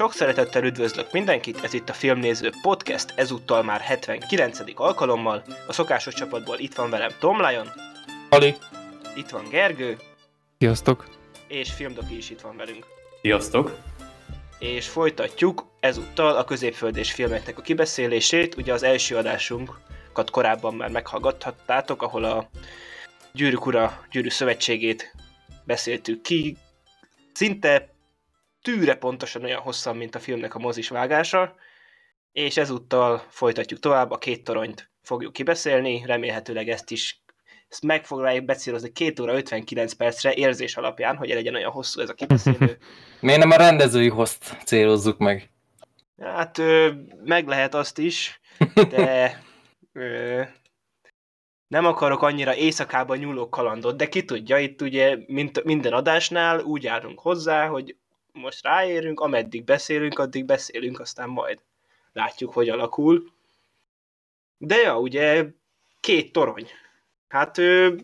Sok szeretettel üdvözlök mindenkit, ez itt a Filmnéző Podcast, ezúttal már 79. alkalommal. A szokásos csapatból itt van velem Tom Lion, Ali. itt van Gergő, Sziasztok! és Filmdoki is itt van velünk. Sziasztok. És folytatjuk ezúttal a középföldés filmeknek a kibeszélését. Ugye az első adásunkat korábban már meghallgathattátok, ahol a Gyűrűk Ura Gyűrű Szövetségét beszéltük ki. Szinte tűre pontosan olyan hosszan, mint a filmnek a mozis vágása. És ezúttal folytatjuk tovább, a két toronyt fogjuk kibeszélni, remélhetőleg ezt is ezt megfoglaljuk becélozni 2 óra 59 percre érzés alapján, hogy legyen olyan hosszú ez a kibeszélő. Miért nem a rendezői host célozzuk meg? Hát ö, meg lehet azt is, de ö, nem akarok annyira éjszakában nyúló kalandot, de ki tudja, itt ugye mint minden adásnál úgy állunk hozzá, hogy most ráérünk, ameddig beszélünk, addig beszélünk, aztán majd látjuk, hogy alakul. De ja, ugye két torony. Hát ö,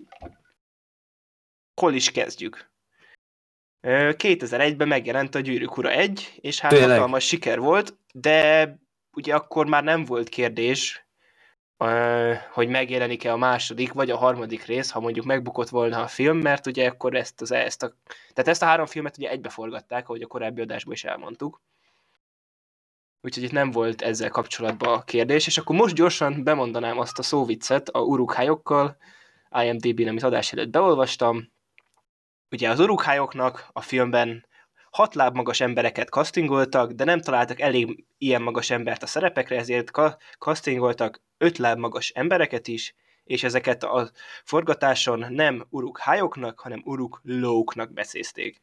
hol is kezdjük? Ö, 2001-ben megjelent a Gyűrűk Ura 1, és hát Tényleg? hatalmas siker volt, de ugye akkor már nem volt kérdés, hogy megjelenik-e a második vagy a harmadik rész, ha mondjuk megbukott volna a film, mert ugye akkor ezt, az, ezt a, tehát ezt a három filmet ugye egybe forgatták, ahogy a korábbi adásban is elmondtuk. Úgyhogy itt nem volt ezzel kapcsolatban a kérdés, és akkor most gyorsan bemondanám azt a szóviccet a urukhájokkal, IMDb-n, amit adás előtt beolvastam. Ugye az urukhájoknak a filmben hat láb magas embereket castingoltak, de nem találtak elég ilyen magas embert a szerepekre, ezért ka- castingoltak öt láb magas embereket is, és ezeket a forgatáson nem urukhájoknak, hanem uruklóknak beszézték.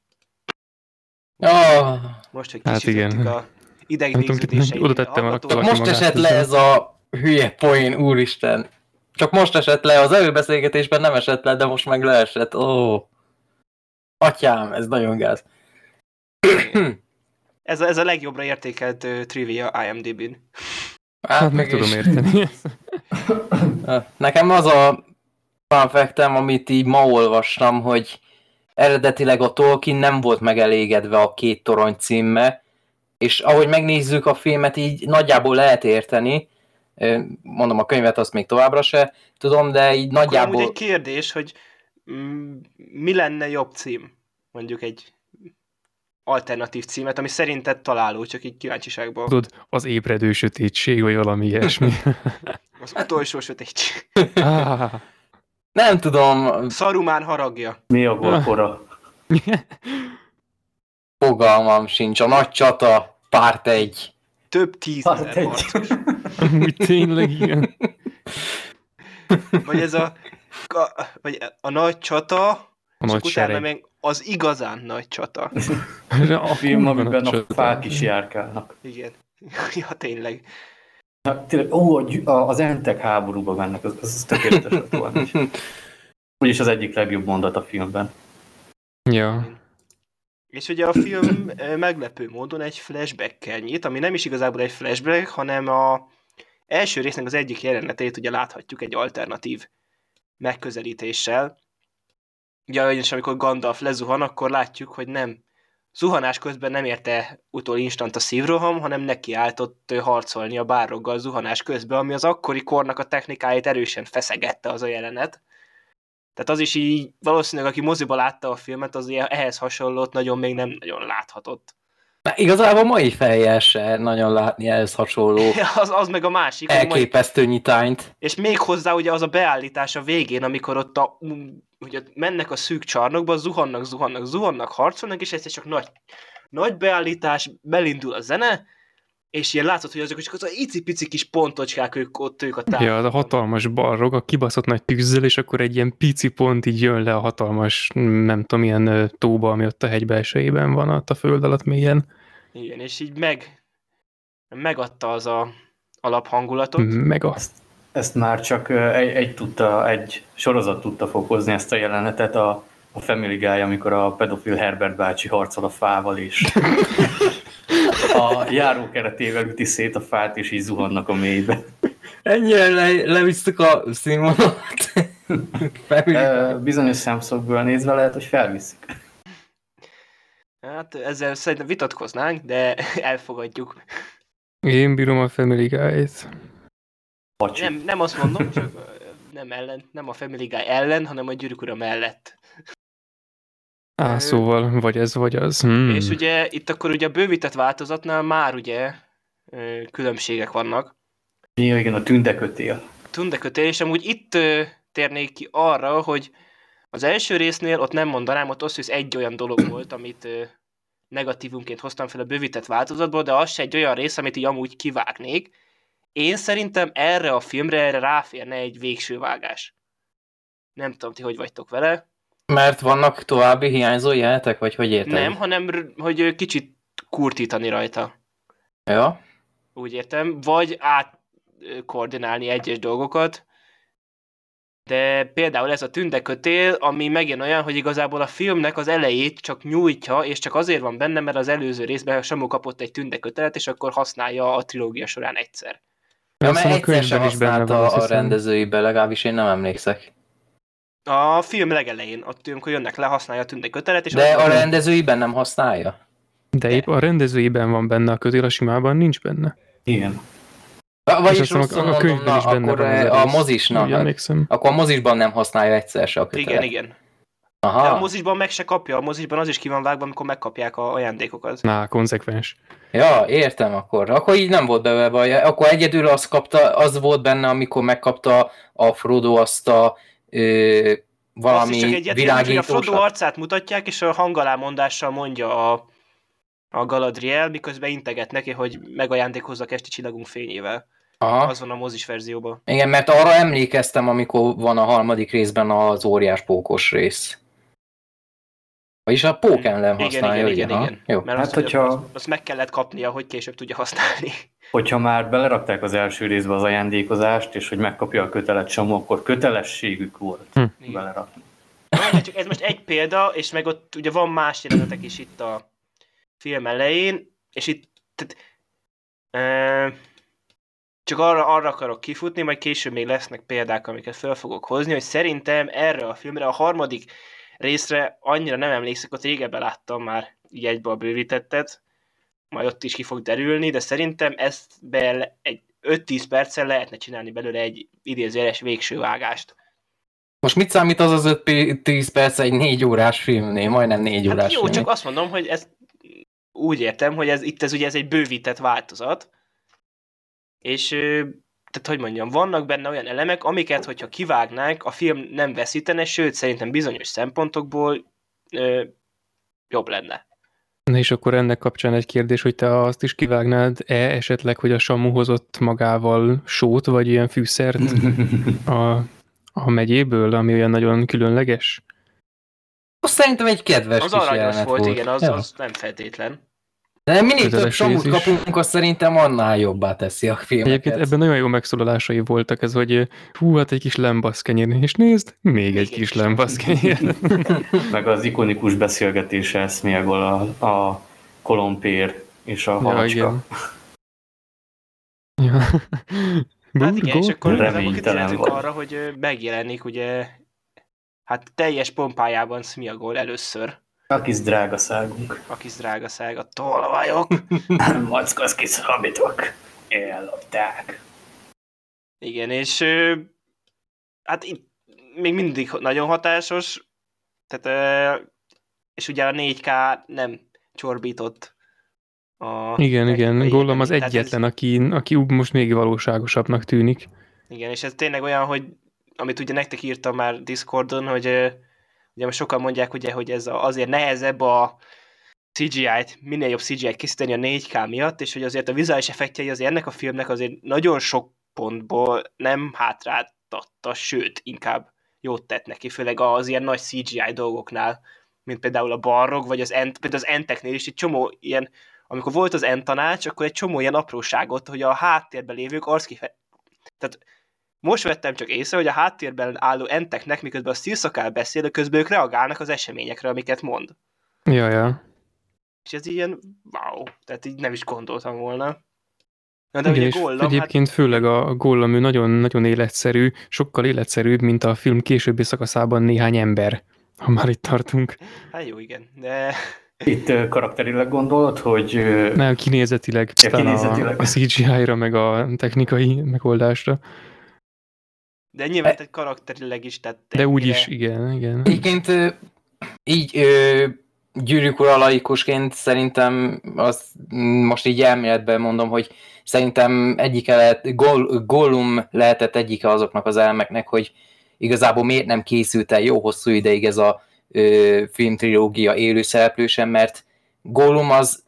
Oh, Most, hogy Hát igen. a idegvégződéseit oda tettem a most esett le ez a hülye poén, úristen. Csak most esett le, az előbeszélgetésben nem esett le, de most meg leesett. Ó. Atyám, ez nagyon gáz. Ez a, ez a legjobbra értékelt uh, trivia IMDb-n. Hát meg tudom érteni. Nekem az a fun factem, amit így ma olvastam, hogy eredetileg a Tolkien nem volt megelégedve a két torony címmel, és ahogy megnézzük a filmet, így nagyjából lehet érteni, mondom a könyvet azt még továbbra se tudom, de így Akkor nagyjából... egy kérdés, hogy mi lenne jobb cím? Mondjuk egy alternatív címet, ami szerinted találó, csak így kíváncsiságból. Tudod, az ébredő sötétség, vagy valami ilyesmi. Az utolsó sötétség. Ah, Nem tudom, Szarumán haragja. Mi a golkora? fogalmam sincs. A nagy csata, párt egy. Több tízezer Hát egy. Amúgy tényleg igen. Vagy ez a, a, vagy a nagy csata, A nagy utána meg az igazán nagy csata. A A film, amiben a csata. fák is járkálnak. Igen. ja, tényleg. Hát, tényleg, ó, a a- az entek háborúba mennek, az, az tökéletes. Úgyis az egyik legjobb mondat a filmben. Ja. És ugye a film meglepő módon egy flashback-kel nyit, ami nem is igazából egy flashback, hanem a első résznek az egyik jelenetét ugye láthatjuk egy alternatív megközelítéssel. Ugye, ugyanis amikor Gandalf lezuhan, akkor látjuk, hogy nem zuhanás közben nem érte utol instant a szívroham, hanem nekiáltott ö, harcolni a bároggal zuhanás közben, ami az akkori kornak a technikáit erősen feszegette az a jelenet. Tehát az is így, valószínűleg aki moziba látta a filmet, az ilyen ehhez hasonlót nagyon még nem nagyon láthatott. Na, igazából mai fejjel se nagyon látni ehhez hasonló Az, az meg a másik, hogy majd, elképesztő nyitányt. és még hozzá ugye az a beállítás a végén, amikor ott a, ugye mennek a szűk csarnokba, zuhannak, zuhannak, zuhannak, harcolnak, és ez csak nagy, nagy beállítás, belindul a zene, és ilyen látszott, hogy azok csak az icipici kis pontocskák, ők ott ők a Ja, az a hatalmas balrog, a kibaszott nagy tűzzel, és akkor egy ilyen pici pont így jön le a hatalmas, nem tudom, milyen ö, tóba, ami ott a hegy belsejében van, ott a föld alatt mélyen. Igen, és így meg, megadta az a alaphangulatot. Meg a... Ezt már csak egy, egy, tudta, egy sorozat tudta fokozni ezt a jelenetet, a, a Family Guy, amikor a pedofil Herbert bácsi harcol a fával, és a járókeretével üti szét a fát, és így zuhannak a mélybe. Ennyire le, levisztük a színvonalat. Bizonyos szemszögből nézve lehet, hogy felviszik. Hát ezzel szerintem vitatkoznánk, de elfogadjuk. Én bírom a Family Guy-t. Pacsi. Nem, nem azt mondom, csak nem ellen, nem a Family Guy ellen, hanem a Gyűrűk Ura mellett. Á, szóval, vagy ez, vagy az. Hmm. És ugye itt akkor ugye a bővített változatnál már ugye különbségek vannak. Ja, igen, a tündekötél. Tundekötél, és amúgy itt térnék ki arra, hogy az első résznél ott nem mondanám, ott az, hogy ez egy olyan dolog volt, amit negatívumként hoztam fel a bővített változatból, de az se egy olyan rész, amit így amúgy kivágnék. Én szerintem erre a filmre erre ráférne egy végső vágás. Nem tudom, ti hogy vagytok vele. Mert vannak további hiányzó jelenetek, vagy hogy érted? Nem, hanem hogy kicsit kurtítani rajta. Ja. úgy értem, vagy átkoordinálni egyes dolgokat, de például ez a tündekötél, ami megint olyan, hogy igazából a filmnek az elejét csak nyújtja, és csak azért van benne, mert az előző részben Samu kapott egy tündekötelet, és akkor használja a trilógia során egyszer. Ja, mert a egyszer sem is benne van, a hiszem. rendezőibe, legalábbis én nem emlékszek. A film legelején, ott amikor jönnek le, használja a tündekötelet, és De a rendezőiben nem használja? De épp a rendezőiben van benne a kötél, a simában nincs benne. Igen. Va- Vagyis rosszul a, a mondom, na, is benne akkor van a mozisnak, akkor a mozisban nem használja egyszer se a kötelet. Igen, igen. De Aha. a mozisban meg se kapja, a mozisban az is ki van vágva, amikor megkapják a ajándékokat. Na, konzekvens. Ja, értem akkor. Akkor így nem volt bele baj. Akkor egyedül az, kapta, az volt benne, amikor megkapta a Frodo azt a ö, Azt valami csak egy hogy a Frodo világítósat. arcát mutatják, és a hangalámondással mondja a, a Galadriel, miközben integet neki, hogy megajándékozzak esti csillagunk fényével. Aha. Az van a mozis verzióban. Igen, mert arra emlékeztem, amikor van a harmadik részben az óriás pókos rész. Vagyis a pók ellen Igen, használja, igen, igen? Ha? igen. Jó. Mert Hát, azt, hogyha... hogyha- azt, azt meg kellett kapnia, hogy később tudja használni. Hogyha már belerakták az első részbe az ajándékozást, és hogy megkapja a kötelet Samu, akkor kötelességük volt Hm. belerakni. Na, csak ez most egy példa, és meg ott ugye van más jelenetek is itt a film elején, és itt tehát, e, csak arra, arra akarok kifutni, majd később még lesznek példák, amiket fel fogok hozni, hogy szerintem erre a filmre, a harmadik részre annyira nem emlékszek, ott régebben láttam már így egybe a bővítettet, majd ott is ki fog derülni, de szerintem ezt be egy 5-10 perccel lehetne csinálni belőle egy idézőjeles végső vágást. Most mit számít az az 5-10 perc egy 4 órás filmnél, majdnem 4 Hát órás jó, filmnél? csak azt mondom, hogy ez úgy értem, hogy ez itt ez ugye ez egy bővített változat, és tehát hogy mondjam, vannak benne olyan elemek, amiket, hogyha kivágnánk, a film nem veszítene, sőt, szerintem bizonyos szempontokból ö, jobb lenne. Na és akkor ennek kapcsán egy kérdés, hogy te azt is kivágnád-e esetleg, hogy a Samu hozott magával sót, vagy ilyen fűszert a, a megyéből, ami olyan nagyon különleges? Az szerintem egy kedves Az kis aranyos volt, volt. igen, az, Ja. az nem feltétlen. De minél több samut kapunk, az szerintem annál jobbá teszi a filmeket. Egyébként ebben nagyon jó megszólalásai voltak, ez, hogy hú, hát egy kis lembaszkenyér, és nézd, még egy kis lembaszkenyér. Meg az ikonikus beszélgetése Eszmiegol a, a kolompér és a halacska. Ja. Hát igen, és akkor igazából arra, hogy megjelenik ugye hát teljes pompájában Smiagol először, A kis drágaságunk. a kis drágaság, a tolvajok. Mackasz kis habitok. Ellopták. Igen, és hát itt még mindig nagyon hatásos, tehát és ugye a 4K nem csorbított a Igen, igen, Gollum az egyetlen, aki, aki úgy most még valóságosabbnak tűnik. Ez, igen, és ez tényleg olyan, hogy amit ugye nektek írtam már Discordon, hogy ugye most sokan mondják, ugye, hogy ez azért nehezebb a CGI-t, minél jobb CGI-t készíteni a 4K miatt, és hogy azért a vizuális effektjei azért ennek a filmnek azért nagyon sok pontból nem hátráltatta, sőt, inkább jót tett neki, főleg az ilyen nagy CGI dolgoknál, mint például a barrog, vagy az ent, például az enteknél is egy csomó ilyen, amikor volt az ent tanács, akkor egy csomó ilyen apróságot, hogy a háttérben lévők arckife... Tehát most vettem csak észre, hogy a háttérben álló enteknek, miközben a szírszakál beszél, közben ők reagálnak az eseményekre, amiket mond. Ja, ja. És ez ilyen, wow, tehát így nem is gondoltam volna. Na, de Igen, ugye Gollum, hát egyébként főleg a Gollum ő nagyon, nagyon életszerű, sokkal életszerűbb, mint a film későbbi szakaszában néhány ember, ha már itt tartunk. hát, hát jó, igen, de Itt karakterileg gondolod, hogy Nem, kinézetileg, Ja, kinézetileg. A, a CGI-ra, meg a technikai megoldásra. De nyilván egy karakterileg is, tehát De úgy is, igen, igen. Egyébként így ö, gyűrűk ura laikusként szerintem azt most így elméletben mondom, hogy szerintem egyike lehet, Gol, Gollum lehetett egyike azoknak az elemeknek, hogy igazából miért nem készült el jó hosszú ideig ez a ö, filmtrilógia élőszereplősen, mert Gollum az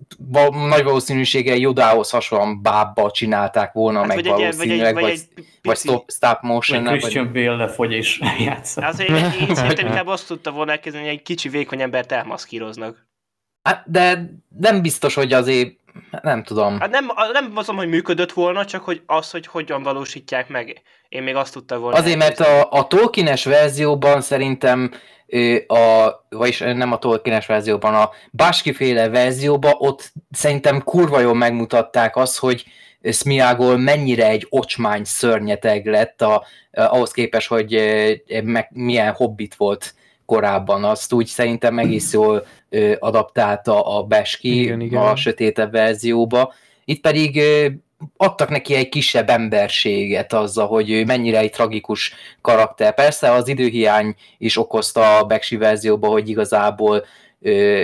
nagy valószínűséggel Jodához hasonlóan bábba csinálták volna, Hát meg vagy egy, ilyen- vagy egy, valószínűleg, vagy vagy, egy vagy stop, stop motion vagy Christian Bale lefogy és játsza. Azért én, én szerintem inkább azt tudta volna elkezdeni, hogy egy kicsi vékony embert elmaszkíroznak. Hát, de nem biztos, hogy azért, nem tudom. Hát nem, nem azon, hogy működött volna, csak hogy az, hogy hogyan valósítják meg. Én még azt tudta volna. Azért, mert a, a Tolkienes verzióban szerintem a, vagyis nem a Tolkienes verzióban, a Báski féle verzióban ott szerintem kurva jól megmutatták azt, hogy Smiagol mennyire egy ocsmány szörnyeteg lett a, ahhoz képest, hogy meg, milyen hobbit volt korábban. Azt úgy szerintem egész jól adaptálta a Beski Igen, igen. a sötétebb verzióba. Itt pedig adtak neki egy kisebb emberséget azzal, hogy ő mennyire egy tragikus karakter. Persze az időhiány is okozta a Beksi verzióba, hogy igazából ö,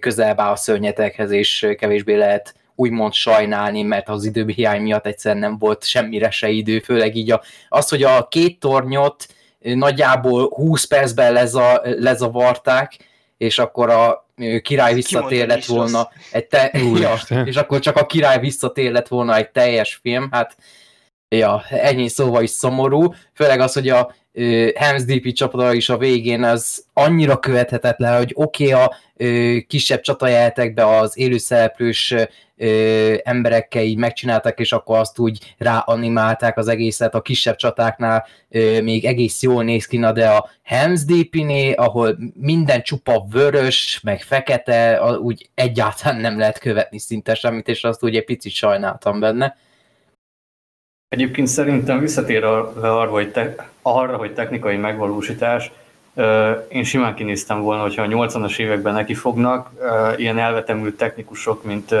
közelebb áll a szörnyetekhez, és kevésbé lehet úgymond sajnálni, mert az időhiány miatt egyszer nem volt semmire se idő, főleg így a, az, hogy a két tornyot nagyjából 20 percben leza, lezavarták, és akkor a király visszatér lett volna rossz. egy te, ja, és akkor csak a király visszatér lett volna egy teljes film, hát ja, ennyi szóval is szomorú, főleg az, hogy a ö, Helms DP csapata is a végén az annyira követhetetlen, hogy oké, okay, a ö, kisebb csatajátekbe az élőszereplős ö, emberekkel így megcsinálták, és akkor azt úgy ráanimálták az egészet, a kisebb csatáknál ö, még egész jól néz ki, na de a Helms DP-nél, ahol minden csupa vörös, meg fekete, a, úgy egyáltalán nem lehet követni szinte semmit, és azt úgy egy picit sajnáltam benne. Egyébként szerintem visszatérve arra, hogy, te, arra, hogy technikai megvalósítás, én simán kinéztem volna, hogyha a 80-as években nekifognak, ö, ilyen elvetemült technikusok, mint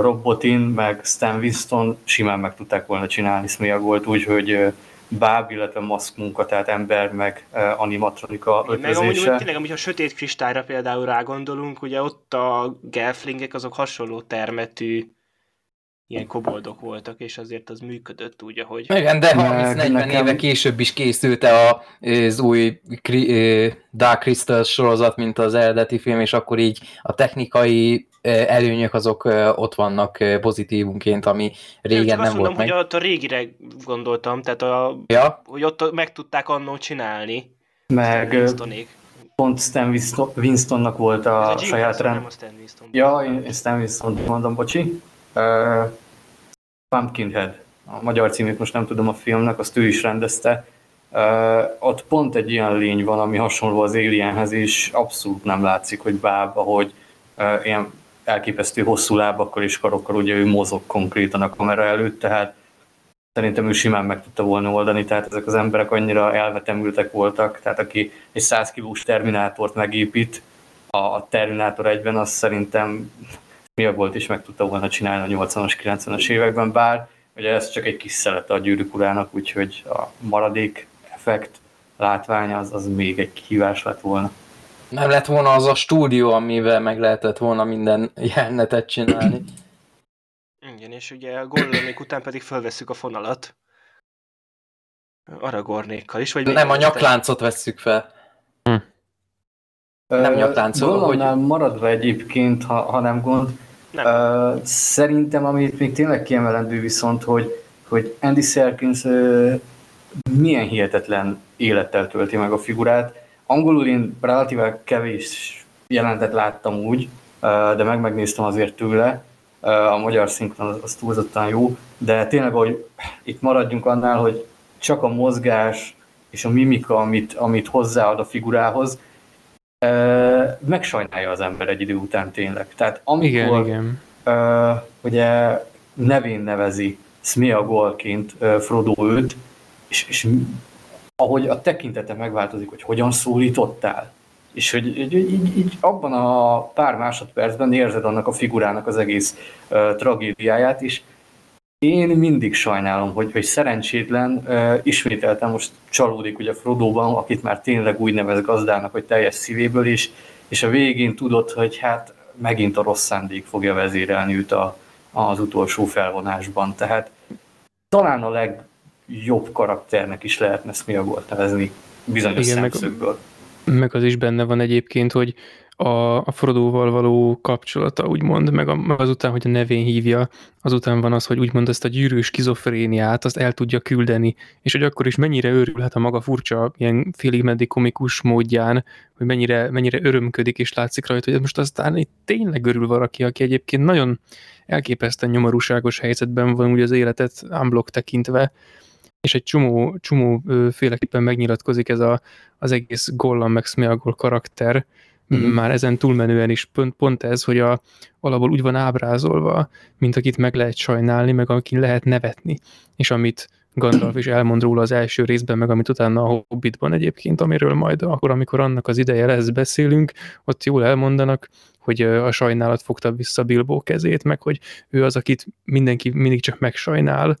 Rob Bottin, meg Stan Winston simán meg tudták volna csinálni Smeagolt úgy, hogy báb, illetve maszk munka, tehát ember, meg animatronika Meg amúgy ötvözése. úgy tényleg, amikor a sötét kristályra például rágondolunk, ugye ott a gelflingek azok hasonló termetű ilyen koboldok voltak, és azért az működött úgy, ahogy... Igen, de Meg 30-40 nekem- éve később is készült a, az új Dark Crystal sorozat, mint az eredeti film, és akkor így a technikai előnyök azok ott vannak pozitívunként, ami Én régen csak nem azt volt mondom, meg. hogy ott a régire gondoltam, tehát a, Ja, hogy ott meg tudták annó csinálni. Meg Winstonék. pont Stan Winston, Winstonnak volt a, a saját rend, nem a Stan Winston. Ja, én én Stan Winston mondom, bocsi. Uh, Pumpkinhead, a magyar címét most nem tudom a filmnek, azt ő is rendezte. Uh, ott pont egy ilyen lény van, ami hasonló az Alienhez, és abszolút nem látszik, hogy báb, ahogy uh, ilyen elképesztő hosszú lábakkal és karokkal ugye ő mozog konkrétan a kamera előtt, tehát szerintem ő simán meg tudta volna oldani, tehát ezek az emberek annyira elvetemültek voltak, tehát aki egy 100 kilós Terminátort megépít, a Terminátor egyben, az szerintem mi a volt is meg tudta volna csinálni a 80-as, 90-es években, bár ugye ez csak egy kis szelete a gyűrűk urának, úgyhogy a maradék effekt látvány az, az még egy kihívás lett volna. Nem lett volna az a stúdió, amivel meg lehetett volna minden jelenetet csinálni. Igen, és ugye a Gollomék után pedig fölvesszük a fonalat. Aragornékkal is, vagy Nem, a nyakláncot vesszük fel. Nem Ö, nyakláncol, Gollumnál maradva egyébként, ha, ha nem gond, Nem. Ö, szerintem, amit még tényleg kiemelendő viszont, hogy, hogy Andy Serkins ö, milyen hihetetlen élettel tölti meg a figurát. Angolul én relatíve kevés jelentet láttam úgy, de meg megnéztem azért tőle. A magyar szinkron az, túlzottan jó, de tényleg, hogy itt maradjunk annál, hogy csak a mozgás és a mimika, amit, amit hozzáad a figurához, megsajnálja az ember egy idő után tényleg. Tehát amikor, Igen, igen. Ugye nevén nevezi Smeagolként ö, Frodo őt, és, és ahogy a tekintete megváltozik, hogy hogyan szólítottál, és hogy így, így, így abban a pár másodpercben érzed annak a figurának az egész uh, tragédiáját, és én mindig sajnálom, hogy, hogy szerencsétlen, uh, ismételtem most csalódik ugye Frodóban, akit már tényleg úgy nevez gazdának, hogy teljes szívéből is, és a végén tudod, hogy hát megint a rossz szándék fogja vezérelni őt a, az utolsó felvonásban. Tehát talán a legjobb karakternek is lehetne Smeagol nevezni bizonyos Igen, szemszögből. Meg, meg az is benne van egyébként, hogy a, a Frodóval való kapcsolata, úgymond, meg azután, hogy a nevén hívja, azután van az, hogy úgymond ezt a gyűrűs kizofréniát, azt el tudja küldeni, és hogy akkor is mennyire örülhet a maga furcsa, ilyen félig meddig komikus módján, hogy mennyire, mennyire örömködik, és látszik rajta, hogy most aztán itt tényleg örül valaki, aki egyébként nagyon elképesztően nyomorúságos helyzetben van úgy az életet unblock tekintve, és egy csomó, csomó féleképpen megnyilatkozik ez a, az egész Gollam meg Smeagol karakter, mm-hmm. már ezen túlmenően is pont, pont ez, hogy a, alapból úgy van ábrázolva, mint akit meg lehet sajnálni, meg akin lehet nevetni, és amit Gandalf is elmond róla az első részben, meg amit utána a Hobbitban egyébként, amiről majd akkor, amikor annak az ideje lesz, beszélünk, ott jól elmondanak, hogy a sajnálat fogta vissza Bilbo kezét, meg hogy ő az, akit mindenki mindig csak megsajnál,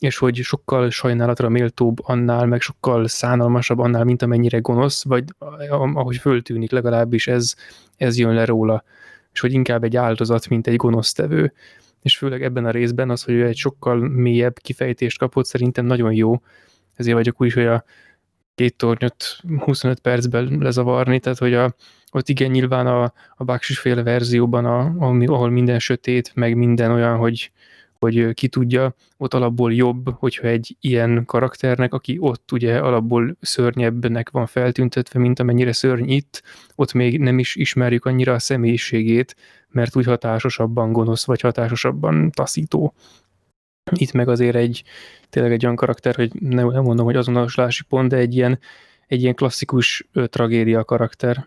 és hogy sokkal sajnálatra méltóbb annál, meg sokkal szánalmasabb annál, mint amennyire gonosz, vagy ahogy föltűnik legalábbis ez, ez jön le róla, és hogy inkább egy áldozat, mint egy gonosztevő. És főleg ebben a részben az, hogy ő egy sokkal mélyebb kifejtést kapott, szerintem nagyon jó. Ezért vagyok úgy, hogy a két tornyot 25 percben lezavarni, tehát hogy a, ott igen nyilván a, a Baksis féle verzióban, a, ahol minden sötét, meg minden olyan, hogy, hogy ki tudja, ott alapból jobb, hogyha egy ilyen karakternek, aki ott ugye alapból szörnyebbnek van feltüntetve, mint amennyire szörny itt, ott még nem is ismerjük annyira a személyiségét, mert úgy hatásosabban gonosz, vagy hatásosabban taszító. Itt meg azért egy, tényleg egy olyan karakter, hogy nem, nem mondom, hogy azonosulási pont, de egy ilyen, egy ilyen klasszikus tragédia karakter.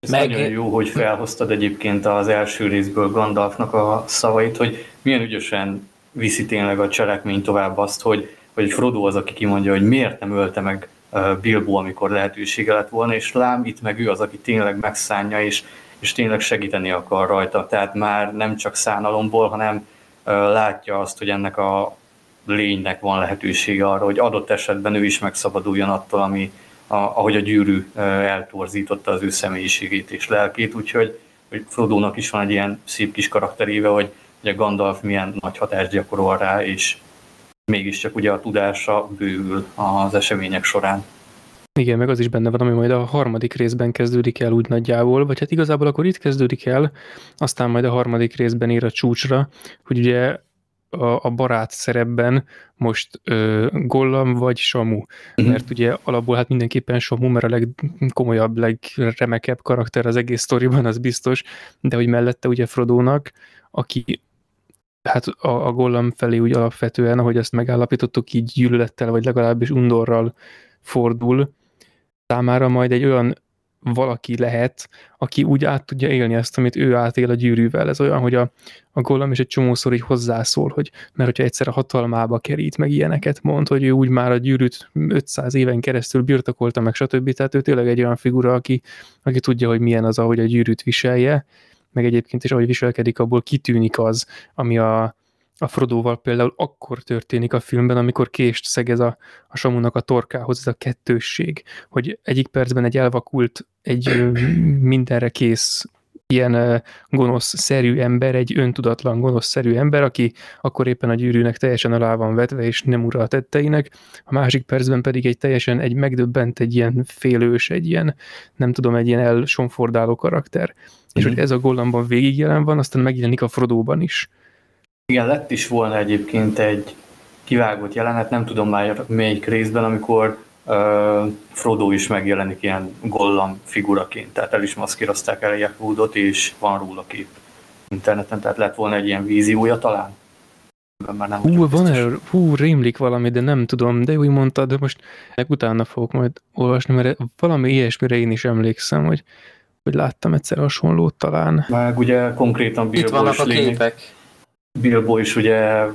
Ez Meg... nagyon jó, hogy felhoztad egyébként az első részből Gandalfnak a szavait, hogy milyen ügyesen viszi tényleg a cselekmény tovább azt, hogy, hogy Frodo az, aki kimondja, hogy miért nem ölte meg Bilbo, amikor lehetősége lett volna, és lám itt meg ő az, aki tényleg megszánja, és, és tényleg segíteni akar rajta. Tehát már nem csak szánalomból, hanem látja azt, hogy ennek a lénynek van lehetősége arra, hogy adott esetben ő is megszabaduljon attól, ami, a, ahogy a gyűrű eltorzította az ő személyiségét és lelkét, úgyhogy hogy Frodo-nak is van egy ilyen szép kis karakteréve, hogy ugye Gandalf milyen nagy hatást gyakorol rá, és mégiscsak ugye a tudása bővül az események során. Igen, meg az is benne van, ami majd a harmadik részben kezdődik el úgy nagyjából, vagy hát igazából akkor itt kezdődik el, aztán majd a harmadik részben ér a csúcsra, hogy ugye a, a barát szerepben most ö, Gollam vagy Samu, uh-huh. mert ugye alapból hát mindenképpen Samu, mert a legkomolyabb, legremekebb karakter az egész sztoriban, az biztos, de hogy mellette ugye Frodónak, aki hát a, a Gollam felé úgy alapvetően, ahogy ezt megállapítottuk, így gyűlölettel, vagy legalábbis undorral fordul, számára majd egy olyan valaki lehet, aki úgy át tudja élni ezt, amit ő átél a gyűrűvel. Ez olyan, hogy a, a Gollam is egy csomószor így hozzászól, hogy mert hogyha egyszer a hatalmába kerít, meg ilyeneket mond, hogy ő úgy már a gyűrűt 500 éven keresztül birtokolta, meg stb. Tehát ő tényleg egy olyan figura, aki, aki tudja, hogy milyen az, ahogy a gyűrűt viselje, meg egyébként is ahogy viselkedik, abból kitűnik az, ami a, a Frodóval például akkor történik a filmben, amikor kést szegez a, a Samunak a torkához, ez a kettősség, hogy egyik percben egy elvakult, egy mindenre kész ilyen gonosz-szerű ember, egy öntudatlan gonosz-szerű ember, aki akkor éppen a gyűrűnek teljesen alá van vetve, és nem ura a tetteinek, a másik percben pedig egy teljesen egy megdöbbent, egy ilyen félős, egy ilyen, nem tudom, egy ilyen elsonfordáló karakter. Mm-hmm. És hogy mhm. ez a Gollamban végig jelen van, aztán megjelenik a Frodóban is. Igen, lett is volna egyébként egy kivágott jelenet, nem tudom már melyik részben, amikor uh, Frodo is megjelenik ilyen gollam figuraként, tehát el is maszkírozták el Jackwoodot, és van róla kép interneten, tehát lett volna egy ilyen víziója talán. Már nem hú, van erről, hú, rémlik valami, de nem tudom, de úgy mondtad, de most meg utána fogok majd olvasni, mert valami ilyesmire én is emlékszem, hogy, hogy láttam egyszer hasonlót talán. Meg ugye konkrétan Bilbo Itt vannak a képek. Bilbo is ugye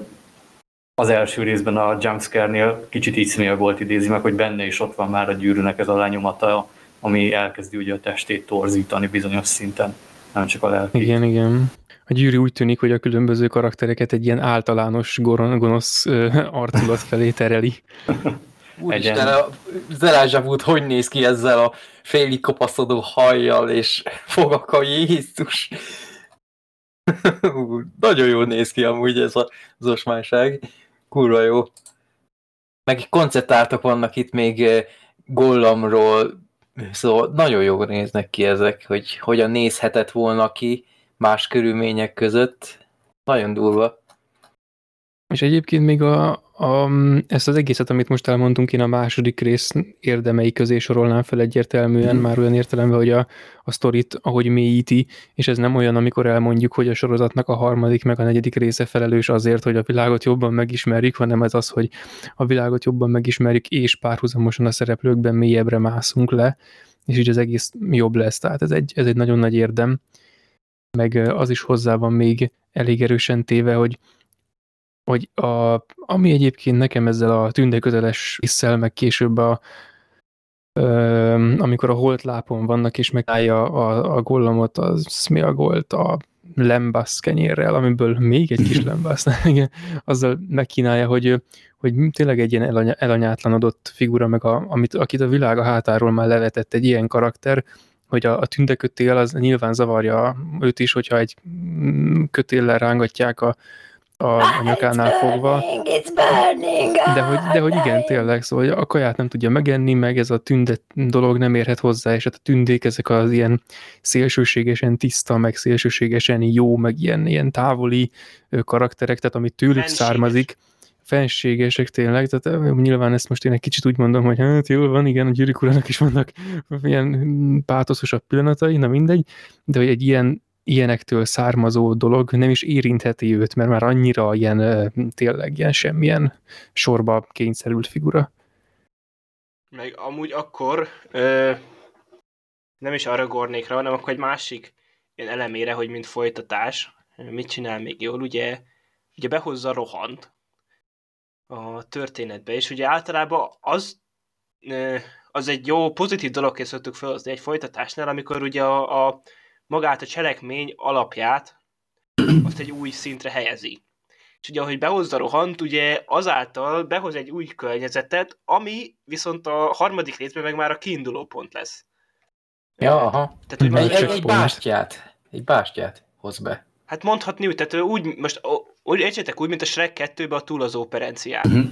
az első részben a jumpscare-nél kicsit így volt idézi meg, hogy benne is ott van már a gyűrűnek ez a lenyomata ami elkezdi ugye a testét torzítani bizonyos szinten, nem csak a lelki. Igen, igen. A gyűrű úgy tűnik, hogy a különböző karaktereket egy ilyen általános goron, gonosz ö, arculat felé tereli. Úristen, a Zelázsavút hogy néz ki ezzel a félig kopaszodó hajjal és fogakkal, Jézus! Nagyon jól néz ki amúgy ez a zosmányság. Kurva jó. Meg konceptártok vannak itt még Gollamról, szóval nagyon jól néznek ki ezek, hogy hogyan nézhetett volna ki más körülmények között. Nagyon durva. És egyébként még a, a, ezt az egészet, amit most elmondtunk, én a második rész érdemei közé sorolnám fel egyértelműen, mm. már olyan értelemben, hogy a, a sztorit, ahogy mélyíti, és ez nem olyan, amikor elmondjuk, hogy a sorozatnak a harmadik meg a negyedik része felelős azért, hogy a világot jobban megismerjük, hanem ez az, hogy a világot jobban megismerjük, és párhuzamosan a szereplőkben mélyebbre mászunk le, és így az egész jobb lesz. Tehát ez egy, ez egy nagyon nagy érdem. Meg az is hozzá van még elég erősen téve, hogy hogy a, ami egyébként nekem ezzel a tündeközeles visszel, meg később a, ö, amikor a holtlápon vannak, és megállja a, a gollamot, az mi a golt, a lembasz kenyérrel, amiből még egy kis lembasz, igen, azzal megkínálja, hogy, hogy tényleg egy ilyen elany, elanyátlanodott figura, meg a, amit, akit a világ a hátáról már levetett egy ilyen karakter, hogy a, a tündekötél az nyilván zavarja őt is, hogyha egy mm, kötéllel rángatják a, a, a nyakánál fogva. De hogy, de hogy igen, tényleg, szóval a kaját nem tudja megenni, meg ez a tündet dolog nem érhet hozzá, és hát a tündék ezek az ilyen szélsőségesen tiszta, meg szélsőségesen jó, meg ilyen, ilyen távoli karakterek, tehát amit tőlük Fenséges. származik, fenségesek tényleg, tehát nyilván ezt most én egy kicsit úgy mondom, hogy hát jól van, igen, a gyűrűk urának is vannak ilyen pátoszosabb pillanatai, na mindegy, de hogy egy ilyen ilyenektől származó dolog nem is érintheti őt, mert már annyira ilyen tényleg ilyen semmilyen sorba kényszerült figura. Meg amúgy akkor ö, nem is Aragornékra, hanem akkor egy másik ilyen elemére, hogy mint folytatás, mit csinál még jól, ugye, ugye behozza rohant a történetbe, és ugye általában az az egy jó, pozitív dolog szoktuk felhozni egy folytatásnál, amikor ugye a, a magát a cselekmény alapját azt egy új szintre helyezi. És ugye, ahogy behozza rohant, ugye azáltal behoz egy új környezetet, ami viszont a harmadik részben meg már a kiinduló pont lesz. Ja, aha. Tehát, hogy egy, egy, egy bástyát. Egy bástyát hoz be. Hát mondhatni úgy, tehát úgy, most úgy értsétek úgy, mint a Shrek 2-ben a túlazó operencián. Uh-huh.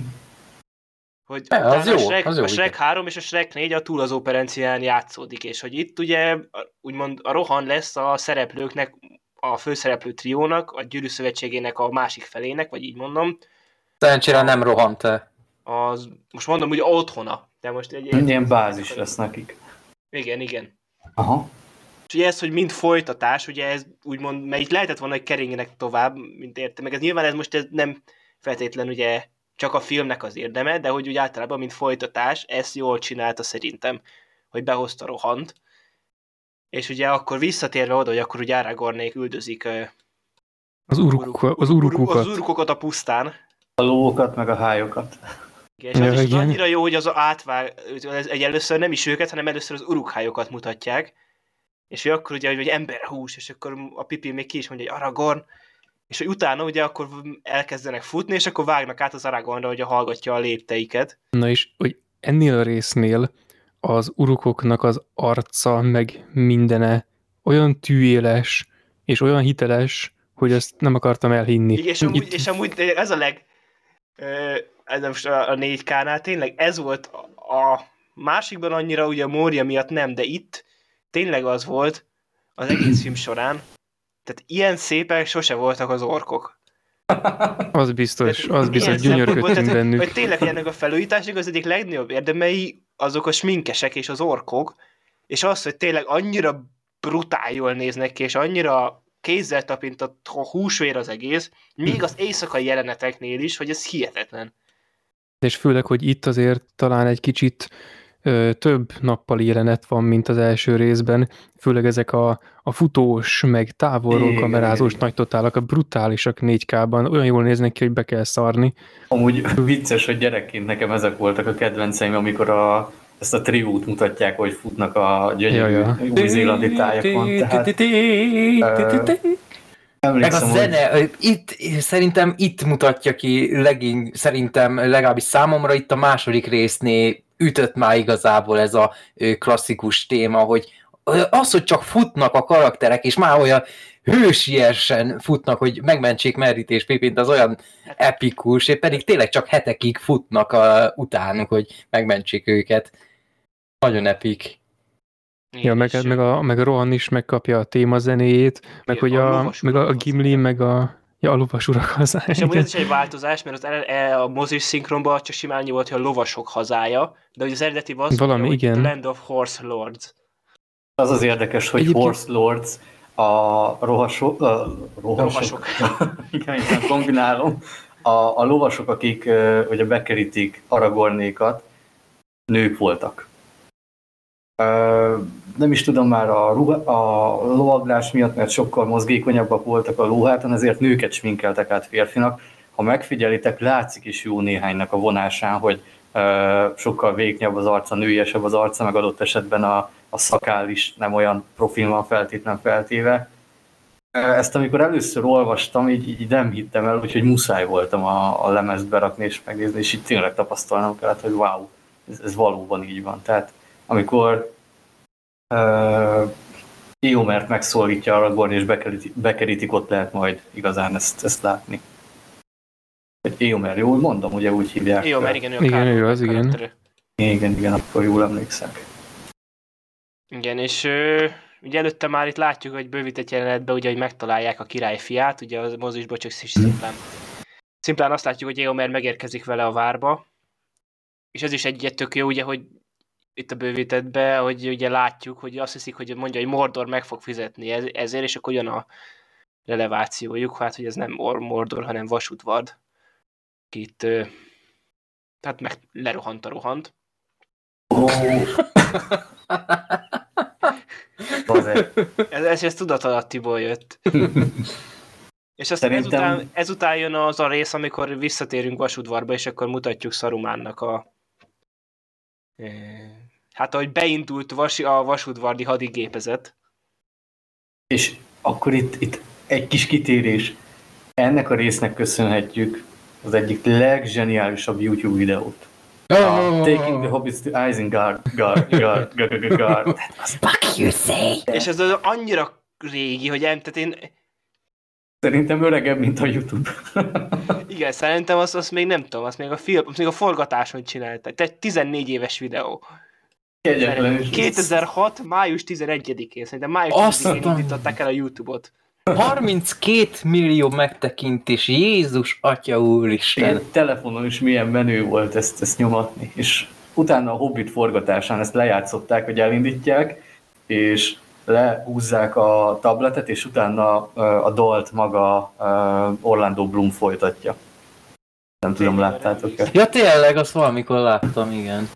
Hogy ja, az jó, a Shrek, az jó, a Shrek 3 és a Shrek 4 a túl az operencián játszódik, és hogy itt ugye úgymond a Rohan lesz a szereplőknek, a főszereplő triónak, a Gyűrű Szövetségének a másik felének, vagy így mondom. Szerencsére nem rohant te. Az, most mondom, hogy otthona. De most egy, ilyen bázis lesz nekik. Igen, igen. Aha. És ugye ez, hogy mind folytatás, ugye ez úgymond, mert itt lehetett volna, hogy keringjenek tovább, mint értem, meg ez nyilván ez most ez nem feltétlen ugye csak a filmnek az érdeme, de hogy úgy általában, mint folytatás, ezt jól csinálta szerintem, hogy behozta rohant. És ugye akkor visszatérve oda, hogy akkor ugye Aragornék üldözik az, uruk, az urukokat. Az urukokat a pusztán. A lókat, meg a hájokat. Igen, és az ja, is igen. annyira jó, hogy az átvág, egy először nem is őket, hanem először az urukhájokat mutatják. És hogy akkor ugye, hogy emberhús, és akkor a pipi még ki is mondja, hogy Aragorn, és hogy utána ugye akkor elkezdenek futni, és akkor vágnak át az Aragornra, hogy hallgatja a lépteiket. Na és, hogy ennél a résznél az urukoknak az arca, meg mindene olyan tűéles, és olyan hiteles, hogy ezt nem akartam elhinni. Igen, és amúgy, Itt... és amúgy ez a leg, ez most a, a 4K-nál tényleg ez volt a, a másikban annyira ugye a Mória miatt nem, de itt tényleg az volt az egész film során, tehát ilyen szépek sose voltak az orkok. Az biztos, az biztos, gyönyörködtünk bennük. Hogy tényleg ennek a felújításnak az egyik legnagyobb érdemei azok a sminkesek és az orkok, és az, hogy tényleg annyira brutál jól néznek ki, és annyira kézzel tapintott húsvér az egész, még az éjszakai jeleneteknél is, hogy ez hihetetlen. És főleg, hogy itt azért talán egy kicsit több nappali jelenet van, mint az első részben, főleg ezek a, a futós, meg távolról igen, kamerázós nagy totálak, a brutálisak 4K-ban, olyan jól néznek ki, hogy be kell szarni. Amúgy vicces, hogy gyerekként nekem ezek voltak a kedvenceim, amikor a ezt a triót mutatják, hogy futnak a gyönyörű új-zélandi tájakon. Tehát Meg a emlékszem, hogy zene, ö, itt szerintem itt mutatja ki legény, szerintem legalábbis számomra itt a második résznél ütött már igazából ez a klasszikus téma, hogy az, hogy csak futnak a karakterek, és már olyan hősiesen futnak, hogy megmentsék Merrit és Pipint, az olyan epikus, és pedig tényleg csak hetekig futnak a, utánuk, hogy megmentsék őket. Nagyon epik. Ja, meg, meg, a, meg a Rohan is megkapja a témazenéjét, meg hogy a a, meg a, a Gimli, meg a, ja, a lovas urak hazája. És amúgy ez is egy változás, mert az ele- e- a mozis szinkronban csak simán annyi volt, hogy a lovasok hazája, de hogy az eredeti az, Valami, hogy igen. The Land of Horse Lords. az az érdekes, hogy Egyébként- Horse Lords a rohasok, uh, rohasok, Lovasok. igen, igen, kombinálom, a, a lovasok, akik uh, ugye bekerítik Aragornékat, nők voltak. Nem is tudom már a, ruha, a lovaglás miatt, mert sokkal mozgékonyabbak voltak a lóháton, ezért nőket sminkeltek át férfinak. Ha megfigyelitek, látszik is jó néhánynak a vonásán, hogy uh, sokkal véknyabb az arca, nőiesebb az arca, meg adott esetben a, a szakál is nem olyan profil van feltétlen feltéve. Ezt amikor először olvastam, így, így nem hittem el, úgyhogy muszáj voltam a, a lemezt berakni és megnézni, és így tényleg tapasztalnom kellett, hogy wow, ez, ez valóban így van. Tehát amikor uh, Éomert megszólítja Aragorn és bekerítik, bekerítik, ott lehet majd igazán ezt, ezt látni. Hogy Éomer, jól mondom, ugye úgy hívják. Jó, mert igen, ő a Igen, ő az, igen. Igen, igen, akkor jól emlékszek. Igen, és ö, ugye előtte már itt látjuk, hogy bővített jelenetben, ugye, hogy megtalálják a király fiát, ugye az mozisban csak szimplán. Szimplán azt látjuk, hogy Éomer megérkezik vele a várba, és ez is egy tök jó, ugye, hogy itt a bővítettbe, hogy ugye látjuk, hogy azt hiszik, hogy mondja, hogy Mordor meg fog fizetni ez, ezért, és akkor jön a relevációjuk, hát, hogy ez nem Mor- Mordor, hanem Vasútvard. Aki Itt, tehát meg lerohant a rohant. Oh. Ez, ez, ez tudatalattiból jött. És aztán Szerintem- ezután, ezután jön az a rész, amikor visszatérünk Vasudvarba, és akkor mutatjuk Szarumánnak a... Hát, ahogy beindult vas, a vasudvardi hadigépezet. És akkor itt, itt egy kis kitérés. Ennek a résznek köszönhetjük az egyik legzseniálisabb YouTube videót. A Taking the Hobbits to Isengard. Gard, gard, gard, gard, gard. Fuck you say! És ez az annyira régi, hogy em, tehát én, Szerintem öregebb, mint a YouTube. igen, szerintem azt, azt még nem tudom, azt még a, film, azt még a forgatáson csinálták. Tehát 14 éves videó. Kegyetlen is. 2006. május 11-én, szerintem május Azt 11-én a- indították el a YouTube-ot. 32 millió megtekintés, Jézus Atya Úristen! Igen, telefonon is milyen menő volt ezt, ezt nyomatni. És utána a Hobbit forgatásán ezt lejátszották, hogy elindítják, és lehúzzák a tabletet, és utána a dalt maga Orlando Bloom folytatja. Nem tudom, láttátok-e? Ja tényleg, azt valamikor láttam, igen.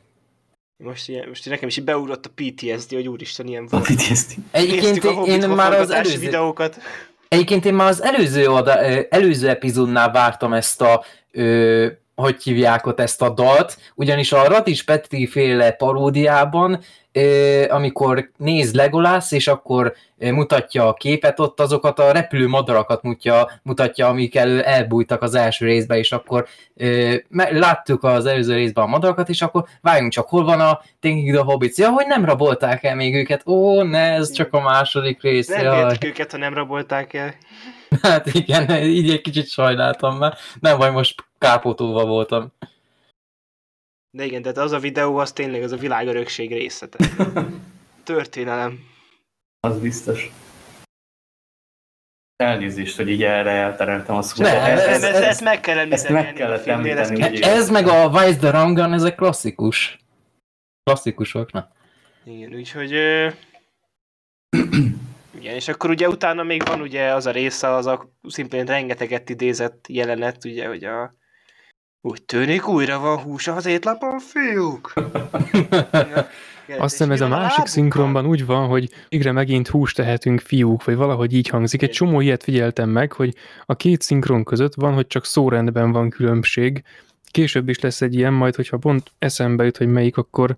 Most, ilyen, most nekem is beugrott a PTSD, hogy úristen, ilyen A volt. PTSD. Egyébként a én, már az előző, videókat. Egyébként én már az előző, oda, előző epizódnál vártam ezt a, ö, hogy hívják ott ezt a dalt, ugyanis a Radics Petri féle paródiában, amikor néz Legolász, és akkor mutatja a képet, ott azokat a repülő madarakat mutatja, mutatja amik elő elbújtak az első részben, és akkor láttuk az előző részben a madarakat, és akkor várjunk csak, hol van a Thinking the Hobbits? Ja, hogy nem rabolták el még őket? Ó, ne, ez csak a második rész. Nem jaj. őket, ha nem rabolták el. Hát igen, így egy kicsit sajnáltam már. Nem vagy most kápótóva voltam. De igen, tehát az a videó, az tényleg az a világörökség része. tehát Történelem. Az biztos. Elnézést, hogy így erre eltereltem a szót. Ne, Ez, ez- ez, ez, ez- ezt meg kell említeni. ezt meg kellett ez említeni, kell- ugye? Ez meg a Vice the Rangan, ezek klasszikus. Klasszikusok, na. Igen, úgyhogy... Ö... Igen, és akkor ugye utána még van ugye az a része, az a szimplén rengeteget idézett jelenet, ugye, hogy a... Úgy tűnik, újra van hús az étlapon, fiúk! Ja, Azt hiszem ez a másik szinkronban úgy van, hogy végre megint húst tehetünk fiúk, vagy valahogy így hangzik. Egy csomó ilyet figyeltem meg, hogy a két szinkron között van, hogy csak szórendben van különbség. Később is lesz egy ilyen, majd hogyha pont eszembe jut, hogy melyik, akkor,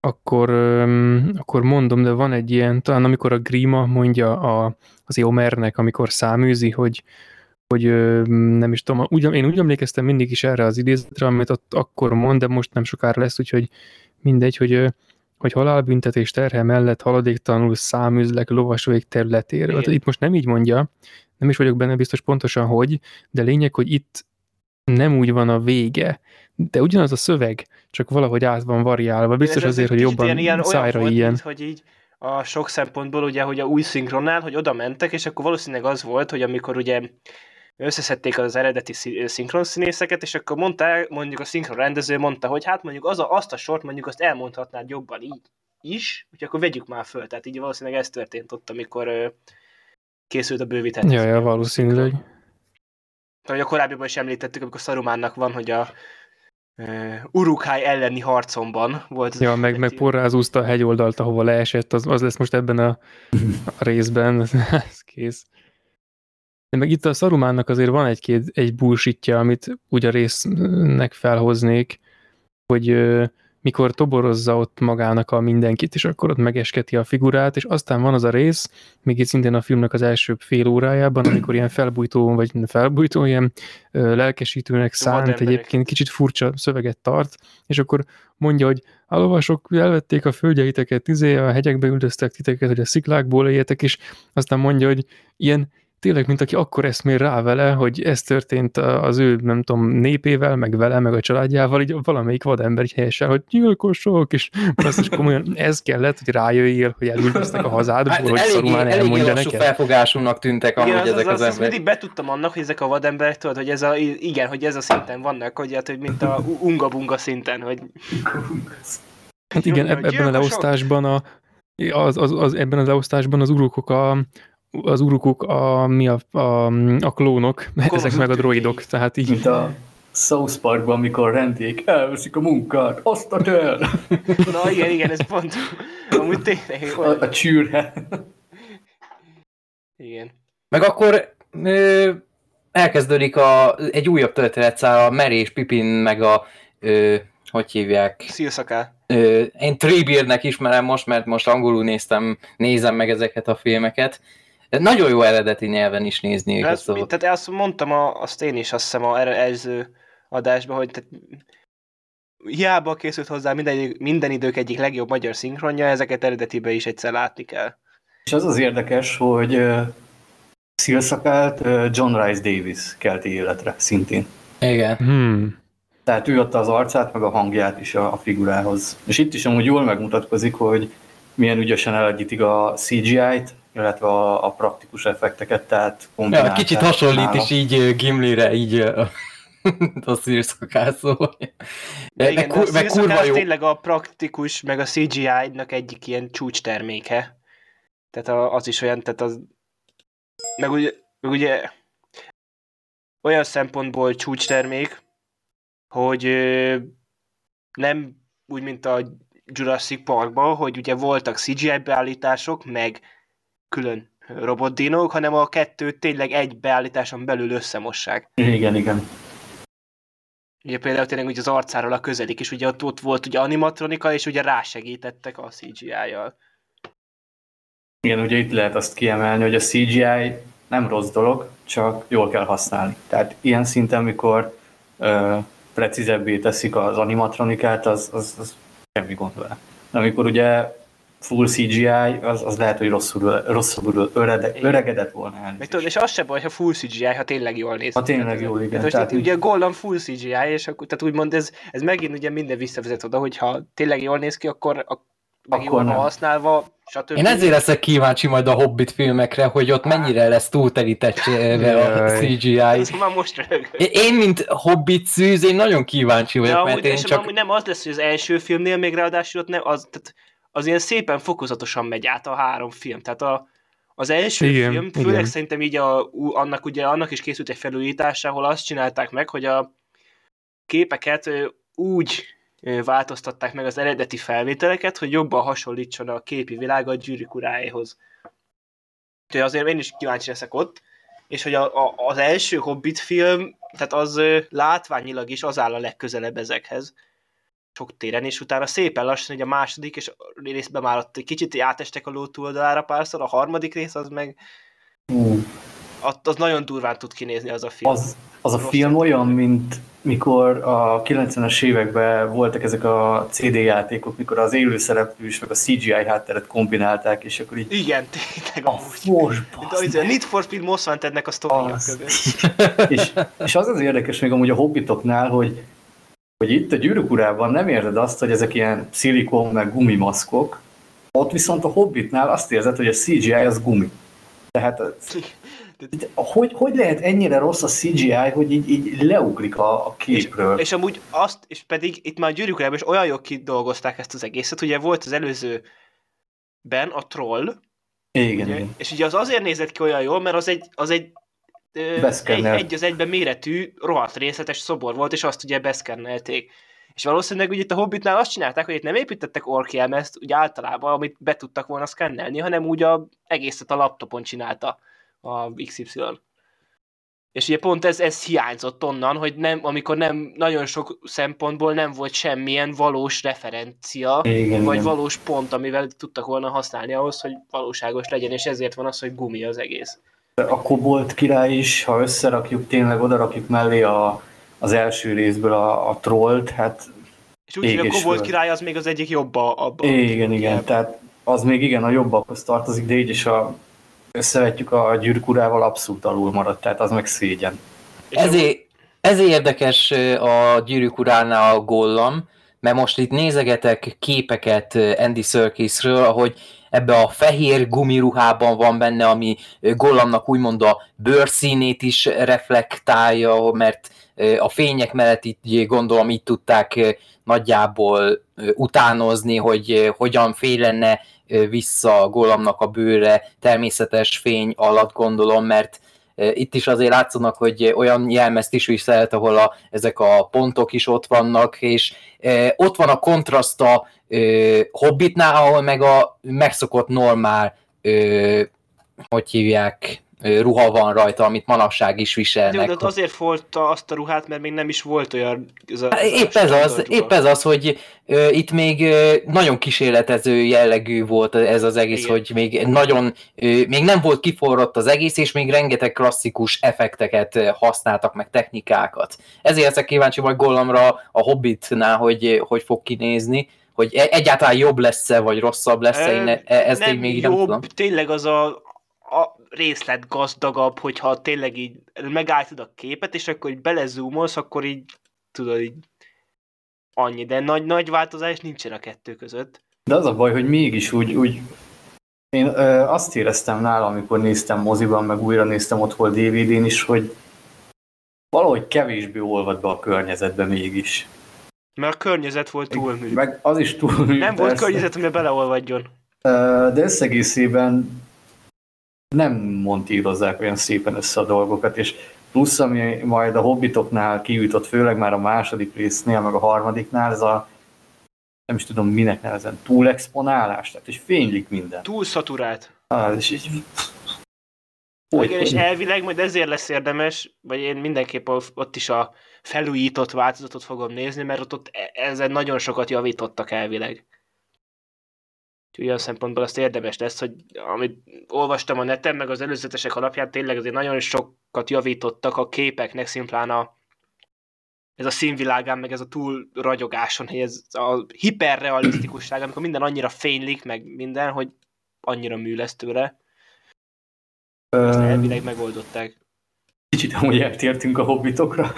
akkor, öm, akkor mondom, de van egy ilyen, talán amikor a Grima mondja a, az Eomernek, amikor száműzi, hogy, hogy nem is tudom, úgy, én úgy emlékeztem mindig is erre az idézetre, amit ott akkor mond, de most nem sokára lesz, úgyhogy mindegy, hogy, hogy halálbüntetés terhe mellett haladéktalanul száműzlek lovasvég területéről. Igen. Itt most nem így mondja, nem is vagyok benne biztos pontosan, hogy, de lényeg, hogy itt nem úgy van a vége, de ugyanaz a szöveg, csak valahogy át van variálva. Biztos Ez azért, hogy jobban ilyen, ilyen, szájra volt, ilyen. Mint, hogy így a sok szempontból ugye, hogy a új szinkronnál, hogy oda mentek, és akkor valószínűleg az volt, hogy amikor ugye összeszedték az eredeti szí- szinkronszínészeket, és akkor mondta, mondjuk a szinkron rendező mondta, hogy hát mondjuk az a, azt a sort mondjuk azt elmondhatnád jobban így is, úgyhogy akkor vegyük már föl. Tehát így valószínűleg ez történt ott, amikor ö, készült a bővített. Ja, ja, valószínűleg. Ahogy a korábbiban is említettük, amikor Szarumánnak van, hogy a uh, Urukhai elleni harcomban volt. az Ja, meg, meg porrázúzta a hegyoldalt, ahova leesett, az, az lesz most ebben a, a részben, ez kész. De meg itt a Szarumánnak azért van egy-két, egy bullshitja, amit úgy a résznek felhoznék, hogy ö, mikor toborozza ott magának a mindenkit, és akkor ott megesketi a figurát, és aztán van az a rész, még itt szintén a filmnek az első fél órájában, amikor ilyen felbújtó, vagy felbújtó, ilyen ö, lelkesítőnek szánt, egyébként kicsit furcsa szöveget tart, és akkor mondja, hogy a lovasok elvették a földjeiteket, izé, a hegyekbe üldöztek titeket, hogy a sziklákból éljetek, és aztán mondja, hogy ilyen tényleg, mint aki akkor eszmél rá vele, hogy ez történt az ő, nem tudom, népével, meg vele, meg a családjával, így valamelyik vadember így helyesen, hogy gyilkosok, és azt is komolyan ez kellett, hogy rájöjjél, hogy elüldöztek a hazádból, Hát hogy eléggé elmondja neked. felfogásúnak tűntek amúgy Igen, az, ezek az, az, az, az emberek. mindig betudtam annak, hogy ezek a vademberek, tudod, hogy ez a, igen, hogy ez a szinten vannak, hogy, hát, hogy mint a unga-bunga szinten, hogy Hát igen, ebben a leosztásban a, az, az, az, ebben a leosztásban az urukok a, az urukok a, mi a, a, a klónok, ezek meg a droidok, tehát így. Mint a South Parkban, amikor rendék elveszik a munkát, azt a el! na igen, igen, ez pont, amúgy tényleg, A, a csűrhe. igen. Meg akkor ö, elkezdődik a, egy újabb történetszál, a Merés Pipin, meg a, ö, hogy hívják, Szilszaká. én Treebeardnek ismerem most, mert most angolul néztem, nézem meg ezeket a filmeket. Nagyon jó eredeti nyelven is nézni őket, Ez, szóval. tehát azt mondtam, a, azt én is azt hiszem a erre- előző adásban, hogy tehát, hiába készült hozzá minden, minden idők egyik legjobb magyar szinkronja, ezeket eredetibe is egyszer látni kell. És az az érdekes, hogy uh, Szilszakált uh, John Rice Davis kelti életre szintén. Igen. Hmm. Tehát ő adta az arcát, meg a hangját is a, a figurához. És itt is amúgy jól megmutatkozik, hogy milyen ügyesen elegyítik a CGI-t, illetve a, a praktikus effekteket, tehát Ja, kicsit hasonlít nála. is így Gimlire, így a szírszakás, szóval. De igen, kur, de a kurva jó. tényleg a praktikus, meg a CGI-nak egyik ilyen csúcsterméke. Tehát a, az is olyan, tehát az... Meg ugye, meg ugye olyan szempontból csúcstermék, hogy ö, nem úgy, mint a Jurassic Parkban, hogy ugye voltak CGI beállítások, meg külön robotdinók, hanem a kettőt tényleg egy beállításon belül összemossák. Igen, igen. Ugye például tényleg ugye az arcáról a közelik, és ugye ott, ott volt ugye animatronika, és ugye rásegítettek a CGI-jal. Igen, ugye itt lehet azt kiemelni, hogy a CGI nem rossz dolog, csak jól kell használni. Tehát ilyen szinten, mikor ö, precízebbé teszik az animatronikát, az, az, az semmi gond vele. De amikor ugye full CGI, az, az lehet, hogy rosszul, rosszul örede, öregedett volna elnézést. tudod, és az se baj, ha full CGI, ha tényleg jól néz. Ha tényleg jól, igen. Tehát Tehát így- ugye Golden full CGI, és akkor, tehát úgymond ez, ez megint ugye minden visszavezet oda, hogy ha tényleg jól néz ki, akkor, ak- meg Akkor jól van nem. használva, stb. Én ezért leszek kíváncsi majd a Hobbit filmekre, hogy ott mennyire lesz túlterítettségve a. CGI. Ez már most rögök. Én, mint Hobbit szűz, én nagyon kíváncsi vagyok, amúgy, mert én és csak... amúgy nem az lesz, hogy az első filmnél még ráadásul ott nem, az, tehát az ilyen szépen fokozatosan megy át a három film. Tehát a, az első Igen, film, főleg igen. szerintem így a, annak, ugye, annak is készült egy felújítás, ahol azt csinálták meg, hogy a képeket úgy változtatták meg az eredeti felvételeket, hogy jobban hasonlítson a képi világ a gyűrűk uráéhoz. Úgyhogy azért én is kíváncsi leszek ott, és hogy a, a, az első Hobbit film, tehát az látványilag is az áll a legközelebb ezekhez. Sok téren, és utána szépen lassan, hogy a második, és részben már ott kicsit átestek a ló túloldalára párszor, a harmadik rész az meg Ú, az nagyon durván tud kinézni az a film. az, az a Rossz film olyan, mint mikor a 90-es években voltak ezek a CD játékok, mikor az élőszereplős meg a CGI hátteret kombinálták, és akkor így Igen, tényleg a amúgy. De a Need for Speed Most Wantednek a sztoria és, és az az érdekes még amúgy a hobbitoknál, hogy, hogy itt a gyűrűk urában nem érzed azt, hogy ezek ilyen szilikon meg gumimaszkok, ott viszont a hobbitnál azt érzed, hogy a CGI az gumi. Tehát hogy, hogy lehet ennyire rossz a CGI, hogy így, így leugrik a, a képről? És amúgy azt, és pedig itt már a gyűrűk Urában is olyan jól kidolgozták ezt az egészet, ugye volt az előzőben a troll, igen, ugye, igen. és ugye az azért nézett ki olyan jól, mert az egy, az egy egy, egy az egyben méretű, rohadt részletes szobor volt, és azt ugye beszkennelték. És valószínűleg ugye itt a Hobbitnál azt csinálták, hogy itt nem építettek orkielmezt, ugye általában, amit be tudtak volna szkennelni, hanem úgy a egészet a laptopon csinálta a XY. És ugye pont ez, ez hiányzott onnan, hogy nem, amikor nem nagyon sok szempontból nem volt semmilyen valós referencia, Igen, vagy igen. valós pont, amivel tudtak volna használni ahhoz, hogy valóságos legyen, és ezért van az, hogy gumi az egész. A Kobolt király is, ha összerakjuk, tényleg oda rakjuk mellé a, az első részből a, a trollt, hát És úgy, hogy a föld. király az még az egyik jobb a, abba. igen, igen, tehát az még igen a jobbakhoz tartozik, de így is a összevetjük a gyűrűk urával abszolút alul maradt, tehát az meg szégyen. Ezért, ezért érdekes a gyűrűk uránál a gollam, mert most itt nézegetek képeket Andy Serkisről, ahogy ebbe a fehér gumiruhában van benne, ami gollamnak úgymond a bőrszínét is reflektálja, mert a fények mellett itt gondolom így tudták nagyjából utánozni, hogy hogyan fél lenne ö, vissza gollamnak a bőre természetes fény alatt gondolom, mert itt is azért látszanak, hogy olyan jelmezt is viselt, ahol a, ezek a pontok is ott vannak, és ott van a kontraszt a Hobbitnál, ahol meg a megszokott normál, hogy hívják, ruha van rajta, amit manapság is Jó, viselnek. de azért volt azt a ruhát, mert még nem is volt olyan... Ez a, Hát Épp ez az, ruha. épp ez az, hogy ö, itt még ö, nagyon kísérletező jellegű volt ez az egész, Igen. hogy még nagyon, ö, még nem volt kiforrott az egész, és még rengeteg klasszikus effekteket használtak, meg technikákat. Ezért ezek kíváncsi vagy Gollamra a Hobbitnál, hogy hogy fog kinézni, hogy e- egyáltalán jobb lesz-e, vagy rosszabb lesz-e, én e- ezt nem még jobb, nem tudom. tényleg az a részlet gazdagabb, hogyha tényleg így megálltad a képet, és akkor így belezoomolsz, akkor így tudod így annyi, de nagy, nagy változás nincsen a kettő között. De az a baj, hogy mégis úgy, úgy én ö, azt éreztem nála, amikor néztem moziban, meg újra néztem otthon DVD-n is, hogy valahogy kevésbé olvad be a környezetbe mégis. Mert a környezet volt túlmű. Meg az is túl Nem volt környezet, amiben beleolvadjon. De összegészében nem montírozzák olyan szépen össze a dolgokat, és plusz, ami majd a hobbitoknál kijutott, főleg már a második résznél, meg a harmadiknál, ez a nem is tudom minek nevezem, túlexponálás, tehát és fénylik minden. Túl szaturált. Ah, és így... Igen, és elvileg majd ezért lesz érdemes, vagy én mindenképp ott is a felújított változatot fogom nézni, mert ott, ott e- ezen nagyon sokat javítottak elvileg. Olyan szempontból azt érdemes lesz, hogy amit olvastam a neten, meg az előzetesek alapján tényleg azért nagyon sokat javítottak a képeknek, szimplán a, ez a színvilágán, meg ez a túl ragyogáson, hogy ez a hiperrealisztikusság, amikor minden annyira fénylik, meg minden, hogy annyira mű lesz tőle. Ezt elvileg megoldották. Kicsit amúgy eltértünk a hobbitokra.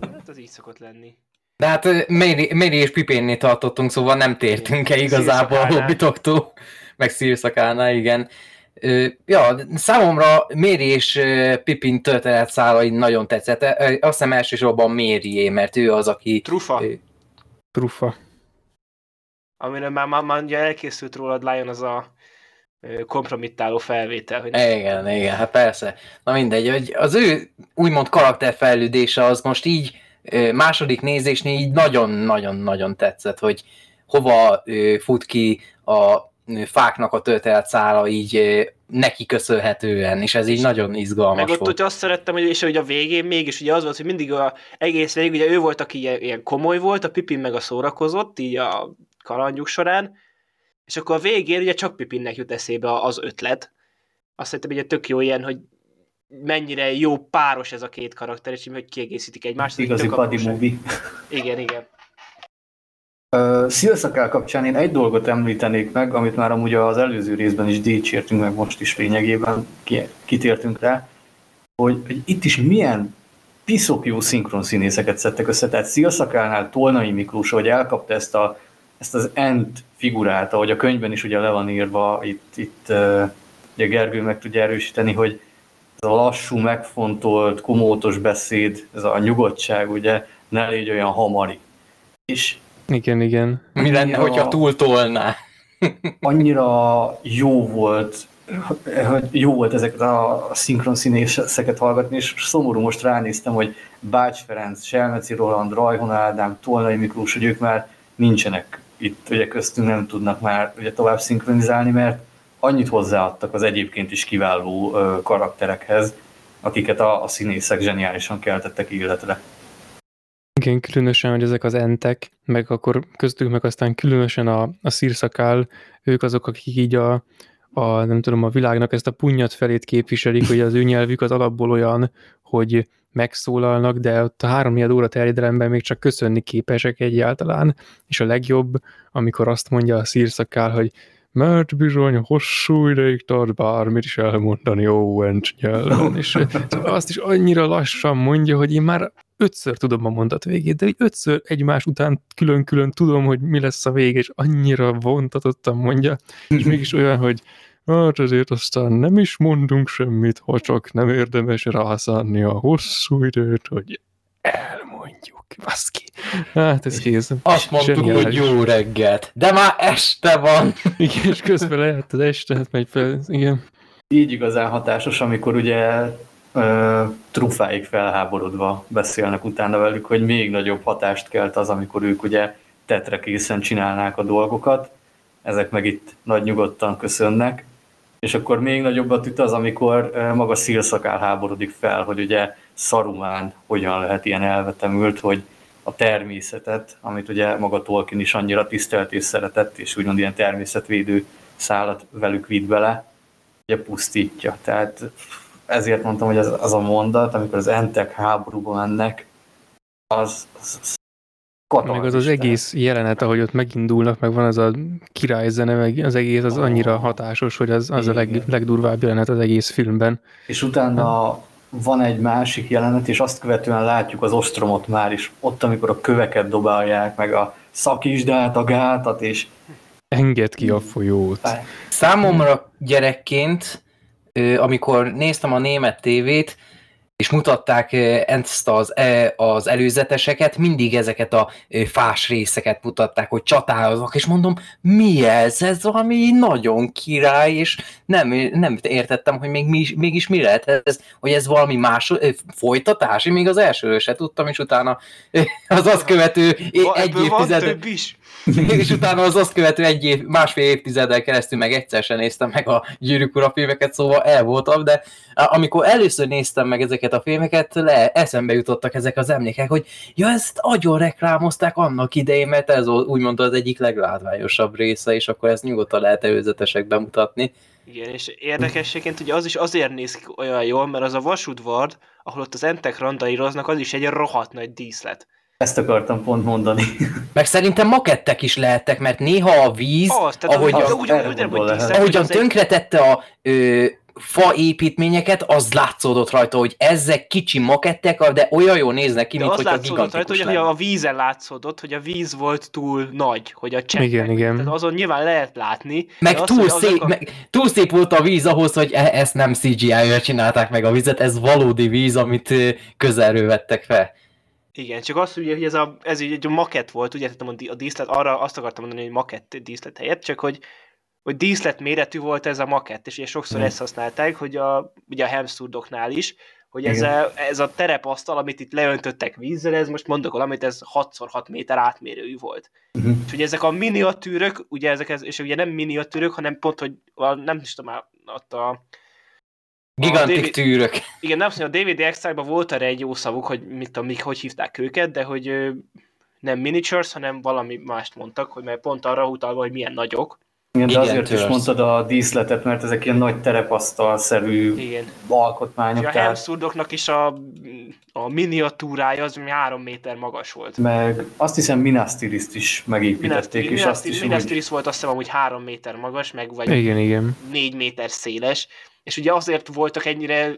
Hát az így szokott lenni. De hát Mary, Mary és Pipénnél tartottunk, szóval nem tértünk el igazából a hobbitoktól, meg szírszakánál, igen. Ja, számomra Méri és Pipin történetszálai nagyon tetszett. Azt hiszem elsősorban Mérié, mert ő az, aki... Trufa, Ö, Trufa. amiről már, már, már ugye elkészült rólad Lion az a kompromittáló felvétel, hogy Igen, igen, hát persze. Na mindegy, hogy az ő úgymond karakterfejlődése az most így második nézésnél így nagyon-nagyon-nagyon tetszett, hogy hova fut ki a fáknak a töltelt szála így neki köszönhetően, és ez így nagyon izgalmas Meg ott volt. hogy azt szerettem, hogy, és hogy a végén mégis ugye az volt, hogy mindig a egész végig, ugye ő volt, aki ilyen, ilyen komoly volt, a Pipin meg a szórakozott, így a kalandjuk során, és akkor a végén ugye csak Pipinnek jut eszébe az ötlet. Azt szerintem ugye tök jó ilyen, hogy mennyire jó páros ez a két karakter, és hogy kiegészítik egymást. Igazi buddy movie. Igen, igen. Uh, Szilszakál kapcsán én egy dolgot említenék meg, amit már amúgy az előző részben is dicsértünk, meg most is lényegében ki- kitértünk rá, hogy, hogy itt is milyen piszok jó szinkron színészeket szedtek össze. Tehát Szilszakálnál Tolnai Miklós, hogy elkapta ezt, a, ezt az Ent figurát, ahogy a könyvben is ugye le van írva, itt, itt uh, ugye Gergő meg tudja erősíteni, hogy a lassú, megfontolt, komótos beszéd, ez a nyugodtság, ugye, ne légy olyan hamari. És Igen, igen. Mi lenne, hogyha túltolná? annyira jó volt, hogy jó volt ezeket a szinkron színészeket hallgatni, és szomorú most ránéztem, hogy Bács Ferenc, Selmeci Roland, Rajhon Ádám, Tolnai Miklós, hogy ők már nincsenek itt, ugye köztünk nem tudnak már ugye tovább szinkronizálni, mert annyit hozzáadtak az egyébként is kiváló karakterekhez, akiket a, a színészek zseniálisan keltettek életre. Igen, különösen, hogy ezek az entek, meg akkor köztük meg aztán különösen a, a szírszakál, ők azok, akik így a, a, nem tudom, a világnak ezt a punyat felét képviselik, hogy az ő nyelvük az alapból olyan, hogy megszólalnak, de ott a három óra terjedelemben még csak köszönni képesek egyáltalán, és a legjobb, amikor azt mondja a szírszakál, hogy mert bizony hosszú ideig tart bármit is elmondani Owens nyelven, és azt is annyira lassan mondja, hogy én már ötször tudom a mondat végét, de így ötször egymás után külön-külön tudom, hogy mi lesz a vége, és annyira vontatottan mondja, és mégis olyan, hogy hát ezért aztán nem is mondunk semmit, ha csak nem érdemes rászánni a hosszú időt, hogy elmondjuk. Baszki. Hát ez kész. Azt mondtuk, hogy Zseniális. jó reggelt, de már este van. Igen, és közben lehet az este, hát megy fel. Igen. így igazán hatásos, amikor ugye ö, trufáig felháborodva beszélnek utána velük, hogy még nagyobb hatást kelt az, amikor ők ugye tetre készen csinálnák a dolgokat, ezek meg itt nagy nyugodtan köszönnek, és akkor még nagyobbat üt az, amikor maga Szilszakál háborodik fel, hogy ugye Szarumán hogyan lehet ilyen elvetemült, hogy a természetet, amit ugye maga Tolkien is annyira tisztelt és szeretett, és úgymond ilyen természetvédő szállat velük vitt bele, ugye pusztítja. Tehát ezért mondtam, hogy az, az a mondat, amikor az entek háborúba mennek, az, az, az Meg az az egész jelenet, ahogy ott megindulnak, meg van az a királyzene, meg az egész az annyira hatásos, hogy az, az a leg, legdurvább jelenet az egész filmben. És utána van egy másik jelenet, és azt követően látjuk az ostromot már is, ott, amikor a köveket dobálják, meg a szakítsd át a gátat, és Engedd ki a folyót. Számomra gyerekként, amikor néztem a német tévét, és mutatták ezt az, e, az előzeteseket, mindig ezeket a fás részeket mutatták, hogy csatáznak, és mondom, mi ez? Ez valami nagyon király, és nem, nem értettem, hogy még mi, mégis mi lehet ez, hogy ez valami más folytatás. Én még az elsőről se tudtam, és utána az azt követő egy ebből van évtized... több is. És utána az azt követő egy év, másfél évtizeddel keresztül meg egyszer sem néztem meg a gyűrűk ura filmeket, szóval el voltam, de amikor először néztem meg ezeket a filmeket, le, eszembe jutottak ezek az emlékek, hogy ja, ezt agyon reklámozták annak idején, mert ez úgymond az egyik leglátványosabb része, és akkor ezt nyugodtan lehet előzetesek bemutatni. Igen, és érdekességként ugye az is azért néz ki olyan jól, mert az a vasudvard, ahol ott az entek randalíroznak, az is egy rohadt nagy díszlet. Ezt akartam pont mondani. Meg szerintem makettek is lehettek, mert néha a víz, Az, tehát ahogy, ahogy, a, az- úgy, úgy, úgy, ahogyan az tönkretette a ö, fa építményeket, az látszódott rajta, hogy ezek kicsi makettek, de olyan jól néznek ki, De mint az hogy a látszódott rajta, gigantikus hogy, a vízen látszódott, hogy a víz volt túl nagy, hogy a cseppek. Igen, igen. Tehát azon nyilván lehet látni. Meg az, túl, hogy szép, a- meg túl szép volt a víz ahhoz, hogy e- ezt nem CGI-vel csinálták meg a vizet, ez valódi víz, amit közelről vettek fel. Igen, csak az, ugye, hogy ez, a, ez így egy makett volt, ugye tettem a, díszlet, arra azt akartam mondani, hogy makett díszlet helyett, csak hogy, hogy díszlet méretű volt ez a makett, és ugye sokszor Hmm. ezt használták, hogy a, ugye a Hemsurdoknál is, hogy ez a, ez a terepasztal, amit itt leöntöttek vízzel, ez most mondok valamit, ez 6x6 méter átmérőjű volt. Uh-huh. És ugye ezek a miniatűrök, ugye ezek, ez, és ugye nem miniatűrök, hanem pont, hogy a, nem is tudom, ott a Gigantik David- tűrök. igen, nem azt mondja, a DVD Extra-ban volt erre egy jó szavuk, hogy mit tudom, mik, hogy hívták őket, de hogy ö, nem miniatures, hanem valami mást mondtak, hogy mert pont arra utalva, hogy milyen nagyok. Igen, de Igen, azért is Törsz. mondtad a díszletet, mert ezek ilyen nagy terepasztal-szerű Igen. És alkotmányok, a tehát is a, a miniatúrája az ami három méter magas volt. meg azt hiszem Minas Tirith-t is megépítették, és azt is Minas úgy... Tirith volt azt hiszem amúgy három méter magas, meg vagy Igen, igen. négy méter széles, és ugye azért voltak ennyire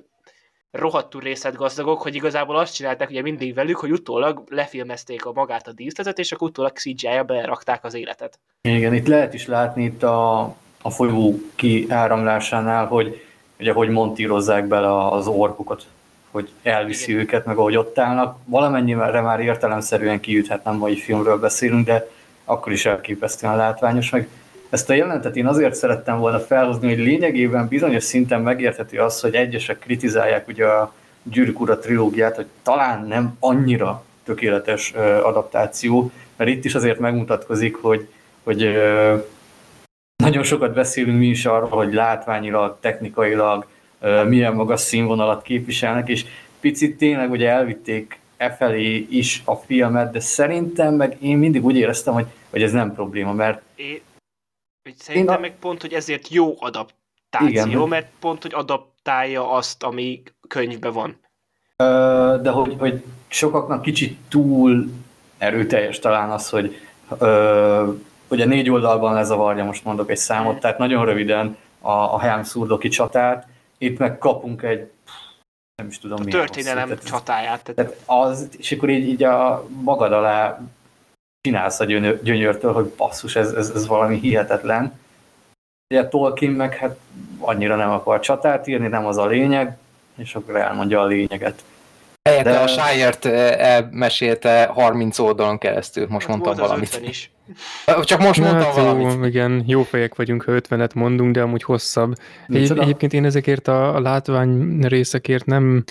rohadtul részletgazdagok, hogy igazából azt csinálták ugye mindig velük, hogy utólag lefilmezték a magát a díszletet, és akkor utólag CGI-ja berakták az életet. Igen, itt lehet is látni itt a, a folyó kiáramlásánál, hogy ugye hogy montírozzák bele az orkokat, hogy elviszi Igen. őket, meg ahogy ott állnak. Valamennyire már értelemszerűen kiüthet, nem mai filmről beszélünk, de akkor is elképesztően látványos, meg ezt a jelentet én azért szerettem volna felhozni, hogy lényegében bizonyos szinten megérthető az, hogy egyesek kritizálják ugye a Gyűrűk Ura trilógiát, hogy talán nem annyira tökéletes adaptáció, mert itt is azért megmutatkozik, hogy, hogy nagyon sokat beszélünk mi is arról, hogy látványilag, technikailag milyen magas színvonalat képviselnek, és picit tényleg ugye elvitték e felé is a filmet, de szerintem meg én mindig úgy éreztem, hogy, hogy ez nem probléma, mert hogy szerintem a- meg pont, hogy ezért jó adaptáció, Igen. mert pont, hogy adaptálja azt, ami könyvben van. Ö, de hogy, hogy sokaknak kicsit túl erőteljes talán az, hogy ö, ugye négy oldalban lezavarja, most mondok egy számot, tehát nagyon röviden a, a Helmszurdoki csatát, itt meg kapunk egy nem is tudom A milyen történelem hosszú, tehát- csatáját. Tehát, Tehát az, és akkor így, így a magad alá csinálsz a gyönyör, gyönyörtől, hogy basszus, ez, ez, ez valami hihetetlen. Ugye Tolkien meg hát annyira nem akar csatát írni, nem az a lényeg, és akkor elmondja a lényeget. Helyette De- a Shire-t elmesélte 30 oldalon keresztül, most hát mondtam volt az valamit. 50 is. Csak most mondtam Hát, valamit. jó, igen, jó fejek vagyunk, ha 50-et mondunk, de amúgy hosszabb. Egy, egyébként én ezekért a, a látvány részekért nem,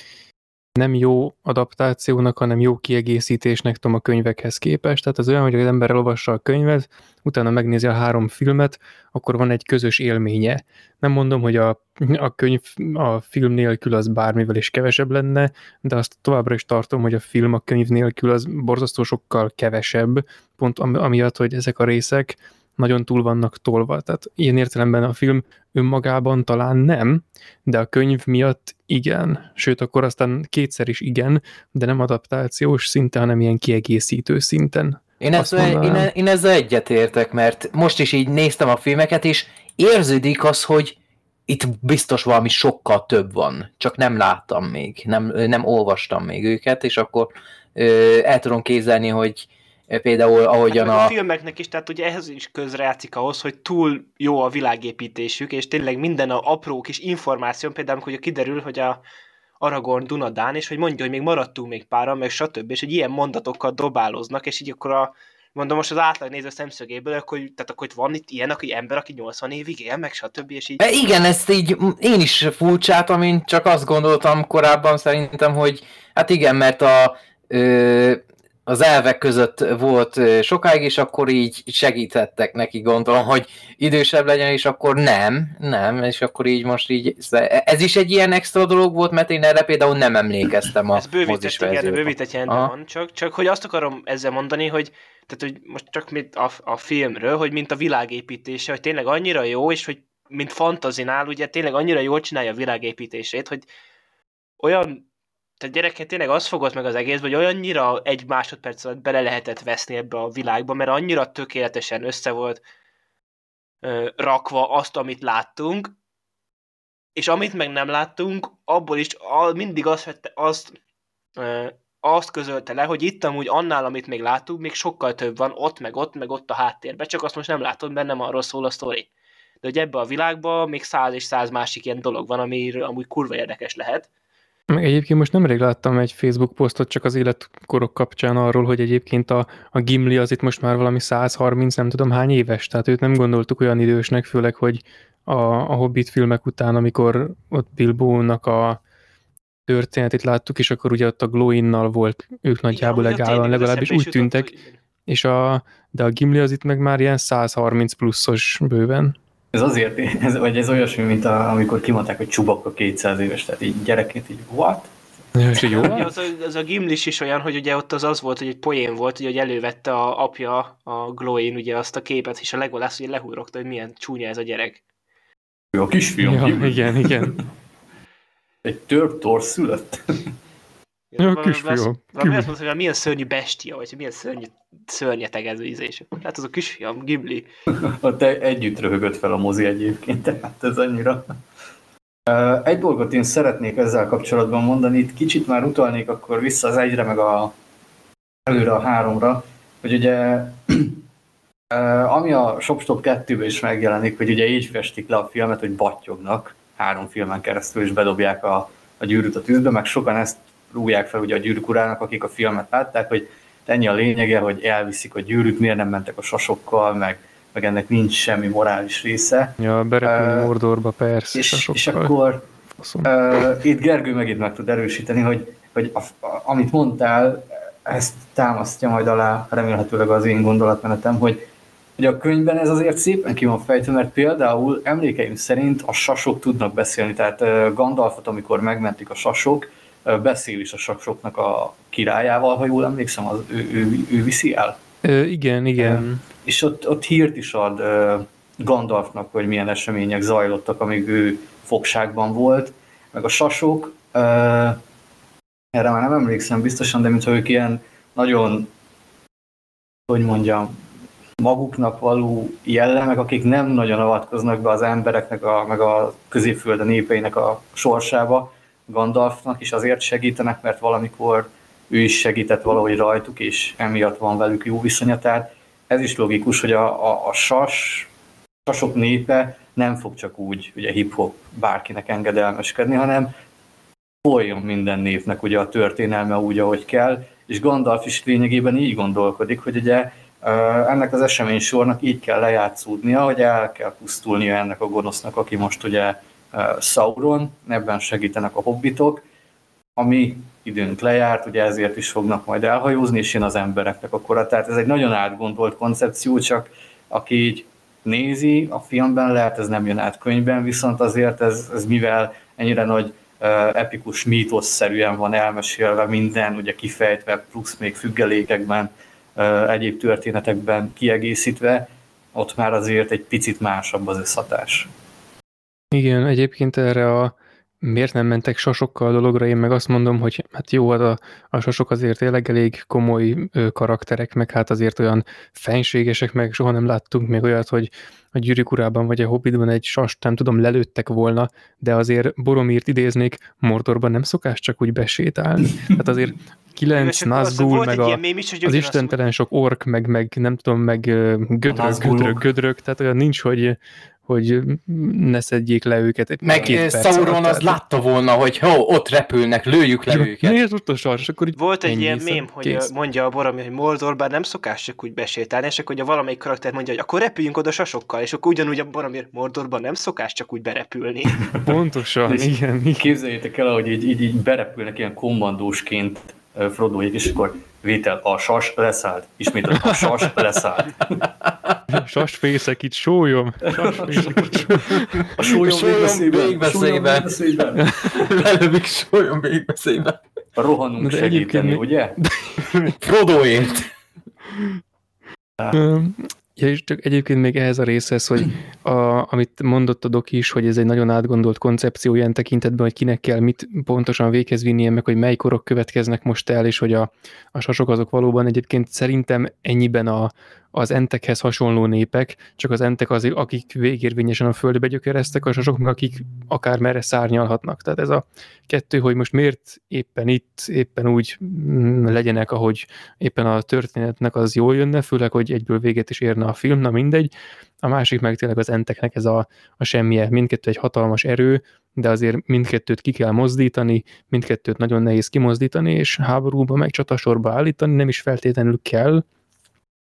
nem jó adaptációnak, hanem jó kiegészítésnek tudom a könyvekhez képest. Tehát az olyan, hogy az ember elolvassa a könyvet, utána megnézi a három filmet, akkor van egy közös élménye. Nem mondom, hogy a, a könyv a film nélkül az bármivel is kevesebb lenne, de azt továbbra is tartom, hogy a film a könyv nélkül az borzasztó sokkal kevesebb, pont am- amiatt, hogy ezek a részek nagyon túl vannak tolva. Tehát ilyen értelemben a film önmagában talán nem, de a könyv miatt igen. Sőt, akkor aztán kétszer is igen, de nem adaptációs szinten, hanem ilyen kiegészítő szinten. Én, ezzel, én, én ezzel egyetértek, mert most is így néztem a filmeket, és érződik az, hogy itt biztos valami sokkal több van, csak nem láttam még, nem, nem olvastam még őket, és akkor ö, el tudom kézelni, hogy például Hát ahogyan meg a a... filmeknek is, tehát ugye ehhez is közrejátszik ahhoz, hogy túl jó a világépítésük, és tényleg minden a apró kis információ, például amikor kiderül, hogy a Aragorn Dunadán, és hogy mondja, hogy még maradtunk még páran, meg stb. És hogy ilyen mondatokkal dobáloznak, és így akkor a mondom most az átlag néző szemszögéből, akkor, tehát akkor itt van itt ilyen, aki ember, aki 80 évig él, meg stb. És így E, Igen, ezt így én is furcsáltam, én csak azt gondoltam korábban szerintem, hogy hát igen, mert a, ö, az elvek között volt sokáig, és akkor így segítettek neki, gondolom, hogy idősebb legyen, és akkor nem, nem, és akkor így most így, ez is egy ilyen extra dolog volt, mert én erre például nem emlékeztem a Ez bővített, igen, bővített van, csak, csak hogy azt akarom ezzel mondani, hogy tehát, hogy most csak mint a, a filmről, hogy mint a világépítése, hogy tényleg annyira jó, és hogy mint fantazinál, ugye tényleg annyira jól csinálja a világépítését, hogy olyan, tehát gyerekként tényleg az fogott meg az egész, hogy olyannyira egy másodperc alatt bele lehetett veszni ebbe a világba, mert annyira tökéletesen össze volt ö, rakva azt, amit láttunk, és amit meg nem láttunk, abból is a, mindig azt, vette, azt, ö, azt közölte le, hogy itt amúgy annál, amit még látunk, még sokkal több van ott, meg ott, meg ott a háttérben, csak azt most nem látod, mert nem arról szól a sztori. De hogy ebbe a világban még száz és száz másik ilyen dolog van, ami amúgy kurva érdekes lehet. Meg egyébként most nemrég láttam egy Facebook posztot csak az életkorok kapcsán arról, hogy egyébként a, a Gimli az itt most már valami 130, nem tudom hány éves, tehát őt nem gondoltuk olyan idősnek, főleg, hogy a, a Hobbit filmek után, amikor ott Bilbónak a történetét láttuk, és akkor ugye ott a Glowinnal volt ők nagyjából legálan, legalábbis úgy tűntek, és a, de a Gimli az itt meg már ilyen 130 pluszos bőven. Ez azért, ez, vagy ez olyasmi, mint a, amikor kimondták, hogy Csubakka 200 éves, tehát így gyerekként így, what? És így jó? Ugye az, a, az a Gimlis is olyan, hogy ugye ott az az volt, hogy egy poén volt, ugye, hogy elővette a apja a Glowin ugye azt a képet, és a Legolas ugye lehúrogta, hogy milyen csúnya ez a gyerek. Ő a kisfiam, Ja, igen, igen. egy torsz szülött. Ja, kisfiú, Valami azt mondta, hogy milyen szörnyű bestia, vagy hogy milyen szörnyű, szörnyeteg ez ízés. Hát az a kisfiam, Gimli. Ott e- együtt röhögött fel a mozi egyébként, tehát ez annyira. Egy dolgot én szeretnék ezzel kapcsolatban mondani, itt kicsit már utalnék akkor vissza az egyre, meg a, előre a háromra, hogy ugye ami a Shopstop 2-ben is megjelenik, hogy ugye így festik le a filmet, hogy battyognak három filmen keresztül, és bedobják a, a gyűrűt a tűzbe, meg sokan ezt rúgják fel ugye a gyűrűk urának, akik a filmet látták, hogy ennyi a lényege, hogy elviszik a gyűrűt, miért nem mentek a sasokkal, meg, meg ennek nincs semmi morális része. Ja, berepülni Ö, Mordorba, persze, És, és, és akkor Faszom. uh, itt Gergő megint meg tud erősíteni, hogy, hogy a, a, amit mondtál, ezt támasztja majd alá remélhetőleg az én gondolatmenetem, hogy, hogy a könyvben ez azért szépen ki van fejtve, mert például emlékeim szerint a sasok tudnak beszélni, tehát uh, Gandalfot, amikor megmentik a sasok, uh, beszél is a sasoknak a királyával, ha jól emlékszem, az, ő, ő, ő viszi el. Ö, igen, igen. És ott, ott hírt is ad Gandalfnak, hogy milyen események zajlottak, amíg ő fogságban volt, meg a sasok, erre már nem emlékszem biztosan, de mintha ők ilyen nagyon, hogy mondjam, maguknak való jellemek, akik nem nagyon avatkoznak be az embereknek, a, meg a középfölde népeinek a sorsába, Gandalfnak is azért segítenek, mert valamikor ő is segített valahogy rajtuk, és emiatt van velük jó viszonya. Tehát ez is logikus, hogy a, a, a sas, sasok népe nem fog csak úgy ugye hip-hop bárkinek engedelmeskedni, hanem folyjon minden népnek ugye a történelme úgy, ahogy kell, és Gandalf is lényegében így gondolkodik, hogy ugye ennek az esemény sornak így kell lejátszódnia, hogy el kell pusztulnia ennek a gonosznak, aki most ugye Sauron, ebben segítenek a hobbitok, ami időnk lejárt, ugye ezért is fognak majd elhajózni, és jön az embereknek a kora. Tehát ez egy nagyon átgondolt koncepció, csak aki így nézi a filmben, lehet ez nem jön át könyvben, viszont azért ez, ez mivel ennyire nagy epikus mítoszszerűen van elmesélve minden, ugye kifejtve, plusz még függelékekben, egyéb történetekben kiegészítve, ott már azért egy picit másabb az összhatás. Igen, egyébként erre a miért nem mentek sasokkal a dologra, én meg azt mondom, hogy hát jó, hát a, a sasok azért tényleg elég komoly ö, karakterek, meg hát azért olyan fenségesek, meg soha nem láttunk még olyat, hogy a Gyűrűk urában vagy a Hobbitban egy sast, nem tudom, lelőttek volna, de azért Boromírt idéznék, Mordorban nem szokás csak úgy besétálni. Hát azért kilenc Nazgul, meg a, mém is, az istentelen sok ork, meg, meg nem tudom, meg gödrök, gödrök, gödrök, tehát olyan nincs, hogy, hogy ne szedjék le őket. Meg eh, Sauron az tehát- látta volna, hogy ho, ott repülnek, lőjük le Ja, őket. Miért ott a sars? És akkor így Volt egy ilyen mém, hogy kész. ö, mondja a Boromir, hogy Mordorban nem szokás csak úgy besétálni, és akkor ugye valamelyik karakter mondja, hogy akkor repüljünk oda sasokkal, és akkor ugyanúgy a Boromir, Mordorban nem szokás csak úgy berepülni. Pontosan, igen, igen. Képzeljétek el, hogy így, így, így berepülnek ilyen kommandósként ö, Frodoék, és akkor vétel, a sas leszállt. Ismét a sas leszállt. Sasfészek itt sólyom. Sasfészek itt sólyom. A sólyom végbeszélyben. végbeszélyben. Sólyom végbeszélyben. Lelövik. Rohanunk De egyébként segíteni, még- ugye? Frodoért. Ja, és csak egyébként még ehhez a részhez, hogy a, amit mondott a doki is, hogy ez egy nagyon átgondolt koncepció ilyen tekintetben, hogy kinek kell mit pontosan véghez vinnie, meg hogy mely korok következnek most el, és hogy a, a sasok azok valóban egyébként szerintem ennyiben a, az entekhez hasonló népek, csak az entek az, akik végérvényesen a földbe gyökereztek, a sasok akik akár merre szárnyalhatnak. Tehát ez a kettő, hogy most miért éppen itt, éppen úgy mm, legyenek, ahogy éppen a történetnek az jól jönne, főleg, hogy egyből véget is érne a film, na mindegy. A másik meg tényleg az enteknek ez a, a semmije. Mindkettő egy hatalmas erő, de azért mindkettőt ki kell mozdítani, mindkettőt nagyon nehéz kimozdítani, és háborúba meg csatasorba állítani nem is feltétlenül kell,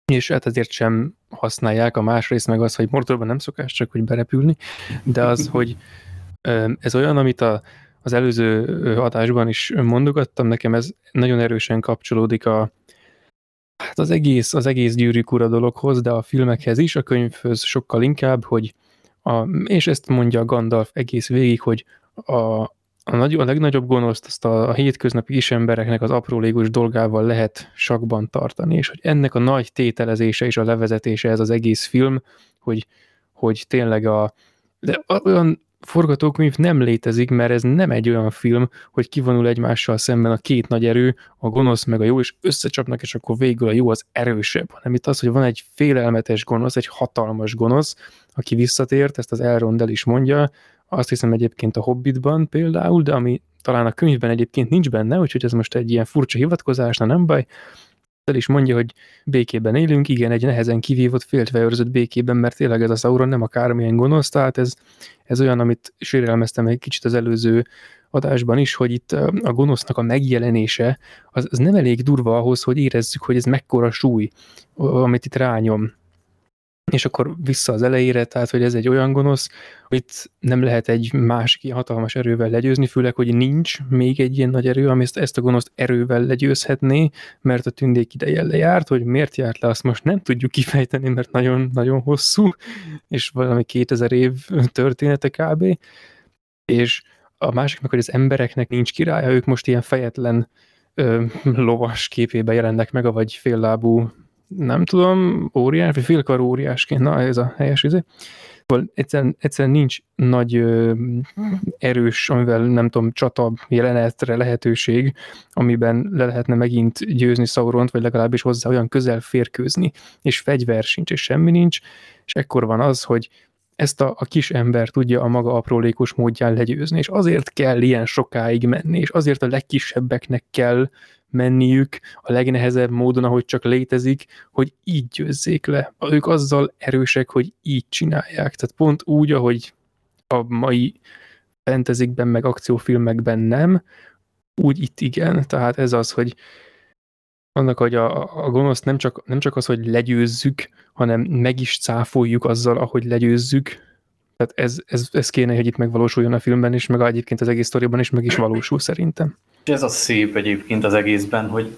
és hát ezért sem használják. A másrészt meg az, hogy Mordorban nem szokás csak úgy berepülni, de az, hogy ez olyan, amit a, az előző adásban is mondogattam, nekem ez nagyon erősen kapcsolódik a, hát az egész, az egész gyűrűk ura dologhoz, de a filmekhez is, a könyvhöz sokkal inkább, hogy a, és ezt mondja Gandalf egész végig, hogy a, a, nagy, a legnagyobb gonoszt azt a, a hétköznapi kisembereknek az aprólégos dolgával lehet sakban tartani, és hogy ennek a nagy tételezése és a levezetése ez az egész film, hogy, hogy tényleg a, de olyan forgatókönyv nem létezik, mert ez nem egy olyan film, hogy kivonul egymással szemben a két nagy erő, a gonosz meg a jó, és összecsapnak, és akkor végül a jó az erősebb, hanem itt az, hogy van egy félelmetes gonosz, egy hatalmas gonosz, aki visszatért, ezt az Elrond el is mondja, azt hiszem egyébként a Hobbitban például, de ami talán a könyvben egyébként nincs benne, úgyhogy ez most egy ilyen furcsa hivatkozás, na nem baj, el is mondja, hogy békében élünk, igen, egy nehezen kivívott, féltve őrzött békében, mert tényleg ez a Sauron nem akármilyen gonosz, tehát ez, ez olyan, amit sérelmeztem egy kicsit az előző adásban is, hogy itt a gonosznak a megjelenése, az, az nem elég durva ahhoz, hogy érezzük, hogy ez mekkora súly, amit itt rányom és akkor vissza az elejére, tehát hogy ez egy olyan gonosz, hogy nem lehet egy másik hatalmas erővel legyőzni, főleg, hogy nincs még egy ilyen nagy erő, ami ezt, ezt a gonoszt erővel legyőzhetné, mert a tündék ideje lejárt, hogy miért járt le, azt most nem tudjuk kifejteni, mert nagyon-nagyon hosszú, és valami 2000 év története kb. És a másik meg, hogy az embereknek nincs királya, ők most ilyen fejetlen ö, lovas képébe jelennek meg, vagy féllábú nem tudom, óriás, vagy félkar óriásként, na ez a helyes izé. Szóval egyszerűen, egyszerűen nincs nagy ö, erős, amivel nem tudom, csata jelenetre lehetőség, amiben le lehetne megint győzni Sauront, vagy legalábbis hozzá olyan közel férkőzni, és fegyver sincs, és semmi nincs, és ekkor van az, hogy ezt a, a kis ember tudja a maga aprólékos módján legyőzni, és azért kell ilyen sokáig menni, és azért a legkisebbeknek kell menniük a legnehezebb módon, ahogy csak létezik, hogy így győzzék le. Ők azzal erősek, hogy így csinálják. Tehát pont úgy, ahogy a mai fentezikben, meg akciófilmekben nem, úgy itt igen. Tehát ez az, hogy annak, hogy a, a gonoszt nem csak, nem csak az, hogy legyőzzük, hanem meg is cáfoljuk azzal, ahogy legyőzzük. Tehát ez, ez, ez kéne, hogy itt megvalósuljon a filmben is, meg egyébként az egész sztoriban is meg is valósul szerintem. És ez a szép egyébként az egészben, hogy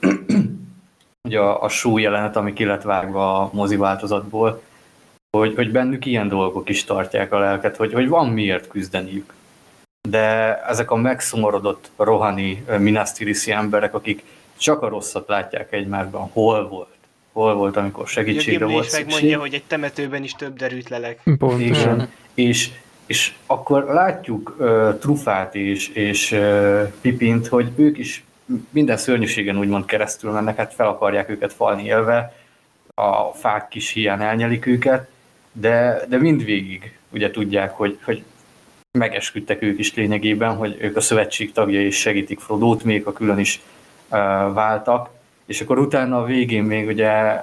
ugye a, a súly jelenet, ami ki lett vágva a mozi változatból, hogy, hogy bennük ilyen dolgok is tartják a lelket, hogy, hogy van miért küzdeniük. De ezek a megszomorodott rohani Minas Tirisi emberek, akik csak a rosszat látják egymásban, hol volt? Hol volt, amikor segítségre volt szükség? megmondja, hogy egy temetőben is több derült lelek. Pontosan. És és akkor látjuk uh, Trufát és, és uh, Pipint, hogy ők is minden szörnyűségen úgymond keresztül mennek, hát fel akarják őket falni élve, a fák kis hiány elnyelik őket, de, de mindvégig ugye tudják, hogy, hogy megesküdtek ők is lényegében, hogy ők a szövetség tagjai és segítik Frodót, még a külön is uh, váltak, és akkor utána a végén még ugye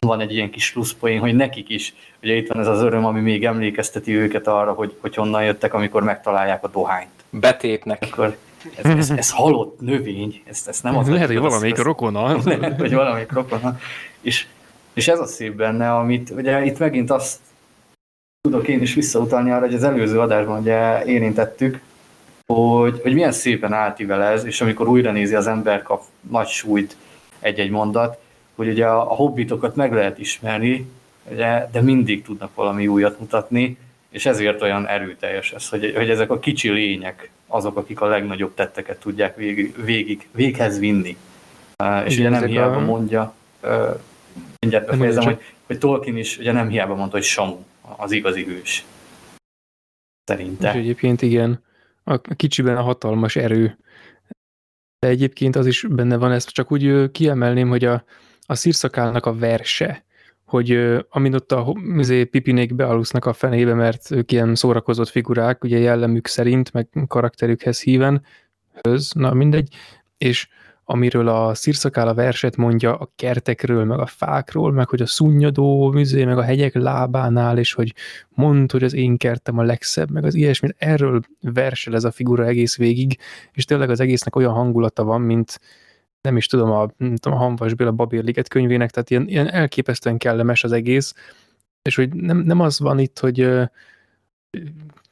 van egy ilyen kis pluszpoén, hogy nekik is, ugye itt van ez az öröm, ami még emlékezteti őket arra, hogy, hogy honnan jöttek, amikor megtalálják a dohányt. Betépnek. Akkor ez, ez, ez halott növény, ezt, ezt nem az. Lehet, hogy valamelyik rokona. Lehet, hogy valamelyik rokona. És, és ez a szép benne, amit ugye itt megint azt tudok én is visszautalni arra, hogy az előző adásban ugye érintettük, hogy, hogy milyen szépen átível ez, és amikor újra nézi az ember, kap nagy súlyt egy-egy mondat, hogy ugye a, a hobbitokat meg lehet ismerni, ugye, de mindig tudnak valami újat mutatni, és ezért olyan erőteljes ez, hogy, hogy ezek a kicsi lények azok, akik a legnagyobb tetteket tudják végig, végig véghez vinni. Uh, és ugye nem hiába a... mondja, uh, mindjárt befejezem, hogy, hogy Tolkien is ugye nem hiába mondta, hogy Samu az igazi hős. Szerinte. És egyébként igen, a kicsiben a hatalmas erő. De egyébként az is benne van, ezt csak úgy kiemelném, hogy a, a szírszakálnak a verse, hogy amin ott a izé, pipinék bealusznak a fenébe, mert ők ilyen szórakozott figurák, ugye jellemük szerint, meg karakterükhez híven, höz, na mindegy, és amiről a szírszakál a verset mondja a kertekről, meg a fákról, meg hogy a szunnyadó műzé, meg a hegyek lábánál, és hogy mond, hogy az én kertem a legszebb, meg az ilyesmit. Erről versel ez a figura egész végig, és tényleg az egésznek olyan hangulata van, mint, nem is tudom, a, nem tudom, a Hanvas Béla Babérliget könyvének, tehát ilyen, ilyen elképesztően kellemes az egész, és hogy nem, nem az van itt, hogy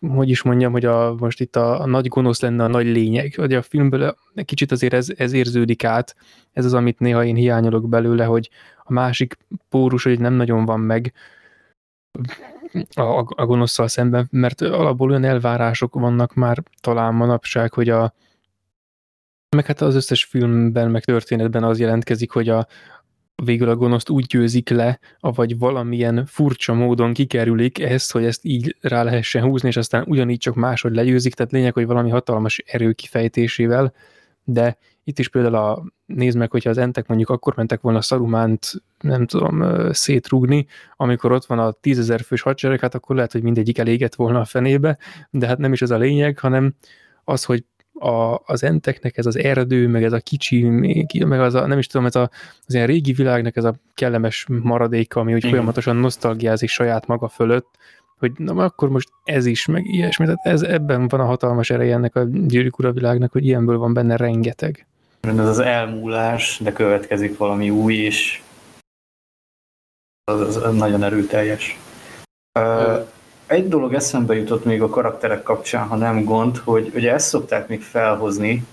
hogy is mondjam, hogy a, most itt a, a nagy gonosz lenne a nagy lényeg. Hogy a filmből kicsit azért ez, ez érződik át, ez az, amit néha én hiányolok belőle, hogy a másik pórus, hogy nem nagyon van meg a, a gonoszszal szemben, mert alapból olyan elvárások vannak már talán manapság, hogy a meg hát az összes filmben, meg történetben az jelentkezik, hogy a, végül a gonoszt úgy győzik le, vagy valamilyen furcsa módon kikerülik ezt, hogy ezt így rá lehessen húzni, és aztán ugyanígy csak máshogy legyőzik, tehát lényeg, hogy valami hatalmas erő kifejtésével, de itt is például a, nézd meg, hogyha az entek mondjuk akkor mentek volna Szarumánt, nem tudom, szétrúgni, amikor ott van a tízezer fős hadsereg, hát akkor lehet, hogy mindegyik elégett volna a fenébe, de hát nem is ez a lényeg, hanem az, hogy a, az enteknek ez az erdő, meg ez a kicsi, meg az a, nem is tudom, ez a, az ilyen régi világnak ez a kellemes maradéka, ami úgy folyamatosan nosztalgiázik saját maga fölött, hogy na akkor most ez is, meg ilyesmi. Tehát ez, ebben van a hatalmas ereje ennek a gyűrűk világnak, hogy ilyenből van benne rengeteg. Ez az elmúlás, de következik valami új is. Az, az nagyon erőteljes. Uh, egy dolog eszembe jutott még a karakterek kapcsán, ha nem gond, hogy ugye ezt szokták még felhozni,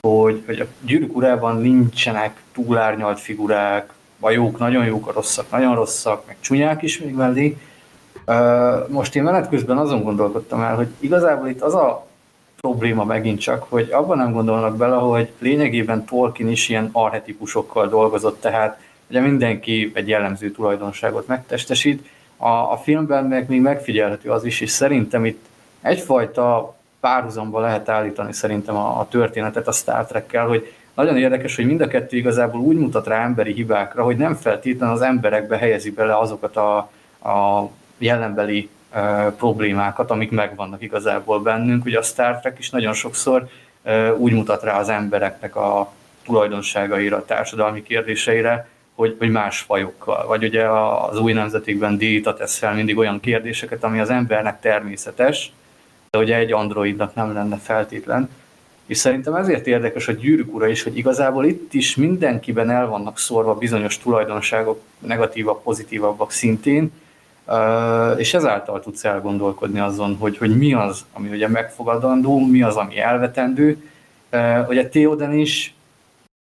hogy, hogy a gyűrűk urában nincsenek túlárnyalt figurák, a jók nagyon jók, a rosszak nagyon rosszak, meg csúnyák is még mellé. Most én menet közben azon gondolkodtam el, hogy igazából itt az a probléma megint csak, hogy abban nem gondolnak bele, hogy lényegében Tolkien is ilyen arhetipusokkal dolgozott, tehát ugye mindenki egy jellemző tulajdonságot megtestesít, a, a filmben meg még megfigyelhető az is, és szerintem itt egyfajta párhuzamba lehet állítani szerintem a, a történetet a Star Trek-kel, hogy nagyon érdekes, hogy mind a kettő igazából úgy mutat rá emberi hibákra, hogy nem feltétlenül az emberekbe helyezi bele azokat a, a jelenbeli e, problémákat, amik megvannak igazából bennünk. Ugye a Star Trek is nagyon sokszor e, úgy mutat rá az embereknek a tulajdonságaira, társadalmi kérdéseire, hogy, hogy más fajokkal. Vagy ugye az új nemzetikben díjta tesz fel mindig olyan kérdéseket, ami az embernek természetes, de ugye egy androidnak nem lenne feltétlen. És szerintem ezért érdekes a gyűrűk ura is, hogy igazából itt is mindenkiben el vannak szórva bizonyos tulajdonságok, negatívabb, pozitívabbak szintén, és ezáltal tudsz elgondolkodni azon, hogy, hogy mi az, ami ugye megfogadandó, mi az, ami elvetendő. Ugye Theoden is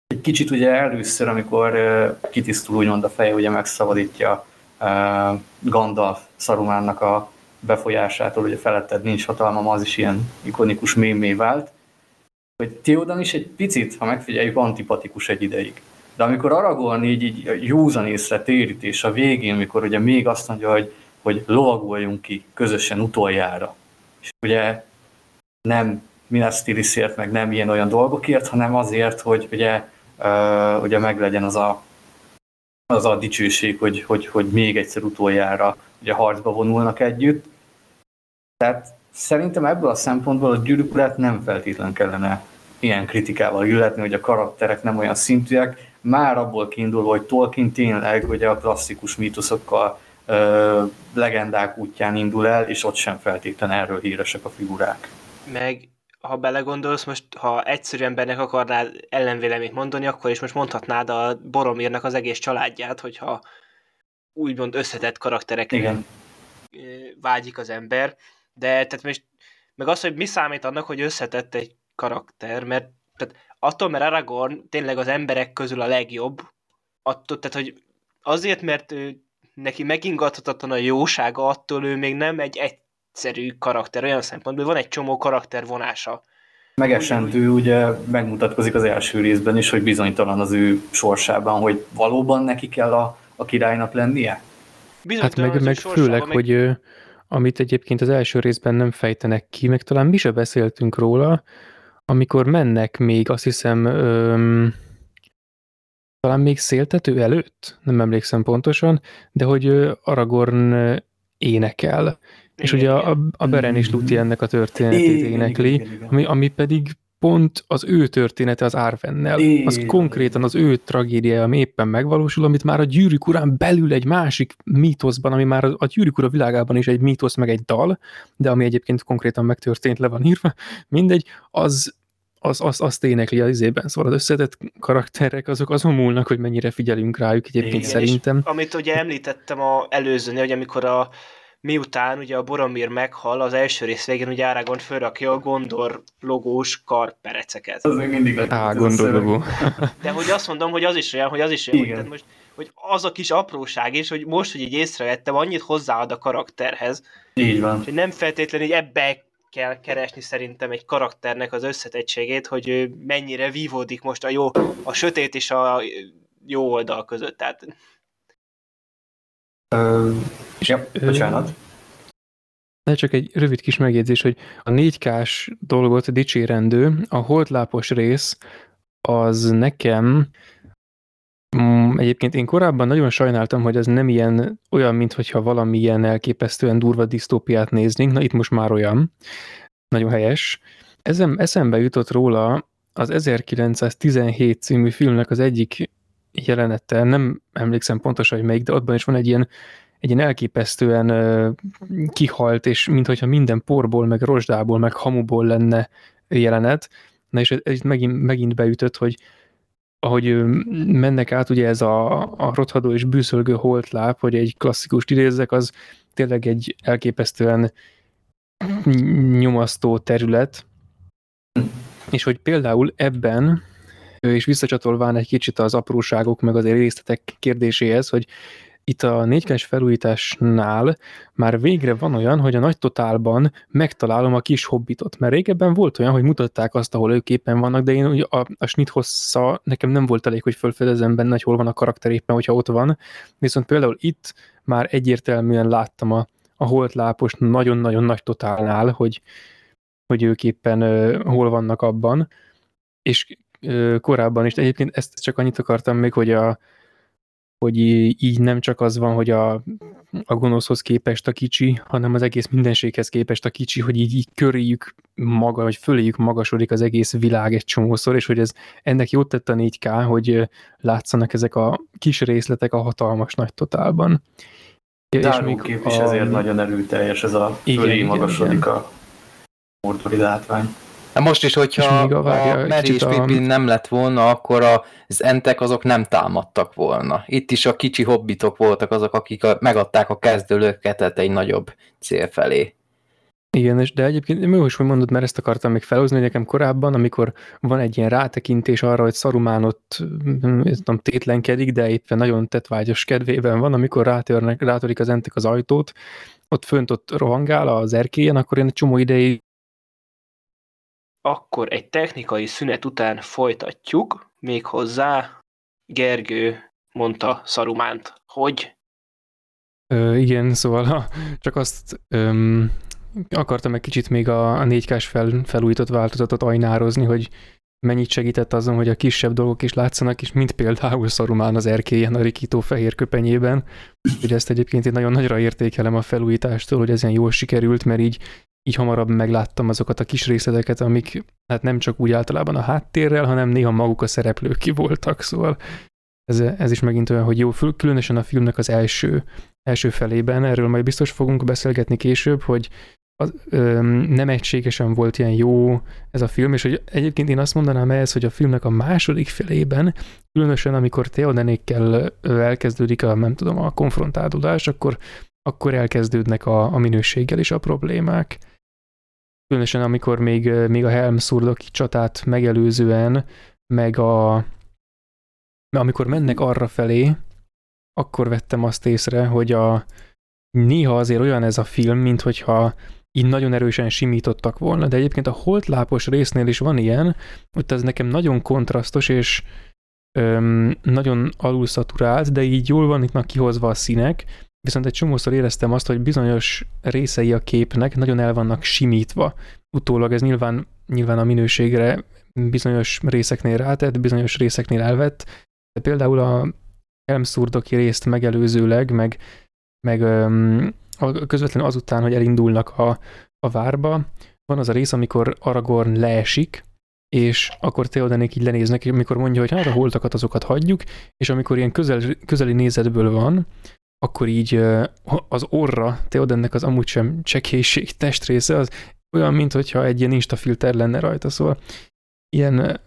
egy kicsit ugye először, amikor uh, kitisztul úgymond a feje, ugye megszabadítja uh, Gandalf Szarumánnak a befolyásától, ugye feletted nincs hatalmam, az is ilyen ikonikus mémé vált, hogy Theodan is egy picit, ha megfigyeljük, antipatikus egy ideig. De amikor Aragorn így, így józan észre térít, és a végén, amikor ugye még azt mondja, hogy, hogy lovagoljunk ki közösen utoljára, és ugye nem Minas Tirithért, meg nem ilyen olyan dolgokért, hanem azért, hogy ugye uh, ugye meglegyen az a, az a dicsőség, hogy, hogy, hogy még egyszer utoljára ugye harcba vonulnak együtt. Tehát szerintem ebből a szempontból a gyűrűk nem feltétlen kellene ilyen kritikával illetni, hogy a karakterek nem olyan szintűek, már abból kiindulva, hogy Tolkien tényleg ugye a klasszikus mítoszokkal, ö, legendák útján indul el, és ott sem feltétlen erről híresek a figurák. Meg ha belegondolsz, most ha egyszerű embernek akarnád ellenvéleményt mondani, akkor is most mondhatnád a Boromírnak az egész családját, hogyha úgymond összetett karakterekre Igen. vágyik az ember. De tehát most, meg az, hogy mi számít annak, hogy összetett egy karakter, mert tehát attól, mert Aragorn tényleg az emberek közül a legjobb, attól, tehát hogy azért, mert ő, neki megingathatatlan a jósága, attól ő még nem egy, egy egyszerű karakter olyan szempontból, van egy csomó karakter vonása. Megesentő ugye megmutatkozik az első részben is, hogy bizonytalan az ő sorsában, hogy valóban neki kell a, a királynak lennie? Hát meg, meg főleg, meg... hogy amit egyébként az első részben nem fejtenek ki, meg talán mi se beszéltünk róla, amikor mennek még, azt hiszem, öm, talán még széltető előtt, nem emlékszem pontosan, de hogy Aragorn énekel, és ugye a, a Beren is Luti ennek a történetét igen, énekli, igen, igen, Ami, ami pedig pont az ő története az Árvennel. Az konkrétan az ő tragédiája, ami éppen megvalósul, amit már a gyűrűk urán belül egy másik mítoszban, ami már a gyűrűk ura világában is egy mítosz, meg egy dal, de ami egyébként konkrétan megtörtént, le van írva, mindegy, az, az, az, azt énekli az izében, szóval az összetett karakterek azok azon múlnak, hogy mennyire figyelünk rájuk egyébként Igen, szerintem. amit ugye említettem a előzőnél, hogy amikor a miután ugye a Boromir meghal, az első rész végén ugye Aragorn fölrakja a Gondor logós karpereceket. Az még mindig a Á, gondologó. De hogy azt mondom, hogy az is olyan, hogy az is olyan, hogy, Igen. tehát most, hogy az a kis apróság is, hogy most, hogy így észrevettem, annyit hozzáad a karakterhez, Így van. hogy nem feltétlenül így ebbe kell keresni szerintem egy karakternek az összetettségét, hogy ő mennyire vívódik most a jó, a sötét és a jó oldal között. Tehát Ö, ja, ö, bocsánat. De csak egy rövid kis megjegyzés, hogy a 4K-s dolgot dicsérendő, a holdlápos rész az nekem mm, egyébként én korábban nagyon sajnáltam, hogy ez nem ilyen olyan, mintha valami ilyen elképesztően durva disztópiát néznénk, na itt most már olyan, nagyon helyes. Ezen, eszembe jutott róla az 1917 című filmnek az egyik jelenete, nem emlékszem pontosan, hogy melyik, de abban is van egy ilyen, egy ilyen elképesztően ö, kihalt, és mintha minden porból, meg rozsdából, meg hamuból lenne jelenet. Na és ez, megint, megint beütött, hogy ahogy mennek át ugye ez a, a rothadó és bűszölgő holtláp, hogy egy klasszikus idézzek, az tényleg egy elképesztően nyomasztó terület, és hogy például ebben, és visszacsatolván egy kicsit az apróságok meg az részletek kérdéséhez, hogy itt a 4 felújításnál már végre van olyan, hogy a nagy totálban megtalálom a kis hobbitot, mert régebben volt olyan, hogy mutatták azt, ahol ők éppen vannak, de én ugye a, a snit hossza nekem nem volt elég, hogy felfedezem benne, hogy hol van a karakter éppen, hogyha ott van, viszont például itt már egyértelműen láttam a, a holtlápos nagyon-nagyon nagy totálnál, hogy, hogy ők éppen uh, hol vannak abban, és korábban is, egyébként ezt csak annyit akartam még, hogy a, hogy így nem csak az van, hogy a, a gonoszhoz képest a kicsi, hanem az egész mindenséghez képest a kicsi, hogy így, így köréjük maga, vagy föléjük magasodik az egész világ egy csomószor, és hogy ez ennek jót tett a 4K, hogy látszanak ezek a kis részletek a hatalmas nagy totálban. És Dárgókép is ezért nagyon erőteljes, ez a fölé igen, magasodik igen. a mordori látvány. Na most is, hogyha a- várja, a Meri és a- nem lett volna, akkor az entek azok nem támadtak volna. Itt is a kicsi hobbitok voltak azok, akik a, megadták a kezdőlöketet egy nagyobb cél felé. Igen, és de egyébként jó is, hogy mondod, mert ezt akartam még felhozni, hogy nekem korábban, amikor van egy ilyen rátekintés arra, hogy Szarumán ott mm, nem tudom, tétlenkedik, de éppen nagyon tetvágyos kedvében van, amikor rátörnek, rátörik az entek az ajtót, ott fönt ott rohangál az erkélyen, akkor én egy csomó ideig akkor egy technikai szünet után folytatjuk, méghozzá Gergő mondta Szarumánt, hogy Ö, igen, szóval ha csak azt öm, akartam egy kicsit még a, a 4K-s fel, felújított változatot ajnározni, hogy mennyit segített azon, hogy a kisebb dolgok is látszanak, és mint például Szarumán az erkélyen a rikító fehér köpenyében. Ugye ezt egyébként én nagyon nagyra értékelem a felújítástól, hogy ez ilyen jól sikerült, mert így, így hamarabb megláttam azokat a kis részleteket, amik hát nem csak úgy általában a háttérrel, hanem néha maguk a szereplők ki voltak, szóval ez, ez is megint olyan, hogy jó, különösen a filmnek az első, első felében, erről majd biztos fogunk beszélgetni később, hogy az, öm, nem egységesen volt ilyen jó ez a film, és hogy egyébként én azt mondanám ehhez, hogy a filmnek a második felében, különösen amikor Theodenékkel ö, elkezdődik a, nem tudom, a konfrontálódás, akkor, akkor elkezdődnek a, a minőséggel is a problémák. Különösen amikor még, még a Helmszurdoki csatát megelőzően, meg a amikor mennek arra felé, akkor vettem azt észre, hogy a néha azért olyan ez a film, mint hogyha így nagyon erősen simítottak volna, de egyébként a holtlápos résznél is van ilyen, ott ez nekem nagyon kontrasztos, és öm, nagyon alulszaturált, de így jól van itt kihozva a színek, viszont egy csomószor éreztem azt, hogy bizonyos részei a képnek nagyon el vannak simítva. Utólag ez nyilván, nyilván a minőségre bizonyos részeknél rátett, bizonyos részeknél elvett, de például a Helmszurdoki részt megelőzőleg, meg, meg öm, közvetlenül azután, hogy elindulnak a, a várba, van az a rész, amikor Aragorn leesik, és akkor Theodenék így lenéznek, amikor mondja, hogy hát a holtakat azokat hagyjuk, és amikor ilyen közel, közeli nézetből van, akkor így az orra Theodennek az amúgy sem csekélység testrésze, az olyan, mintha egy ilyen instafilter lenne rajta, szóval ilyen,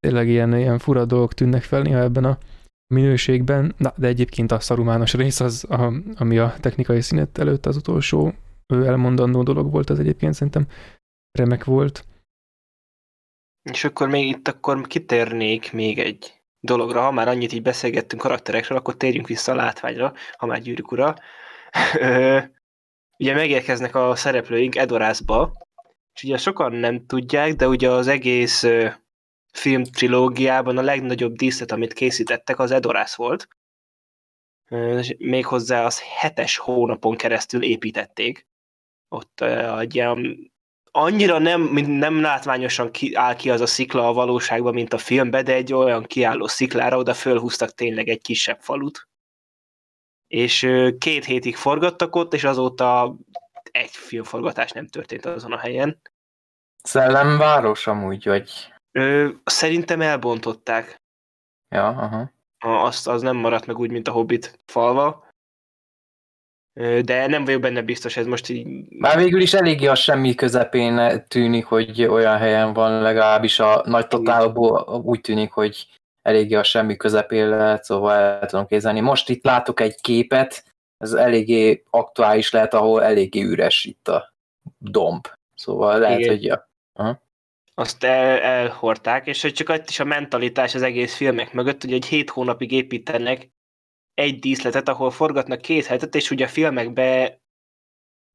tényleg ilyen, ilyen fura dolgok tűnnek fel néha ebben a minőségben, na, de egyébként a szarumános rész az, a, ami a technikai szünet előtt az utolsó ő elmondandó dolog volt, az egyébként szerintem remek volt. És akkor még itt akkor kitérnék még egy dologra, ha már annyit így beszélgettünk karakterekről, akkor térjünk vissza a látványra, ha már gyűrűk ura. ugye megérkeznek a szereplőink Edorászba, és ugye sokan nem tudják, de ugye az egész film trilógiában a legnagyobb díszlet, amit készítettek, az Edorász volt. Méghozzá az hetes hónapon keresztül építették. Ott egy ilyen annyira nem, nem látványosan ki, áll ki az a szikla a valóságban, mint a filmben, de egy olyan kiálló sziklára oda fölhúztak tényleg egy kisebb falut. És két hétig forgattak ott, és azóta egy filmforgatás nem történt azon a helyen. Szellemváros amúgy, vagy? Ö, szerintem elbontották. Ja, aha. Azt, az nem maradt meg úgy, mint a Hobbit falva de nem vagyok benne biztos, ez most így... Már végül is eléggé a semmi közepén tűnik, hogy olyan helyen van, legalábbis a nagy totálból úgy tűnik, hogy eléggé a semmi közepén lehet, szóval el tudom kézelni. Most itt látok egy képet, ez eléggé aktuális lehet, ahol eléggé üres itt a domb. Szóval lehet, Igen. hogy ja. Aha. Azt el, elhordták, és hogy csak itt is a mentalitás az egész filmek mögött, hogy egy hét hónapig építenek egy díszletet, ahol forgatnak két hetet, és ugye a filmekbe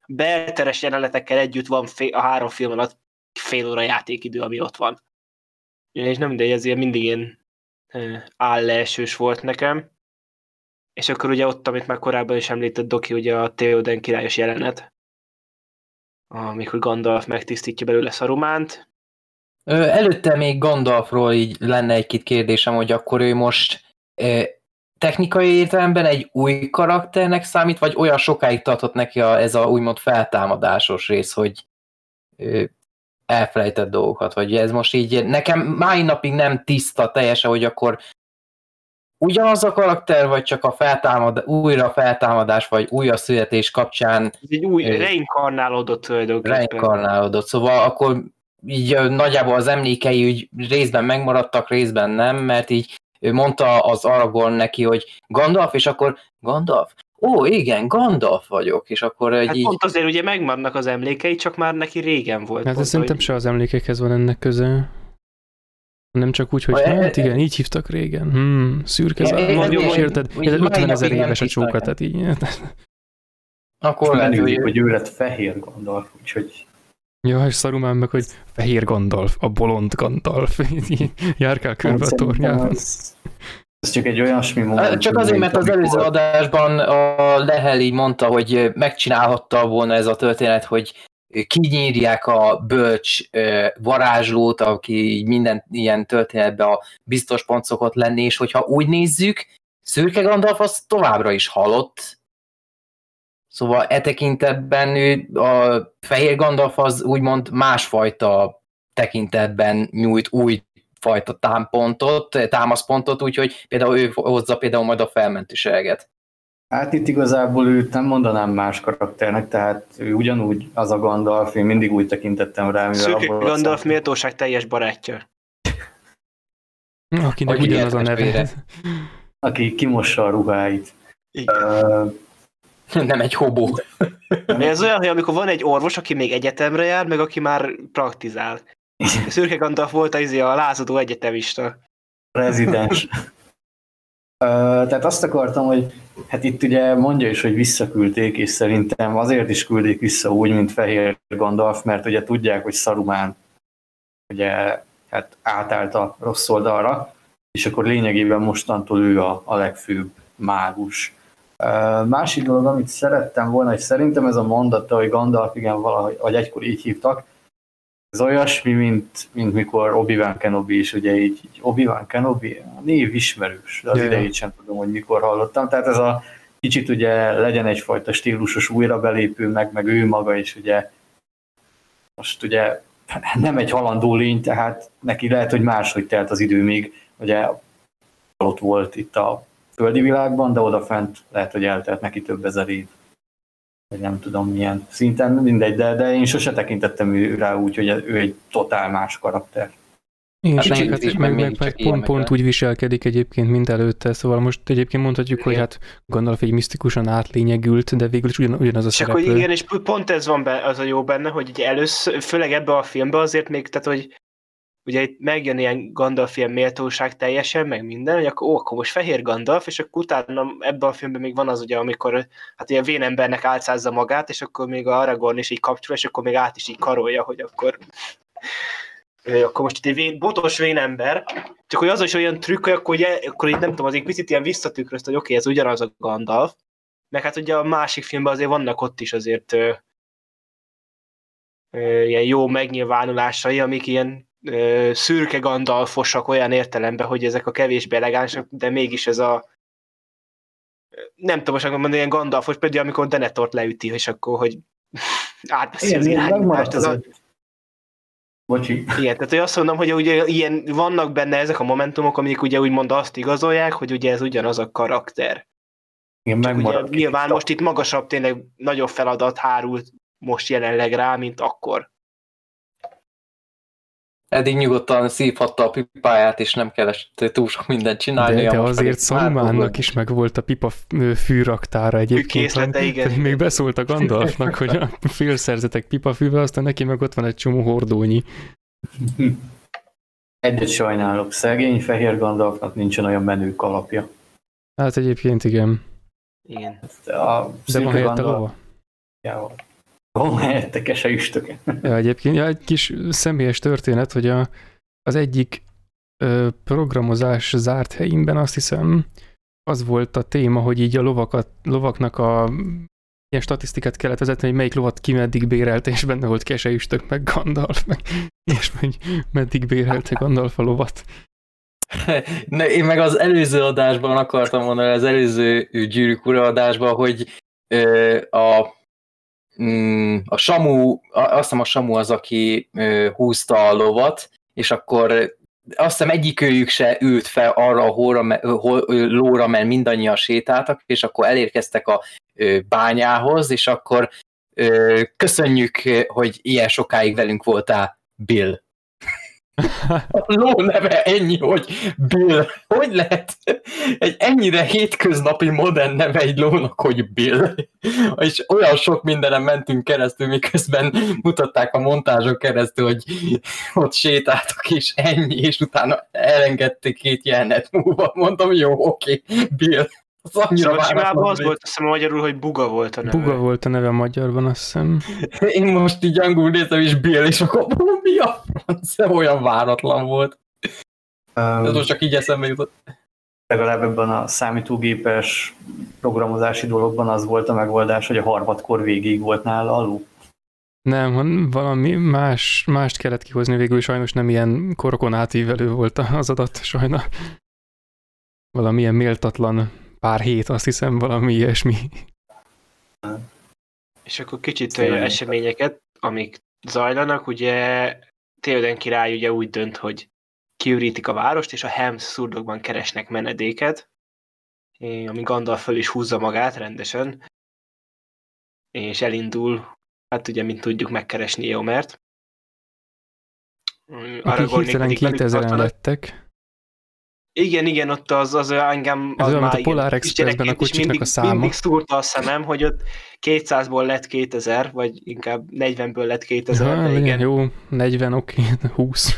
belteres jelenetekkel együtt van fél, a három film alatt fél óra játékidő, ami ott van. És nem mindegy, ezért mindig ilyen állleesős volt nekem. És akkor ugye ott, amit már korábban is említett Doki, ugye a Theoden királyos jelenet, amikor Gandalf megtisztítja belőle Sarumánt. Előtte még Gandalfról így lenne egy-két kérdésem, hogy akkor ő most technikai értelemben egy új karakternek számít, vagy olyan sokáig tartott neki a, ez a úgymond feltámadásos rész, hogy elfelejtett dolgokat, vagy ez most így, nekem máj napig nem tiszta teljesen, hogy akkor ugyanaz a karakter, vagy csak a feltámad, újra feltámadás, vagy újra születés kapcsán. Ez egy új, reinkarnálódott tulajdonképpen. Reinkarnálódott, szóval akkor így nagyjából az emlékei úgy részben megmaradtak, részben nem, mert így ő mondta az Aragorn neki, hogy Gandalf, és akkor Gandalf? Ó, igen, Gandalf vagyok, és akkor egy hát így... pont azért ugye megvannak az emlékei, csak már neki régen volt. Hát ez szerintem hogy... se az emlékekhez van ennek köze. Nem csak úgy, hogy a, hát igen, így hívtak régen. Hmm, szürke zászló. És érted, ez 50 ezer éves a csóka, tehát így. Akkor lehet, hogy, hogy ő lett fehér Gandalf, úgyhogy Ja, és Szarumán meg, hogy fehér Gandalf, a bolond Gandalf, járkál körbe a tornyában. Ez, ez csak egy olyasmi moment. Csak azért, mert az előző adásban a Lehel így mondta, hogy megcsinálhatta volna ez a történet, hogy kinyírják a bölcs varázslót, aki minden ilyen történetben a biztos pont szokott lenni, és hogyha úgy nézzük, Szürke Gandalf az továbbra is halott, Szóval e tekintetben ő, a Fehér Gandalf az úgymond másfajta tekintetben nyújt új fajta támpontot, támaszpontot, úgyhogy például ő hozza például majd a felmentőséget. Hát itt igazából őt nem mondanám más karakternek, tehát ő ugyanúgy az a Gandalf, én mindig úgy tekintettem rá, mivel Szürke Gandalf szem... méltóság teljes barátja. Akinek ugyanaz a neve. Aki kimossa a ruháit. Igen. Uh, Nem egy hobó. Ez olyan, hogy amikor van egy orvos, aki még egyetemre jár, meg aki már praktizál. Szürke Gandalf volt az a lázadó egyetemista. Rezidens. tehát azt akartam, hogy hát itt ugye mondja is, hogy visszaküldték, és szerintem azért is küldik vissza úgy, mint Fehér Gandalf, mert ugye tudják, hogy Szarumán ugye hát átállt a rossz oldalra, és akkor lényegében mostantól ő a, a legfőbb mágus. Másik dolog, amit szerettem volna, és szerintem ez a mondata, hogy Gandalf, igen, valahogy, vagy egykor így hívtak, ez olyasmi, mint, mint mikor Obi-Wan Kenobi is, ugye így, így Obi-Wan Kenobi, a név ismerős, de az Jaj. idejét sem tudom, hogy mikor hallottam, tehát ez a kicsit ugye legyen egyfajta stílusos újra belépő, meg, meg ő maga is ugye most ugye nem egy halandó lény, tehát neki lehet, hogy máshogy telt az idő még, ugye ott volt itt a földi világban, de odafent lehet, hogy eltelt neki több ezer év. Vagy nem tudom milyen szinten, mindegy, de, de én sose tekintettem ő rá úgy, hogy ő egy totál más karakter. És Hát hát nem hát, is, meg, meg meg, pont, pont úgy viselkedik egyébként, mint előtte, szóval most egyébként mondhatjuk, hogy Igen. hát Gandalf egy misztikusan átlényegült, de végül is ugyan, ugyanaz a Csak szereplő. hogy igen, és pont ez van be, az a jó benne, hogy ugye először, főleg ebbe a filmbe azért még, tehát hogy ugye itt megjön ilyen Gandalf ilyen méltóság teljesen, meg minden, hogy akkor, ó, akkor most fehér Gandalf, és akkor utána ebben a filmben még van az ugye, amikor hát ilyen vénembernek álcázza magát, és akkor még a Aragorn is így kapcsol, és akkor még át is így karolja, hogy akkor akkor most itt egy vén, botos vénember, csak hogy az is olyan trükk, hogy akkor, ugye, akkor így nem tudom, az egy picit ilyen visszatükrözt, hogy oké, okay, ez ugyanaz a Gandalf, meg hát ugye a másik filmben azért vannak ott is azért ilyen jó megnyilvánulásai, amik ilyen ö, szürke Gandalfosak olyan értelemben, hogy ezek a kevésbé elegánsak, de mégis ez a nem tudom most mondani, ilyen Gandalfos, például amikor Denetort leüti, és akkor, hogy átveszi az megmaradt irányítást. az a. Bocsi. igen, tehát hogy azt mondom, hogy ugye ilyen, vannak benne ezek a momentumok, amik ugye úgymond azt igazolják, hogy ugye ez ugyanaz a karakter. Igen, Csak ugye megmaradt. nyilván most itt magasabb, tényleg nagyobb feladat hárult most jelenleg rá, mint akkor. Eddig nyugodtan szívhatta a pipáját, és nem kellett túl sok mindent csinálni. De, de azért Szarumánnak is meg volt a pipa fűraktára egyébként. Készlete, igen. pedig Még beszólt a Gandalfnak, hogy a félszerzetek pipafűvel, aztán neki meg ott van egy csomó hordónyi. Egyet sajnálok, szegény fehér Gandalfnak nincsen olyan menő kalapja. Hát egyébként igen. Igen. A De van helyette Gandalf... lava. Ja, Van helyette kese üstöke. Ja, egyébként ja, egy kis személyes történet, hogy a, az egyik ö, programozás zárt helyimben azt hiszem az volt a téma, hogy így a lovakat, lovaknak a ilyen statisztikát kellett vezetni, hogy melyik lovat ki meddig bérelte, és benne volt Keseüstök, meg Gandalf, meg, és hogy meddig bérelte Gandalf a lovat. Ne, én meg az előző adásban akartam mondani, az előző gyűrűk ura adásban, hogy ö, a, a Samu, azt hiszem a Samu az, aki húzta a lovat, és akkor azt hiszem egyikőjük se ült fel arra a hóra, lóra, mert mindannyian sétáltak, és akkor elérkeztek a bányához, és akkor köszönjük, hogy ilyen sokáig velünk voltál, Bill. A ló neve ennyi, hogy Bill. Hogy lehet egy ennyire hétköznapi modern neve egy lónak, hogy Bill? És olyan sok mindenem mentünk keresztül, miközben mutatták a montázsok keresztül, hogy ott sétáltak, és ennyi, és utána elengedték két jelenet múlva. Mondom, jó, oké, Bill. Az annyira Szóval simában váratlan az volt. azt hiszem magyarul, hogy buga volt a neve. Buga volt a neve magyarban, azt hiszem. Én most így angol nézem, és Bill, és akkor "Ó, mi a franc? Olyan váratlan volt. Ez Um, most csak így eszembe jutott. legalább ebben a számítógépes programozási dologban az volt a megoldás, hogy a harmadkor végig volt nála a ló. Nem, han- valami más, mást kellett kihozni végül, sajnos nem ilyen korokon átívelő volt az adat, sajna. Valamilyen méltatlan pár hét, azt hiszem, valami ilyesmi. És akkor kicsit olyan eseményeket, amik zajlanak, ugye Théoden király ugye úgy dönt, hogy kiürítik a várost, és a Helms szurdokban keresnek menedéket, ami Gandalf föl is húzza magát rendesen, és elindul, hát ugye, mint tudjuk, megkeresni Akik Aragornék hirtelen pedig velük 2000-en tartanak. lettek. Igen, igen, ott az, az engem... Ez az olyan, mint a Polar Expressben a kocsiknak mindig, a száma. Mindig szúrta a szemem, hogy ott 200-ból lett 2000, vagy inkább 40-ből lett 2000, Ha, de igen. jó, 40, oké, 20.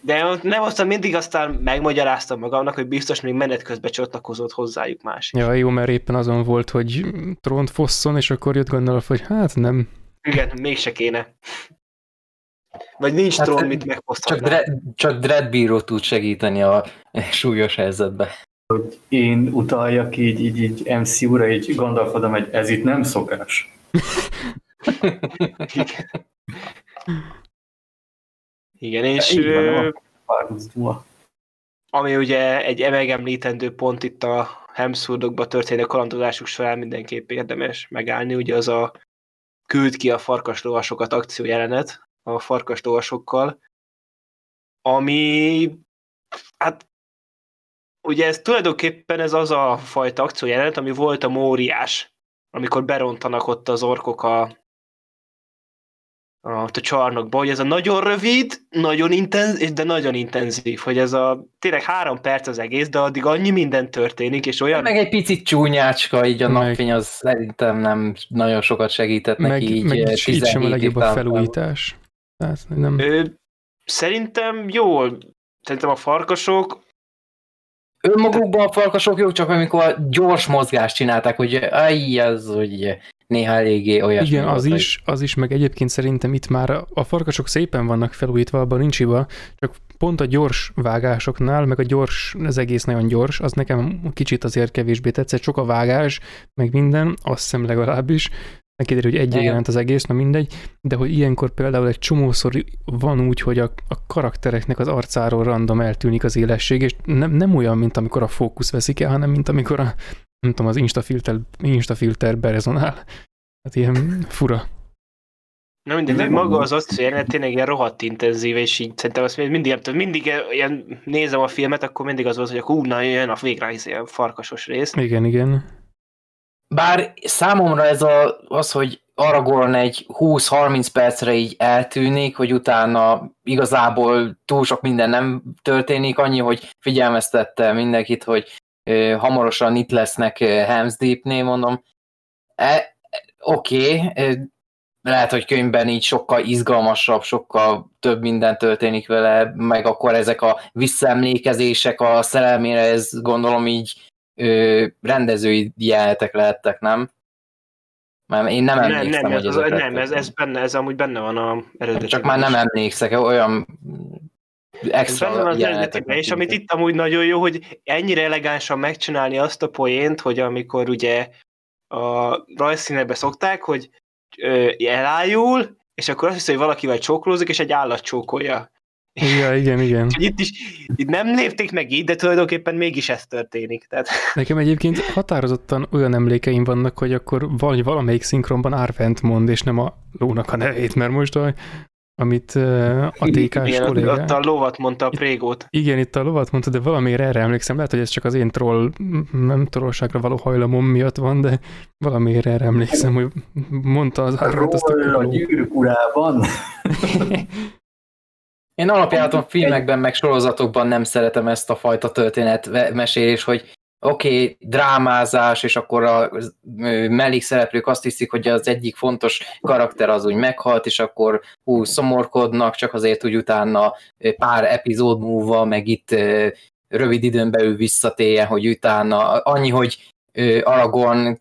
De ott nem aztán mindig aztán megmagyaráztam magamnak, hogy biztos még menet közben csatlakozott hozzájuk más. ja, jó, mert éppen azon volt, hogy trónt fosszon, és akkor jött Gandalf, hogy hát nem. Igen, mégse kéne. Vagy nincs Hát, trón, mit Csak, megfoszthatná. Dre- csak Dreadbíró tud segíteni a súlyos helyzetbe. Én utaljak így, így, így MCU-ra, így Gandalfodom, hogy ez itt nem szokás. Igen. Igen, és van, Pár húsz múlva. ami ugye egy megemlítendő pont itt a Hemszurdokba történő kalandozásuk során mindenképp érdemes megállni, ugye az a küld ki a farkaslovasokat akciójelenet a farkaslovasokkal, ami hát ugye ez tulajdonképpen ez az a fajta akciójelenet, ami volt a Móriás, amikor berontanak ott az orkok a a, a csarnokba, hogy ez a nagyon rövid, nagyon intenzív, de nagyon intenzív, hogy ez a tényleg három perc az egész, de addig annyi minden történik, és olyan... Meg egy picit csúnyácska, így a Meg- napfény az szerintem nem nagyon sokat segített Meg, neki így meg eh, így, így sem a 17 legjobb a felújítás. Tehát nem, Ö, szerintem jól, szerintem a farkasok, Önmagukban a farkasok jók, csak amikor gyors mozgást csinálták, hogy aj, az hogy néha eléggé olyasmi Igen, az is, az is, meg egyébként szerintem itt már a- farkasok szépen vannak felújítva, abban nincs hiba, csak pont a gyors vágásoknál, meg a gyors, az egész nagyon gyors, az nekem kicsit azért kevésbé tetszett, sok a vágás, meg minden, azt hiszem legalábbis, kiderül, hogy egy jelent az egész, na mindegy, de hogy ilyenkor például egy csomószor van úgy, hogy a, a karaktereknek az arcáról random eltűnik az élesség, és nem, nem olyan, mint amikor a fókusz veszik el, hanem mint amikor a, nem tudom, az instafilter, instafilter berezonál. Hát ilyen fura. Na mindegy, de Nem maga az azt jelent tényleg ilyen rohadt intenzív, és így szerintem azt mindig, nem tudom, mindig ilyen nézem a filmet, akkor mindig az volt, hogy akkor ú, na jön a végre ez ilyen farkasos rész. Igen, igen. Bár számomra ez a, az, hogy Aragorn egy 20-30 percre így eltűnik, hogy utána igazából túl sok minden nem történik, annyi, hogy figyelmeztette mindenkit, hogy ö, hamarosan itt lesznek Helm's Deep-nél, mondom. E, Oké, okay, lehet, hogy könyvben így sokkal izgalmasabb, sokkal több minden történik vele, meg akkor ezek a visszaemlékezések a szerelmére, ez gondolom így ö, rendezői jelenetek lehettek, nem? Mert én nem Nem, emlékszem, nem, hogy ez, ezek nem ez, ez, benne, ez amúgy benne van a eredetiben. Csak már nem emlékszek, olyan extra benne van az eredetiben, és amit itt amúgy nagyon jó, hogy ennyire elegánsan megcsinálni azt a poént, hogy amikor ugye a rajzszínekbe szokták, hogy ö, elájul, és akkor azt hiszi, hogy valakivel csókolózik, és egy állat csókolja. Ja, igen, igen. Úgyhogy itt is itt nem lépték meg így, de tulajdonképpen mégis ez történik. Tehát Nekem egyébként határozottan olyan emlékeim vannak, hogy akkor valahogy valamelyik szinkronban Árvent mond, és nem a lónak a nevét, mert most a, amit ö, a TK-s igen, ott, a lovat mondta a prégót. Igen, itt a lovat mondta, de valamiért erre emlékszem. Lehet, hogy ez csak az én troll, nem trollságra való hajlamom miatt van, de valamiért erre emlékszem, hogy mondta az azt Roll a a gyűrűk urában. Én alapjáraton filmekben, meg sorozatokban nem szeretem ezt a fajta történetmesélést, hogy oké, okay, drámázás, és akkor a mellékszereplők azt hiszik, hogy az egyik fontos karakter az úgy meghalt, és akkor hú, szomorkodnak, csak azért, hogy utána pár epizód múlva, meg itt rövid időn belül visszatérjen, hogy utána annyi, hogy ö, Aragorn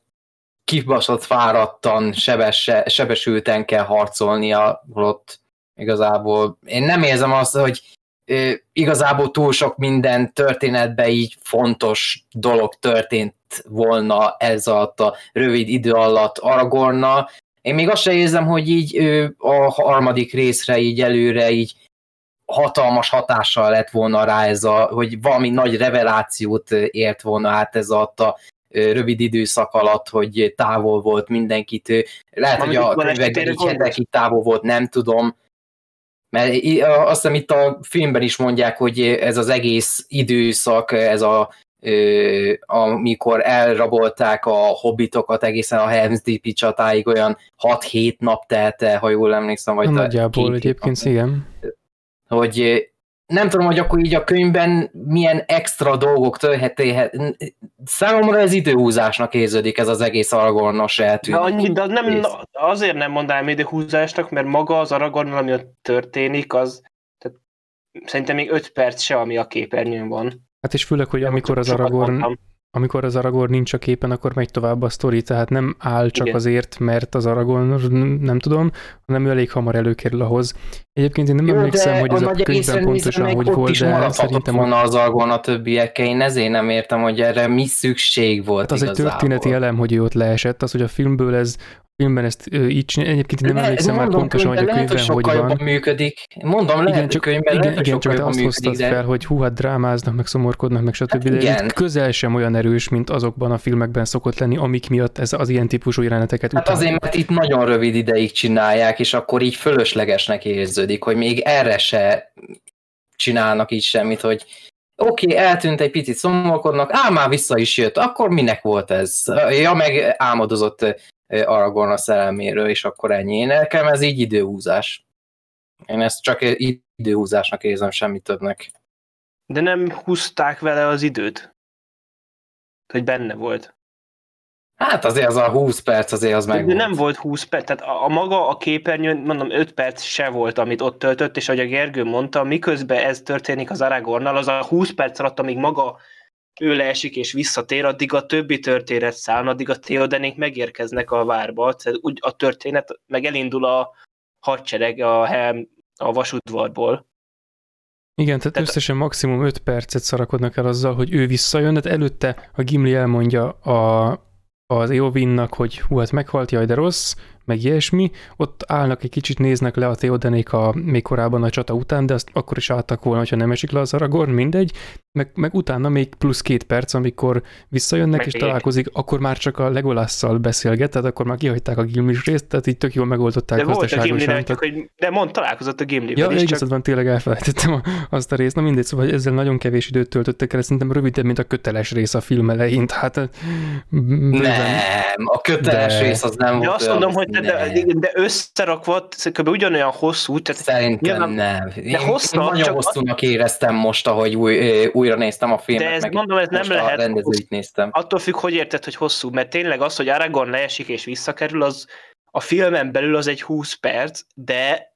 kibaszott fáradtan, sebesse, sebesülten kell harcolnia, holott igazából én nem érzem azt, hogy igazából túl sok minden történetben így fontos dolog történt volna ez alatt a rövid idő alatt Aragornnal. Én még azt sem érzem, hogy így a harmadik részre így előre így hatalmas hatással lett volna rá ez a, hogy valami nagy revelációt ért volna át ez alatt a rövid időszak alatt, hogy távol volt mindenkitől. Lehet, hogy a könyvekben így hetekig távol volt, nem tudom. Mert azt hiszem itt a filmben is mondják, hogy ez az egész időszak, ez a ö, amikor elrabolták a hobbitokat egészen a Helm's Deep csatáig, olyan 6-7 nap telt el, ha jól emlékszem, vagy talán Nagyjából két egyébként nap. igen. hogy nem tudom, hogy akkor így a könyvben milyen extra dolgok történhet. Számomra ez időhúzásnak érződik ez az egész Aragornos De, eltűnés. annyi, de nem, rész. azért nem mondanám időhúzásnak, mert maga az Aragorn, ami ott történik, az tehát, szerintem még 5 perc se, ami a képernyőn van. Hát és főleg, hogy amikor az Aragorn, mondtam. Amikor az Aragorn nincs a képen, akkor megy tovább a sztori, tehát nem áll csak Igen. azért, mert az Aragorn, nem tudom, hanem ő elég hamar előkerül ahhoz. Egyébként én nem Jó, emlékszem, hogy ez a egészre könyvben pontosan hogy volt, de szerintem volna az Argon a többiekkel, én ezért nem értem, hogy erre mi szükség volt Hát az egy igazából. történeti elem, hogy ő ott leesett, az, hogy a filmből ez, a filmben ezt így csinál, egyébként én nem emlékszem már pontosan, hogy a könyvben lehet, hogy sokkal van. működik. Mondom, lehet, Igen, hogy csak, könyvben igen, lehet, hogy igen, csak te azt hoztad de fel, hogy hú, hát drámáznak, meg szomorkodnak, meg stb. Hát de igen. itt közel sem olyan erős, mint azokban a filmekben szokott lenni, amik miatt ez az ilyen típusú jeleneteket Hát utálnak. azért, mert itt nagyon rövid ideig csinálják, és akkor így fölöslegesnek érződik, hogy még erre se csinálnak így semmit, hogy oké, okay, eltűnt egy picit szomorkodnak, ám már vissza is jött, akkor minek volt ez? Ja, meg álmodozott Aragorn a szerelméről, és akkor ennyi. Nekem ez így időhúzás. Én ezt csak időhúzásnak érzem, semmi többnek. De nem húzták vele az időt? Hogy benne volt. Hát azért az a 20 perc azért az meg De nem volt 20 perc, tehát a, a maga a képernyőn, mondom, 5 perc se volt, amit ott töltött, és ahogy a Gergő mondta, miközben ez történik az Aragornnal, az a 20 perc alatt, amíg maga ő leesik és visszatér, addig a többi történet száll, addig a Theodenék megérkeznek a várba, tehát úgy a történet, meg elindul a hadsereg a, helm, a vasudvarból. Igen, tehát, tehát összesen maximum 5 percet szarakodnak el azzal, hogy ő visszajön, tehát előtte a Gimli elmondja a, az Eowynnak, hogy hú, hát meghalt, jaj, de rossz, meg ilyesmi, ott állnak egy kicsit, néznek le a Theodenék a, még korábban a csata után, de azt akkor is álltak volna, hogyha nem esik le az Aragorn, mindegy, meg, meg utána még plusz két perc, amikor visszajönnek meg és ég. találkozik, akkor már csak a Legolasszal beszélget, tehát akkor már kihagyták a Gimlis részt, tehát így tök jól megoldották de volt a Gimli, tehát... hogy, de mond, találkozott a Gimli. Ja, is csak... van, tényleg elfelejtettem azt a részt, na mindegy, szóval ezzel nagyon kevés időt töltöttek el, szerintem rövidebb, mint a köteles rész a film elején, tehát... Nem, a köteles de... rész az nem de volt azt mondom, hogy de, de összerakva kb. ugyanolyan hosszú. Tehát Szerintem nyilván, nem. Én, de hosszú, én nagyon csak hosszúnak éreztem most, ahogy új, újra néztem a filmet. De ez meg mondom, ez nem lehet. Rendezőit néztem. Attól függ, hogy érted, hogy hosszú, mert tényleg az, hogy Aragorn leesik és visszakerül, az a filmen belül az egy 20 perc, de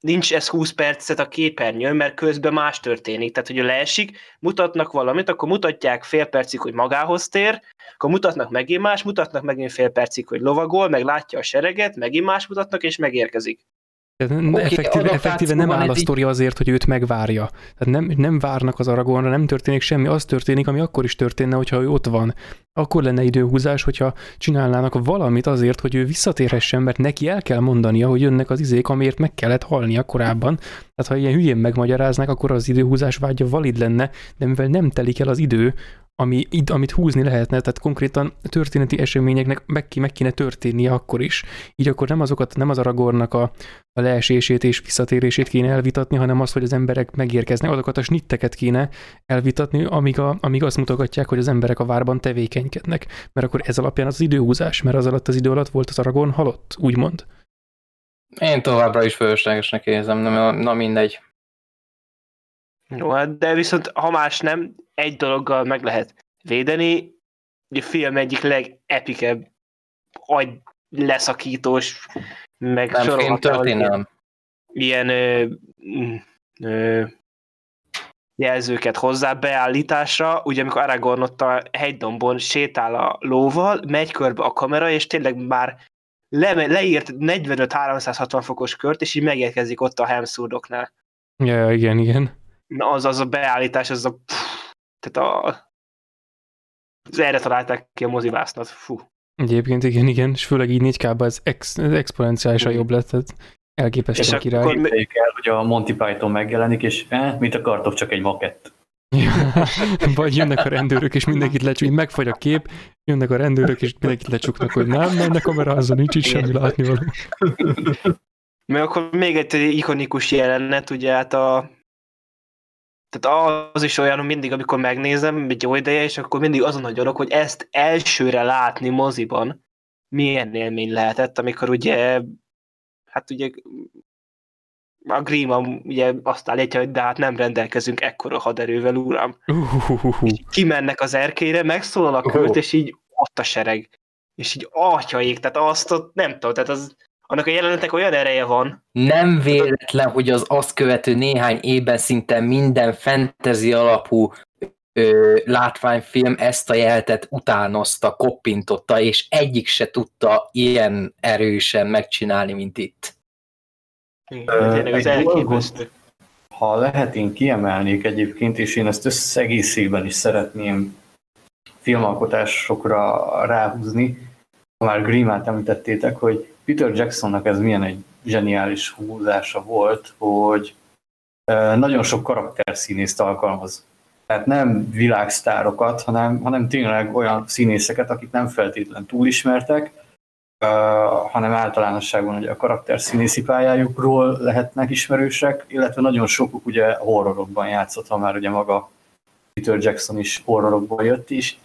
nincs ez 20 percet a képernyőn, mert közben más történik. Tehát, hogy leesik, mutatnak valamit, akkor mutatják fél percig, hogy magához tér, akkor mutatnak megint más, mutatnak megint fél percig, hogy lovagol, meg látja a sereget, megint más mutatnak, és megérkezik. Okay, effektíve, effektíve nem áll a sztori azért, hogy őt megvárja. Tehát nem, nem várnak az Aragornra, nem történik semmi, az történik, ami akkor is történne, hogyha ő ott van. Akkor lenne időhúzás, hogyha csinálnának valamit azért, hogy ő visszatérhessen, mert neki el kell mondania, hogy jönnek az izék, amiért meg kellett halnia korábban. Tehát ha ilyen hülyén megmagyaráznák, akkor az időhúzás vágya valid lenne, de mivel nem telik el az idő, ami, amit húzni lehetne, tehát konkrétan történeti eseményeknek meg, ki, meg kéne történnie akkor is. Így akkor nem azokat, nem az Aragornak a, a leesését és visszatérését kéne elvitatni, hanem az, hogy az emberek megérkeznek, azokat a snitteket kéne elvitatni, amíg, a, amíg azt mutogatják, hogy az emberek a várban tevékenykednek. Mert akkor ez alapján az időhúzás, mert az alatt az idő alatt volt az Aragorn halott, úgymond. Én továbbra is fölöslegesnek érzem, na, na mindegy. Jó, hát de viszont ha más nem, egy dologgal meg lehet védeni. A film egyik legepikebb, agy leszakítós, meg nem, történelem. Ilyen ö, ö, jelzőket hozzá beállításra, ugye amikor Aragorn ott a hegydombon sétál a lóval, megy körbe a kamera, és tényleg már le, leírt 45-360 fokos kört, és így megérkezik ott a Hemswordoknál. Ja, igen, igen. Na, az, az a beállítás, az a pff, tehát a, az erre találták ki a mozivásznat, fú. Egyébként igen, igen, és főleg így 4 k ez, ex, exponenciálisan jobb lett, tehát elképesztően és király. akkor még... el, hogy a Monty Python megjelenik, és eh, mit akartok, csak egy makett. Vagy jönnek a rendőrök, és mindenkit lecsuknak, megfagy a kép, jönnek a rendőrök, és mindenkit lecsuknak, hogy nem, mennek a azon nincs itt semmi látnivaló. Mert akkor még egy ikonikus jelenet, ugye hát a tehát az is olyan, hogy mindig, amikor megnézem egy jó ideje, és akkor mindig azon a gyalog, hogy ezt elsőre látni moziban, milyen élmény lehetett, amikor ugye, hát ugye a Grima ugye azt állítja, hogy de hát nem rendelkezünk ekkora haderővel, uram. Uh-huh. kimennek az erkére, megszólal a költ, uh-huh. és így ott a sereg. És így atyaik, tehát azt ott nem tudom, tehát az annak a jelenetnek olyan ereje van. Nem véletlen, hogy az azt követő néhány évben szinte minden fantasy alapú ö, látványfilm ezt a jelenetet utánozta, koppintotta, és egyik se tudta ilyen erősen megcsinálni, mint itt. Igen, az elképesztő. Ha lehet, én kiemelnék egyébként, és én ezt összegészében is szeretném filmalkotásokra ráhúzni, ha már Grimmát említettétek, hogy Peter Jacksonnak ez milyen egy zseniális húzása volt, hogy nagyon sok karakterszínészt alkalmaz. Tehát nem világsztárokat, hanem, hanem tényleg olyan színészeket, akik nem feltétlen túlismertek, uh, hanem általánosságban ugye a karakterszínészi pályájukról lehetnek ismerősek, illetve nagyon sokuk ugye horrorokban játszott, ha már ugye maga Peter Jackson is horrorokból jött is.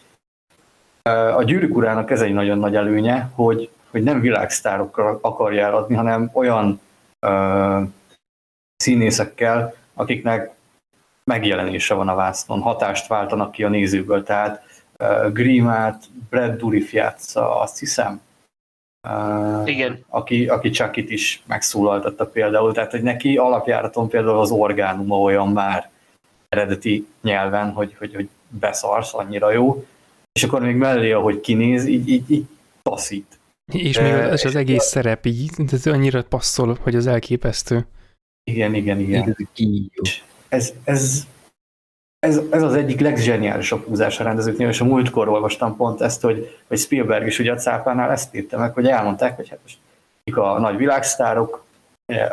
Uh, a Gyűrűk urának ez egy nagyon nagy előnye, hogy hogy nem világsztárokkal akarja adni, hanem olyan ö, színészekkel, akiknek megjelenése van a vásznon, hatást váltanak ki a nézőből, tehát uh, Grimát Brad Dourif játsza, azt hiszem. Uh, Igen. Aki, aki Chucky-t is megszólaltatta például, tehát hogy neki alapjáraton például az orgánuma olyan már eredeti nyelven, hogy, hogy, hogy beszarsz, annyira jó, és akkor még mellé, ahogy kinéz, így, így, így taszít. És még az, az, az egész szerep így, ez annyira passzol, hogy az elképesztő. Igen, igen, igen. Ez, ez, ez, ez az egyik legzseniálisabb húzás a rendezőknél, és a múltkor olvastam pont ezt, hogy, hogy Spielberg is ugye a cápánál ezt írta meg, hogy elmondták, hogy hát most kik a nagy világsztárok,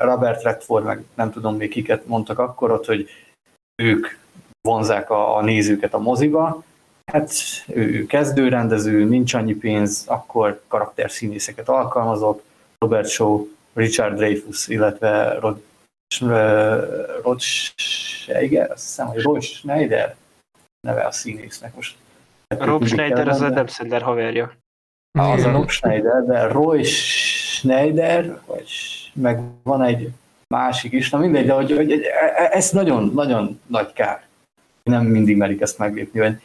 Robert Redford, meg nem tudom még kiket mondtak akkor ott, hogy ők vonzák a, a nézőket a moziba, hát ő kezdőrendező, nincs annyi pénz, akkor karakterszínészeket alkalmazok, Robert Shaw, Richard Dreyfuss, illetve Rod, Rod Schneider, azt hiszem, hogy Rod Schneider neve a színésznek most. Rob Schneider az Adam Sandler haverja. Az a Rob Schneider, de Roy Schneider, vagy meg van egy másik is, na mindegy, de hogy, hogy ez nagyon, nagyon nagy kár. Nem mindig merik ezt meglépni, hogy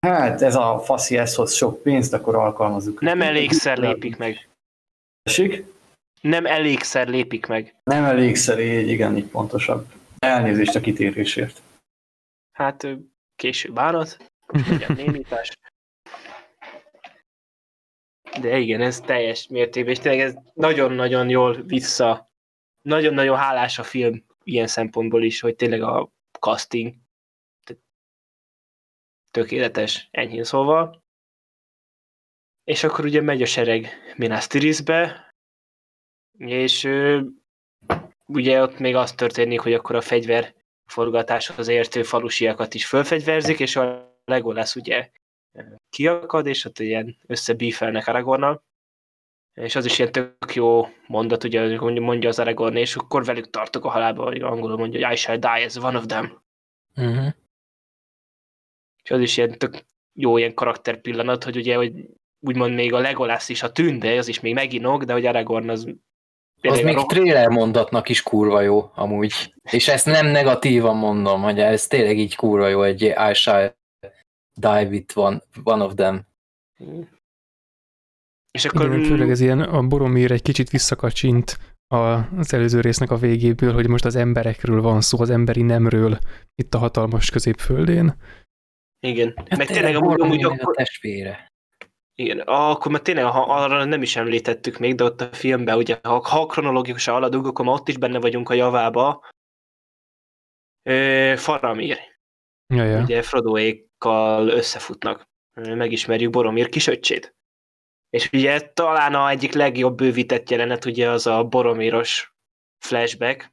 hát ez a faszi ez hoz sok pénzt, akkor alkalmazzuk. Nem elégszer lépik meg. Tessék? Nem elégszer lépik meg. Nem elégszer, így igen, így pontosabb. Elnézést a kitérésért. Hát késő bánat, legyen némítás. De igen, ez teljes mértékben, és tényleg ez nagyon-nagyon jól vissza, nagyon-nagyon hálás a film ilyen szempontból is, hogy tényleg a casting tökéletes, enyhén szóval. És akkor ugye megy a sereg Minas Tirithbe, és ugye ott még az történik, hogy akkor a fegyver forgatáshoz értő falusiakat is fölfegyverzik, és a Legolas ugye kiakad, és ott ilyen összebífelnek Aragornnal. És az is ilyen tök jó mondat, ugye mondja az Aragorn, és akkor velük tartok a halálba, vagy angolul mondja, hogy I shall die as one of them. Uh-huh. És az is ilyen tök jó ilyen karakter pillanat, hogy ugye, hogy úgymond még a Legolas is a tünde, az is még meginog, de hogy Aragorn az az még trailer mondatnak is kurva jó, amúgy. És ezt nem negatívan mondom, hogy ez tényleg így kurva jó, egy I shall die with one, one of them. És akkor... Igen, főleg ez ilyen, a Boromir egy kicsit visszakacsint az előző résznek a végéből, hogy most az emberekről van szó, az emberi nemről itt a hatalmas középföldén. Igen, hát meg tényleg a Boromir akkor... a testvére. Igen, akkor már tényleg arra nem is említettük még, de ott a filmben, ugye, ha, ha kronológikusan haladunk, akkor már ott is benne vagyunk a javába. Ö, Faramir. Ja, ja. Ugye Frodoékkal összefutnak. Megismerjük Boromir kisöccsét. És ugye talán a egyik legjobb bővített jelenet ugye az a Boromiros flashback,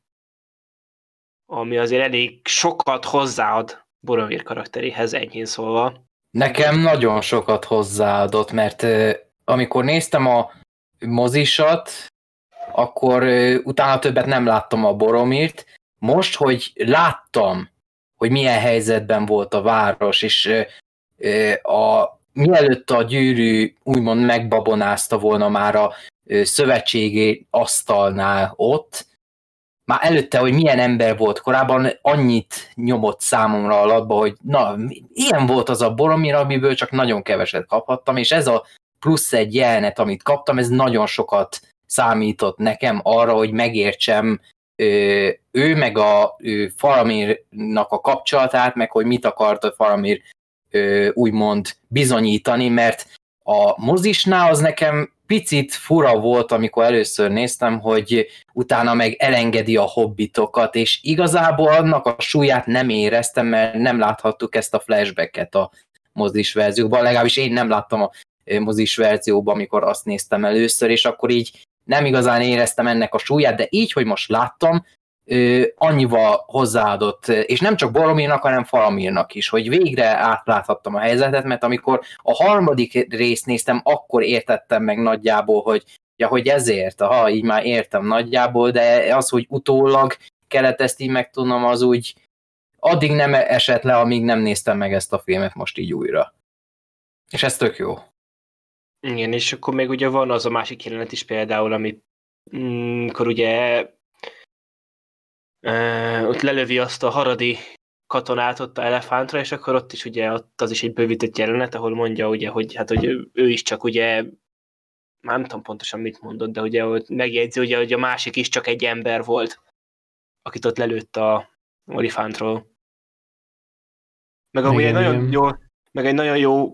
ami azért elég sokat hozzáad Boromir karakteréhez, enyhén szólva. Nekem nagyon sokat hozzáadott, mert amikor néztem a mozisat, akkor utána többet nem láttam a Boromirt. Most, hogy láttam, hogy milyen helyzetben volt a város, és a, mielőtt a gyűrű úgymond megbabonázta volna már a szövetségi asztalnál ott, már előtte, hogy milyen ember volt korábban, annyit nyomott számomra alatba, hogy na, ilyen volt az a Boromir, amiből csak nagyon keveset kaphattam, és ez a plusz egy jelenet, amit kaptam, ez nagyon sokat számított nekem arra, hogy megértsem ő, ő meg a ő, Faramirnak a kapcsolatát, meg hogy mit akart a Faramir ő, úgymond bizonyítani, mert a mozisnál az nekem picit fura volt, amikor először néztem, hogy utána meg elengedi a hobbitokat, és igazából annak a súlyát nem éreztem, mert nem láthattuk ezt a flashbacket a mozis verzióban, legalábbis én nem láttam a mozis verzióban, amikor azt néztem először, és akkor így nem igazán éreztem ennek a súlyát, de így, hogy most láttam, annyival hozzáadott, és nem csak Boromirnak, hanem Falamirnak is, hogy végre átláthattam a helyzetet, mert amikor a harmadik részt néztem, akkor értettem meg nagyjából, hogy ja, hogy ezért, aha, így már értem nagyjából, de az, hogy utólag kellett ezt így megtudnom, az úgy addig nem esett le, amíg nem néztem meg ezt a filmet most így újra. És ez tök jó. Igen, és akkor még ugye van az a másik jelenet is például, mm, akkor ugye ott lelövi azt a haradi katonát ott a elefántra, és akkor ott is ugye ott az is egy bővített jelenet, ahol mondja ugye, hogy hát hogy ő, ő is csak ugye már nem tudom pontosan mit mondott, de ugye hogy megjegyzi, ugye, hogy a másik is csak egy ember volt, akit ott lelőtt a olifántról. Meg amúgy egy nagyon jó, meg egy nagyon jó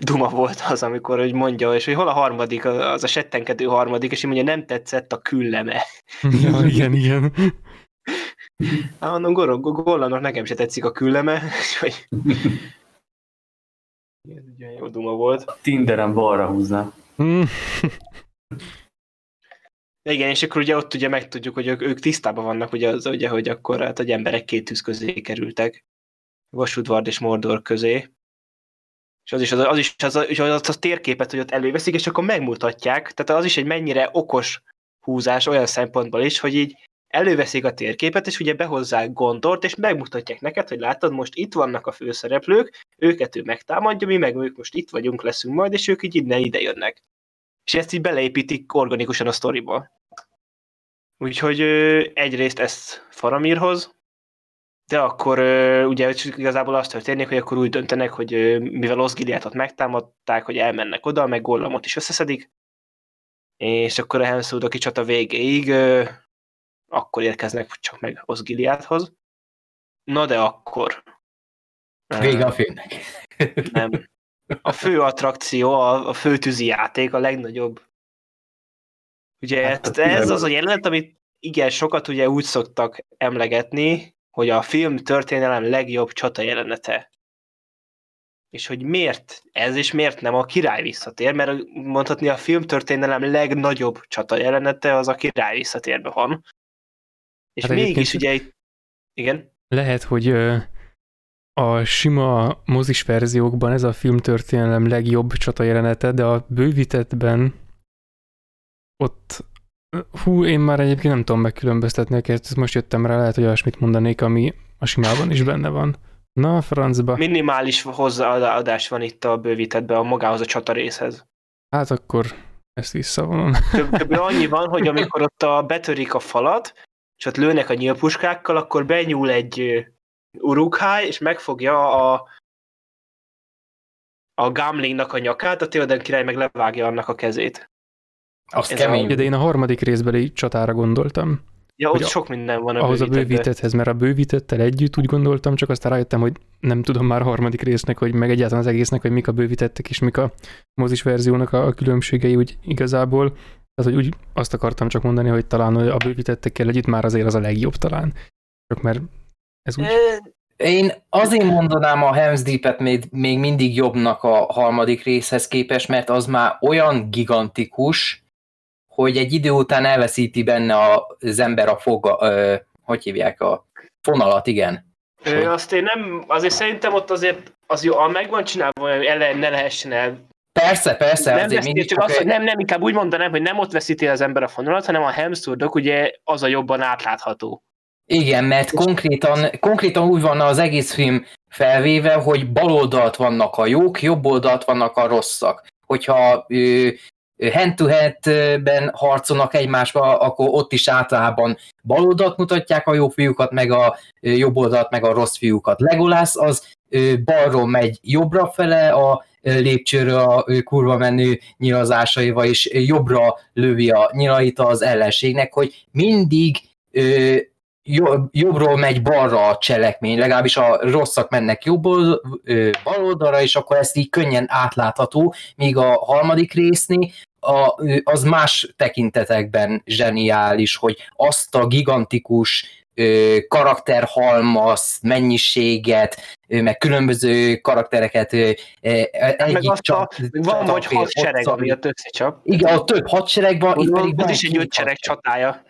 duma volt az, amikor hogy mondja, és hogy hol a harmadik, az a settenkedő harmadik, és így mondja, nem tetszett a külleme. Ja, igen, igen. Hát mondom, Gollanok nekem se tetszik a külleme, és hogy... Ez egy jó duma volt. A Tinderen balra húzná. Mm. Igen, és akkor ugye ott ugye megtudjuk, hogy ők, ők tisztában vannak, ugye, az, ugye, hogy akkor hát, hogy emberek két tűz közé kerültek. Vasudvard és Mordor közé. És az is az, az, is az, az, az, az térképet, hogy ott előveszik, és akkor megmutatják. Tehát az is egy mennyire okos húzás olyan szempontból is, hogy így előveszik a térképet, és ugye behozzák Gondort, és megmutatják neked, hogy látod, most itt vannak a főszereplők, őket ő megtámadja, mi meg ők most itt vagyunk, leszünk majd, és ők így innen ide jönnek. És ezt így beleépítik organikusan a sztoriba. Úgyhogy egyrészt ezt Faramirhoz, de akkor ugye igazából azt történik, hogy akkor úgy döntenek, hogy mivel Osgiliátot megtámadták, hogy elmennek oda, meg Gollamot is összeszedik, és akkor a Hemszúdoki csata végéig akkor érkeznek csak meg Osgiliáthoz. Na de akkor... Vége a filmnek. Nem. A fő attrakció, a, a fő tűzi játék, a legnagyobb. Ugye hát, ez az a jelenet, amit igen, sokat ugye úgy szoktak emlegetni, hogy a film történelem legjobb csata jelenete. És hogy miért ez, és miért nem a király visszatér, mert mondhatni a film történelem legnagyobb csata jelenete az a király visszatérbe van. És hát mégis ugye itt... Igen? Lehet, hogy a sima mozis verziókban ez a film történelem legjobb csata jelenete, de a bővítettben ott Hú, én már egyébként nem tudom megkülönböztetni őket, most jöttem rá, lehet, hogy olyasmit mondanék, ami a simában is benne van. Na, francba. Minimális hozzáadás van itt a bővítettben a magához a csata részhez. Hát akkor ezt visszavonom. Kb. annyi van, hogy amikor ott a, betörik a falat, és ott lőnek a nyílpuskákkal, akkor benyúl egy urukháj, és megfogja a a Gamlingnak a nyakát, a Theoden király meg levágja annak a kezét. Az Ez kemény. A... De én a harmadik részbeli csatára gondoltam. Ja, ott sok minden van a Ahhoz a bővítetthez, mert a bővítettel együtt úgy gondoltam, csak aztán rájöttem, hogy nem tudom már a harmadik résznek, hogy meg egyáltalán az egésznek, hogy mik a bővítettek és mik a mozis verziónak a, a különbségei úgy igazából. Tehát, hogy úgy azt akartam csak mondani, hogy talán a bővítettekkel együtt már azért az a legjobb talán. Csak mert ez úgy... Én azért mondanám a Helm's Deep-et még, még mindig jobbnak a harmadik részhez képest, mert az már olyan gigantikus, hogy egy idő után elveszíti benne az ember a foga, ö, hogy hívják, a fonalat, igen. Ö, azt én nem, azért szerintem ott azért az jó, megvan csinálva, hogy ele, ne lehessen el Persze, persze. Nem, azért mindig csak azt, hogy nem, nem, inkább úgy mondanám, hogy nem ott veszíti az ember a fonalat, hanem a hemszurdok ugye az a jobban átlátható. Igen, mert konkrétan, konkrétan úgy van az egész film felvéve, hogy bal oldalt vannak a jók, jobb oldalt vannak a rosszak. Hogyha hand-to-hand-ben harcolnak egymásba, akkor ott is általában bal oldalt mutatják a jó fiúkat, meg a jobb oldalt, meg a rossz fiúkat. Legolász az balról megy jobbra fele a lépcsőről a kurva menő nyilazásaival, és jobbra lövi a nyilait az ellenségnek, hogy mindig jobbról megy balra a cselekmény, legalábbis a rosszak mennek jobb bal oldalra, és akkor ezt így könnyen átlátható, míg a harmadik résznél a, az más tekintetekben zseniális, hogy azt a gigantikus karakterhalmaz, mennyiséget, meg különböző karaktereket hát egyik csak... Van vagy hadsereg, ami a összecsap. Igen, a több hadsereg van, itt pedig van is egy öt sereg csatája.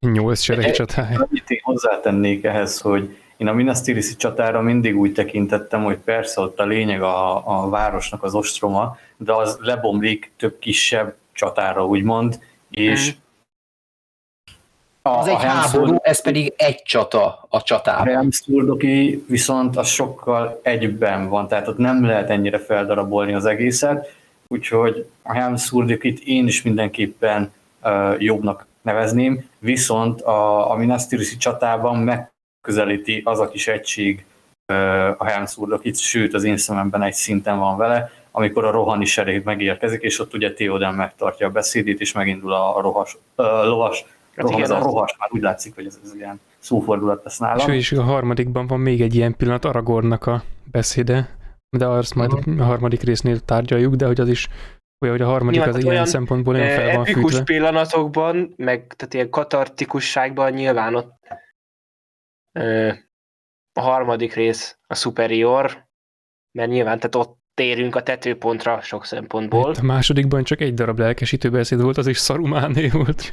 Nyolc sereg csatája. Annyit én hozzátennék ehhez, hogy én a Minas Tirith csatára mindig úgy tekintettem, hogy persze ott a lényeg a, a városnak az ostroma, de az lebomlik több kisebb csatára, úgymond, és mm. A, az a egy háború, ez pedig egy csata a csatában. A Helmsturdoki viszont az sokkal egyben van, tehát ott nem lehet ennyire feldarabolni az egészet, úgyhogy a Helmsurdjuk itt én is mindenképpen uh, jobbnak nevezném, viszont a, a Minas Tirith csatában megközelíti az a kis egység a Helmsurdok itt, sőt az én szememben egy szinten van vele, amikor a rohani serég megérkezik, és ott ugye Theoden megtartja a beszédét, és megindul a rohas, uh, lovas, Hát roham, igen, ez a rohas, már úgy látszik, hogy ez, ez ilyen szófordulat lesz nálam. És, és a harmadikban van még egy ilyen pillanat, Aragornnak a beszéde, de azt majd a harmadik résznél tárgyaljuk, de hogy az is olyan, hogy a harmadik Nyilván, az ilyen olyan, szempontból olyan Eh, fel van fűtve. pillanatokban, meg tehát ilyen katartikusságban nyilván ott a harmadik rész a superior, mert nyilván tehát ott térünk a tetőpontra sok szempontból. Itt a másodikban csak egy darab lelkesítő beszéd volt, az is Sarumáné volt.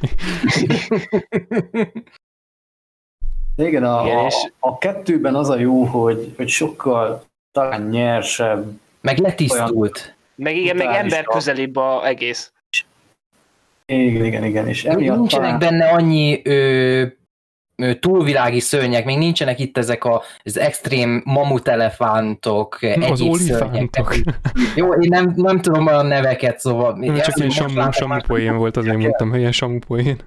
Igen, a, Igen, a, és- a kettőben az a jó, hogy, hogy sokkal talán nyersebb, Meg letisztult. Meg igen, meg ember a- közelibb a egész. igen, igen, igen, és emiatt Nincsenek talán, benne annyi ö, túlvilági szörnyek, még nincsenek itt ezek a, az extrém mamutelefántok, Az egyéb olifántok. Jó, én nem, nem tudom a neveket, szóval... Nem, csak ilyen samu, poén volt, azért mondtam, hogy ilyen samu poén.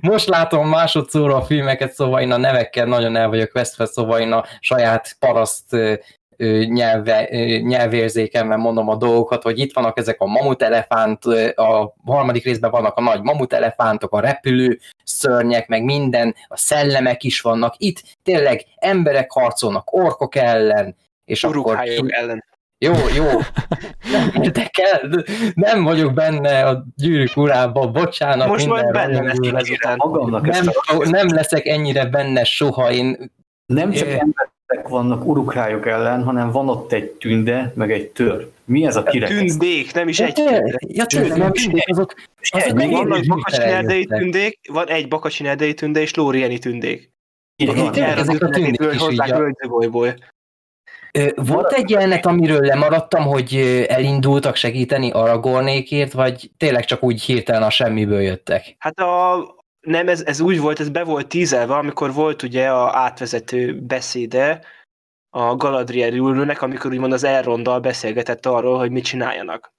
Most látom másodszorra a filmeket, szóval én a nevekkel nagyon el vagyok vesztve, szóval én a saját paraszt nyelve, nyelvérzékemben mondom a dolgokat, hogy itt vannak ezek a mamutelefánt, a harmadik részben vannak a nagy mamutelefántok, a repülő szörnyek, meg minden, a szellemek is vannak. Itt tényleg emberek harcolnak orkok ellen, és akkor Urukhályok ellen. jó, jó, nem érdekel, nem vagyok benne a gyűrűk urában, bocsánat. Most majd benne leszek ezután. magamnak nem, nem leszek ennyire benne soha, én nem csak emberek vannak urukrályok ellen, hanem van ott egy tünde, meg egy tör. Mi ez a kirekesztés? Tündék, nem is Ja, egy tündék. ja, tényleg, nem tűnik, azok, azok Még Még vannak így bakacsin erdei eljöttek. tündék, van egy bakacsin erdei tünde és lórieni tündék. Így van. ezek a tündék is így Volt egy jelenet, amiről lemaradtam, hogy elindultak segíteni Aragornékért, vagy tényleg csak úgy hirtelen a semmiből jöttek? Hát a, nem, ez, ez úgy volt, ez be volt tízelve, amikor volt ugye a átvezető beszéde a Galadriel ülőnek, amikor úgymond az Elronddal beszélgetett arról, hogy mit csináljanak.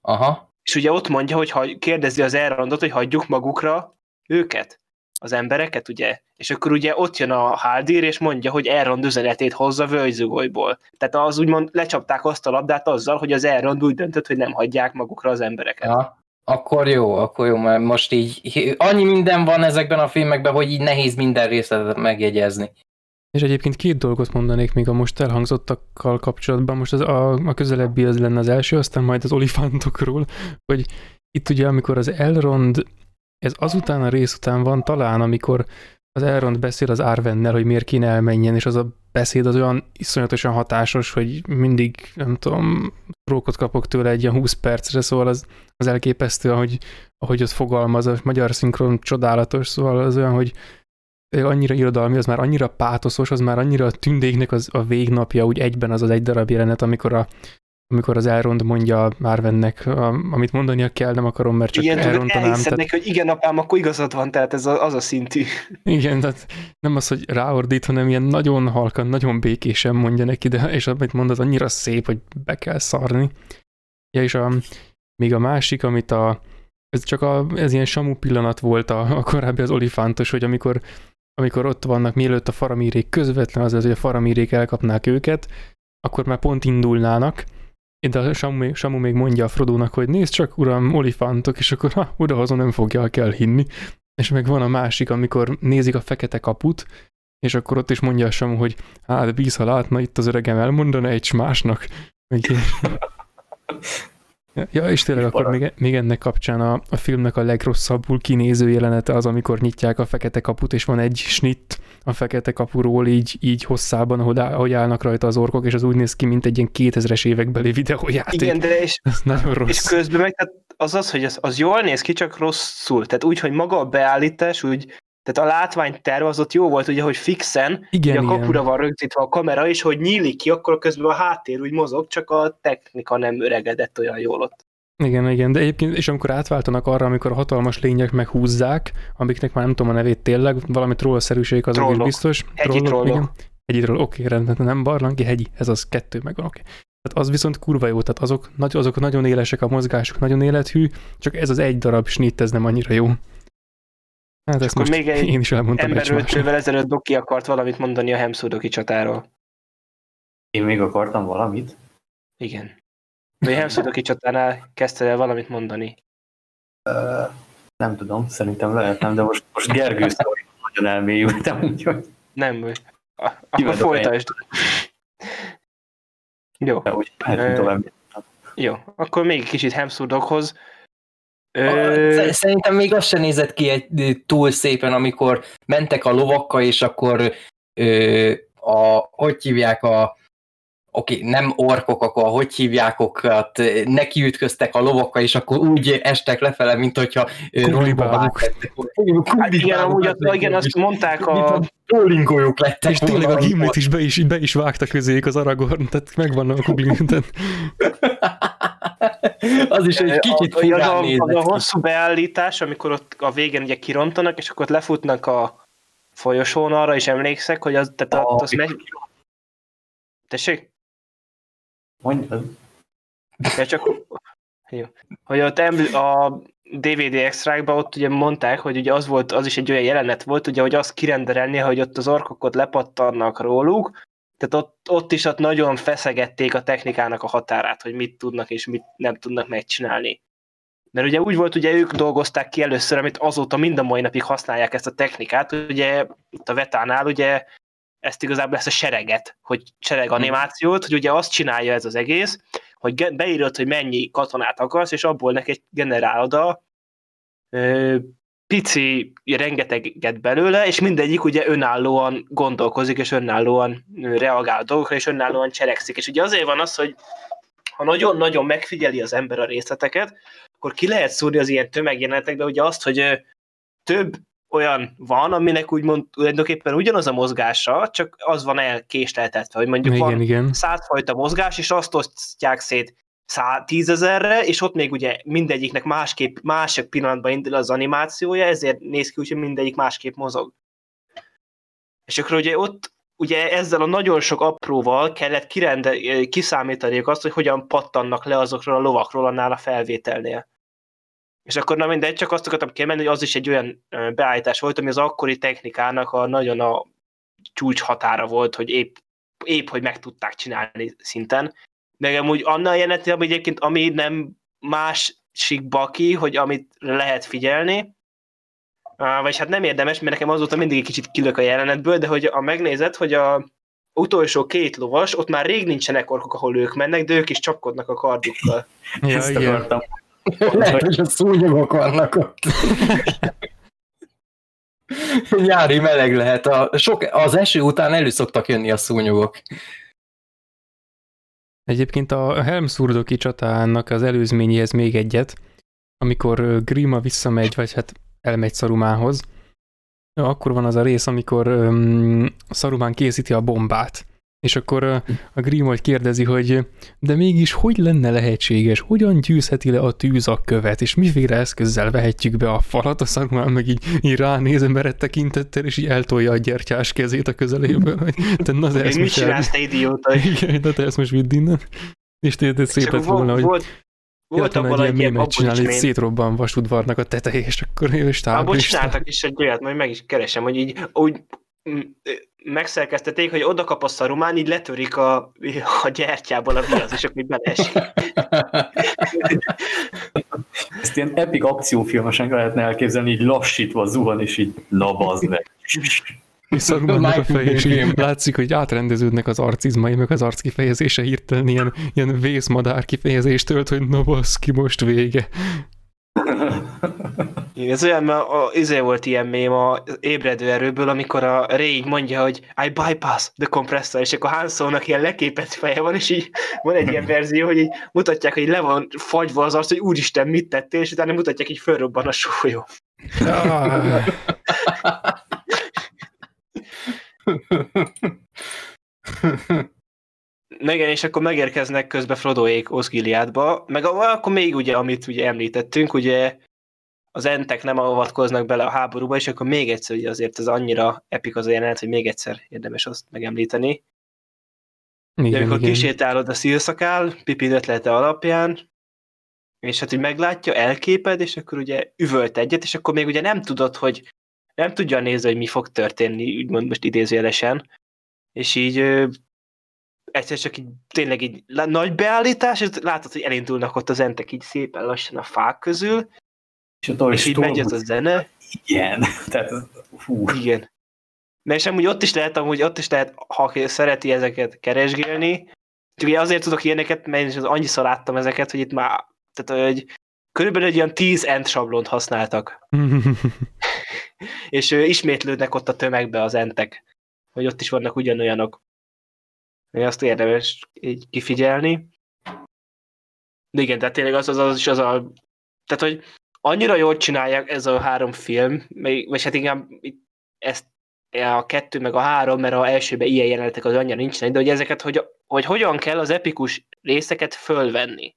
Aha. És ugye ott mondja, hogy ha, kérdezi az Elrondot, hogy hagyjuk magukra őket, az embereket, ugye? És akkor ugye ott jön a Haldir, és mondja, hogy Elrond üzenetét hozza völgyzugolyból. Tehát az úgymond lecsapták azt a labdát azzal, hogy az Elrond úgy döntött, hogy nem hagyják magukra az embereket. Ja. Akkor jó, akkor jó, mert most így annyi minden van ezekben a filmekben, hogy így nehéz minden részletet megjegyezni. És egyébként két dolgot mondanék még a most elhangzottakkal kapcsolatban. Most az, a, a közelebbi az lenne az első, aztán majd az olifántokról, hogy itt ugye amikor az Elrond, ez azután a rész után van talán, amikor az Elrond beszél az Arvennel, hogy miért kéne elmenjen, és az a beszéd az olyan iszonyatosan hatásos, hogy mindig, nem tudom, rókot kapok tőle egy ilyen 20 percre, szóval az, az elképesztő, ahogy, ahogy ott fogalmaz, a magyar szinkron csodálatos, szóval az olyan, hogy annyira irodalmi, az már annyira pátoszos, az már annyira a tündéknek az, a végnapja, úgy egyben az az egy darab jelenet, amikor, a, amikor az Elrond mondja Márvennek, amit mondania kell, nem akarom, mert csak Igen, elrontanám. elhiszed Tehát, hogy igen, apám, akkor igazad van, tehát ez a, az a szintű. igen, tehát nem az, hogy ráordít, hanem ilyen nagyon halkan, nagyon békésen mondja neki, de, és amit mond, az annyira szép, hogy be kell szarni. Ja, és a, még a másik, amit a, ez csak a, ez ilyen samu pillanat volt a, a korábbi az olifántos, hogy amikor, amikor ott vannak, mielőtt a faramírék közvetlen az, hogy a faramírék elkapnák őket, akkor már pont indulnának, de a Samu, Samu még mondja a Frodónak, hogy nézd csak, uram, olifántok, és akkor ha, odahaza nem fogja kell hinni. És meg van a másik, amikor nézik a fekete kaput, és akkor ott is mondja a Samu, hogy hát bíz, ha látna itt az öregem, elmondana egy másnak. Ja, és tényleg akkor még, még ennek kapcsán a, a filmnek a legrosszabbul kinéző jelenete az, amikor nyitják a fekete kaput, és van egy snitt a fekete kapuról így, így hosszában, ahogy, áll- ahogy állnak rajta az orkok, és az úgy néz ki, mint egy ilyen 2000-es évekbeli videójáték. Igen, de és, Ez nagyon és rossz. közben meg tehát az az, hogy az, az jól néz ki, csak rosszul. Tehát úgy, hogy maga a beállítás, úgy, tehát a látványterv az ott jó volt, ugye, hogy fixen, Igen, ugye a igen. kapura van rögzítve a kamera, és hogy nyílik ki, akkor közben a háttér úgy mozog, csak a technika nem öregedett olyan jól ott. Igen, igen, de egyébként, és amikor átváltanak arra, amikor a hatalmas lények meghúzzák, amiknek már nem tudom a nevét tényleg, valami trollszerűség az is biztos. Hegyi trollok. Igen. Hegyi troll, oké, rendben, nem barlangi, hegyi, ez az kettő megvan, oké. Tehát az viszont kurva jó, tehát azok, azok nagyon élesek a mozgások, nagyon élethű, csak ez az egy darab snitt, ez nem annyira jó. Hát ezt akkor most még egy én is elmondtam egy Emberöltővel ezelőtt Doki akart valamit mondani a Hemszudoki csatáról. Én még akartam valamit. Igen. Vagy a Hemszudoki csatánál kezdte el valamit mondani. Ö, nem tudom, szerintem lehetnem, de most, most Gergő szóval nagyon elmélyültem, úgyhogy Nem, vagy. A- akkor folytasd. Jó, úgy mehetünk Ö, tovább. Jó. Akkor még egy kicsit Hemsudokhoz. Ö... Szerintem még az se nézett ki egy túl szépen, amikor mentek a lovakkal, és akkor ö, a, hogy hívják a oké, okay, nem orkok, akkor hogy hívjákokat, nekiütköztek a lovakkal, és akkor úgy estek lefele, mint hogyha Kuglibáluk. lettek. Hát igen, amúgy azt, igen, azt mondták a... Bowlingoljuk lettek. És tényleg a. Gimlit is be, is be is vágta közéjük az Aragorn, tehát megvan a Kuglin. Az is egy kicsit a, az, furán a, az a hosszú beállítás, amikor ott a végén ugye kirontanak, és akkor ott lefutnak a folyosón, arra is emlékszek, hogy az, tehát A- az megy... Tessék? Mondjad. Ja, csak... Jó. Hogy ott eml- a DVD extrákban ott ugye mondták, hogy ugye az volt, az is egy olyan jelenet volt, ugye, hogy azt kirenderelni, hogy ott az orkok ott lepattannak róluk, tehát ott, ott is ott nagyon feszegették a technikának a határát, hogy mit tudnak és mit nem tudnak megcsinálni. Mert ugye úgy volt, ugye ők dolgozták ki először, amit azóta mind a mai napig használják ezt a technikát, ugye itt a Vetánál ugye ezt igazából ezt a sereget, hogy sereg animációt, hogy ugye azt csinálja ez az egész, hogy beírod, hogy mennyi katonát akarsz, és abból neked generálod a pici rengeteget belőle, és mindegyik ugye önállóan gondolkozik, és önállóan reagál a dolgokra, és önállóan cselekszik. És ugye azért van az, hogy ha nagyon-nagyon megfigyeli az ember a részleteket, akkor ki lehet szúrni az ilyen tömegjelenetekbe ugye azt, hogy több olyan van, aminek úgymond tulajdonképpen ugyanaz a mozgása, csak az van elkésleltetve, hogy mondjuk van igen, igen. százfajta mozgás, és azt osztják szét tízezerre, és ott még ugye mindegyiknek másképp, másik pillanatban indul az animációja, ezért néz ki úgy, hogy mindegyik másképp mozog. És akkor ugye ott ugye ezzel a nagyon sok apróval kellett kirende, kiszámítaniuk azt, hogy hogyan pattannak le azokról a lovakról annál a felvételnél. És akkor na mindegy, csak azt akartam kiemelni, hogy az is egy olyan beállítás volt, ami az akkori technikának a nagyon a csúcs határa volt, hogy épp, épp hogy meg tudták csinálni szinten. De amúgy annál jelenti, ami egyébként, ami nem másik baki, hogy amit lehet figyelni, vagy hát nem érdemes, mert nekem azóta mindig egy kicsit kilök a jelenetből, de hogy a megnézed, hogy a utolsó két lovas, ott már rég nincsenek orkok, ahol ők mennek, de ők is csapkodnak a kardjukkal. Ja, Ezt igen. akartam. Lehet, hogy a szúnyogok vannak ott. Nyári meleg lehet. A, sok, az eső után elő szoktak jönni a szúnyogok. Egyébként a Helmszurdoki csatának az előzményéhez még egyet, amikor Grima visszamegy, vagy hát elmegy Szarumához, akkor van az a rész, amikor um, Szarumán készíti a bombát, és akkor ö, a Grimold kérdezi, hogy de mégis hogy lenne lehetséges, hogyan győzheti le a tűz a követ, és miféle eszközzel vehetjük be a falat, a Szarumán meg így, így ránéz emberet tekintettel, és így eltolja a gyertyás kezét a közeléből, hogy te na de ezt mit most csinálsz, te idióta? Igen, de te ezt most vidd innen. És tényleg szép Csak lett volna, hogy volt, volt abban egy ilyen mémet csinálni, hogy szétrobban vasudvarnak a tetejé, és akkor ő is Abból csináltak is egy olyat, majd meg is keresem, hogy így úgy mm, megszerkesztették, hogy oda kap a szarumán, így letörik a, a gyertyából a viasz, és akkor beleesik. Ezt ilyen epic akciófilmesen lehetne elképzelni, így lassítva zuhan, és így na bazd meg. És Szarumannak a fej, és így látszik, hogy átrendeződnek az arcizmai, meg az arc kifejezése hirtelen ilyen, ilyen vészmadár kifejezést tölt, hogy na baszki, most vége. Igen, Ez olyan, mert a, izé volt ilyen mém a ébredő erőből, amikor a Ray mondja, hogy I bypass the compressor, és akkor Han Solo-nak ilyen leképett feje van, és így van egy ilyen verzió, hogy így mutatják, hogy le van fagyva az arc, hogy úristen, mit tettél, és utána mutatják, hogy fölrobban a sólyom. Ah, igen, és akkor megérkeznek közben Frodoék Osgiliádba, meg akkor még ugye, amit ugye említettünk, ugye az entek nem avatkoznak bele a háborúba, és akkor még egyszer, ugye azért ez annyira epik az a jelenet, hogy még egyszer érdemes azt megemlíteni. De Igen, amikor igen. kisétálod a szilszakál, Pipin ötlete alapján, és hát, hogy meglátja, elképed, és akkor ugye üvölt egyet, és akkor még ugye nem tudod, hogy nem tudja nézni, hogy mi fog történni, úgymond most idézőjelesen, és így egyszer csak így tényleg így nagy beállítás, és látod, hogy elindulnak ott az entek így szépen lassan a fák közül, És ott és így megy ez a zene, ilyen. Tehát, hú, igen. De és amúgy ott is lehet, amúgy ott is lehet, ha szereti ezeket keresgélni, csak ugye azért tudok ilyeneket, mert én annyiszor láttam ezeket, hogy itt már, tehát hogy körülbelül egy olyan 10 end sablont használtak, és ismétlődnek ott a tömegbe az entek, hogy ott is vannak ugyanolyanok. Hogy azt érdemes így kifigyelni. De igen, tehát tényleg az az, az is az a... Tehát, hogy annyira jól csinálják ez a három film, még- vagy hát itt ezt a kettő meg a három, mert a elsőben ilyen jelenetek az annyira nincsenek, de hogy ezeket, hogy, hogy hogyan kell az epikus részeket fölvenni.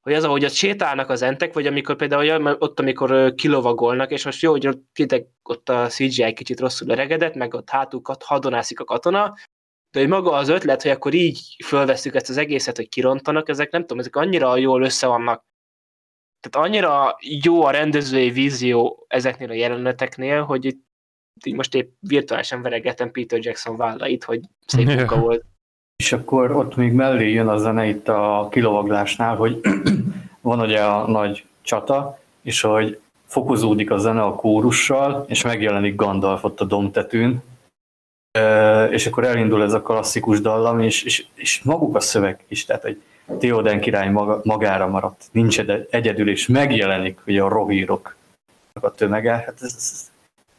Hogy az, ahogy ott sétálnak az entek, vagy amikor például ott, amikor kilovagolnak, és most jó, hogy ott, ott a CGI kicsit rosszul öregedett, meg ott hátul kat- hadonászik a katona, de hogy maga az ötlet, hogy akkor így fölveszük ezt az egészet, hogy kirontanak, ezek nem tudom, ezek annyira jól össze vannak. Tehát annyira jó a rendezői vízió ezeknél a jeleneteknél, hogy itt így most épp virtuálisan veregetem Peter Jackson vállait, hogy szép munka volt. És akkor ott még mellé jön a zene itt a kilovaglásnál, hogy van ugye a nagy csata, és hogy fokozódik a zene a kórussal, és megjelenik Gandalf ott a domtetőn, Ö, és akkor elindul ez a klasszikus dallam, és, és, és maguk a szöveg is, tehát hogy Theoden király maga, magára maradt, nincs egyedül, és megjelenik ugye a rohírok a tömege, hát ez, ez,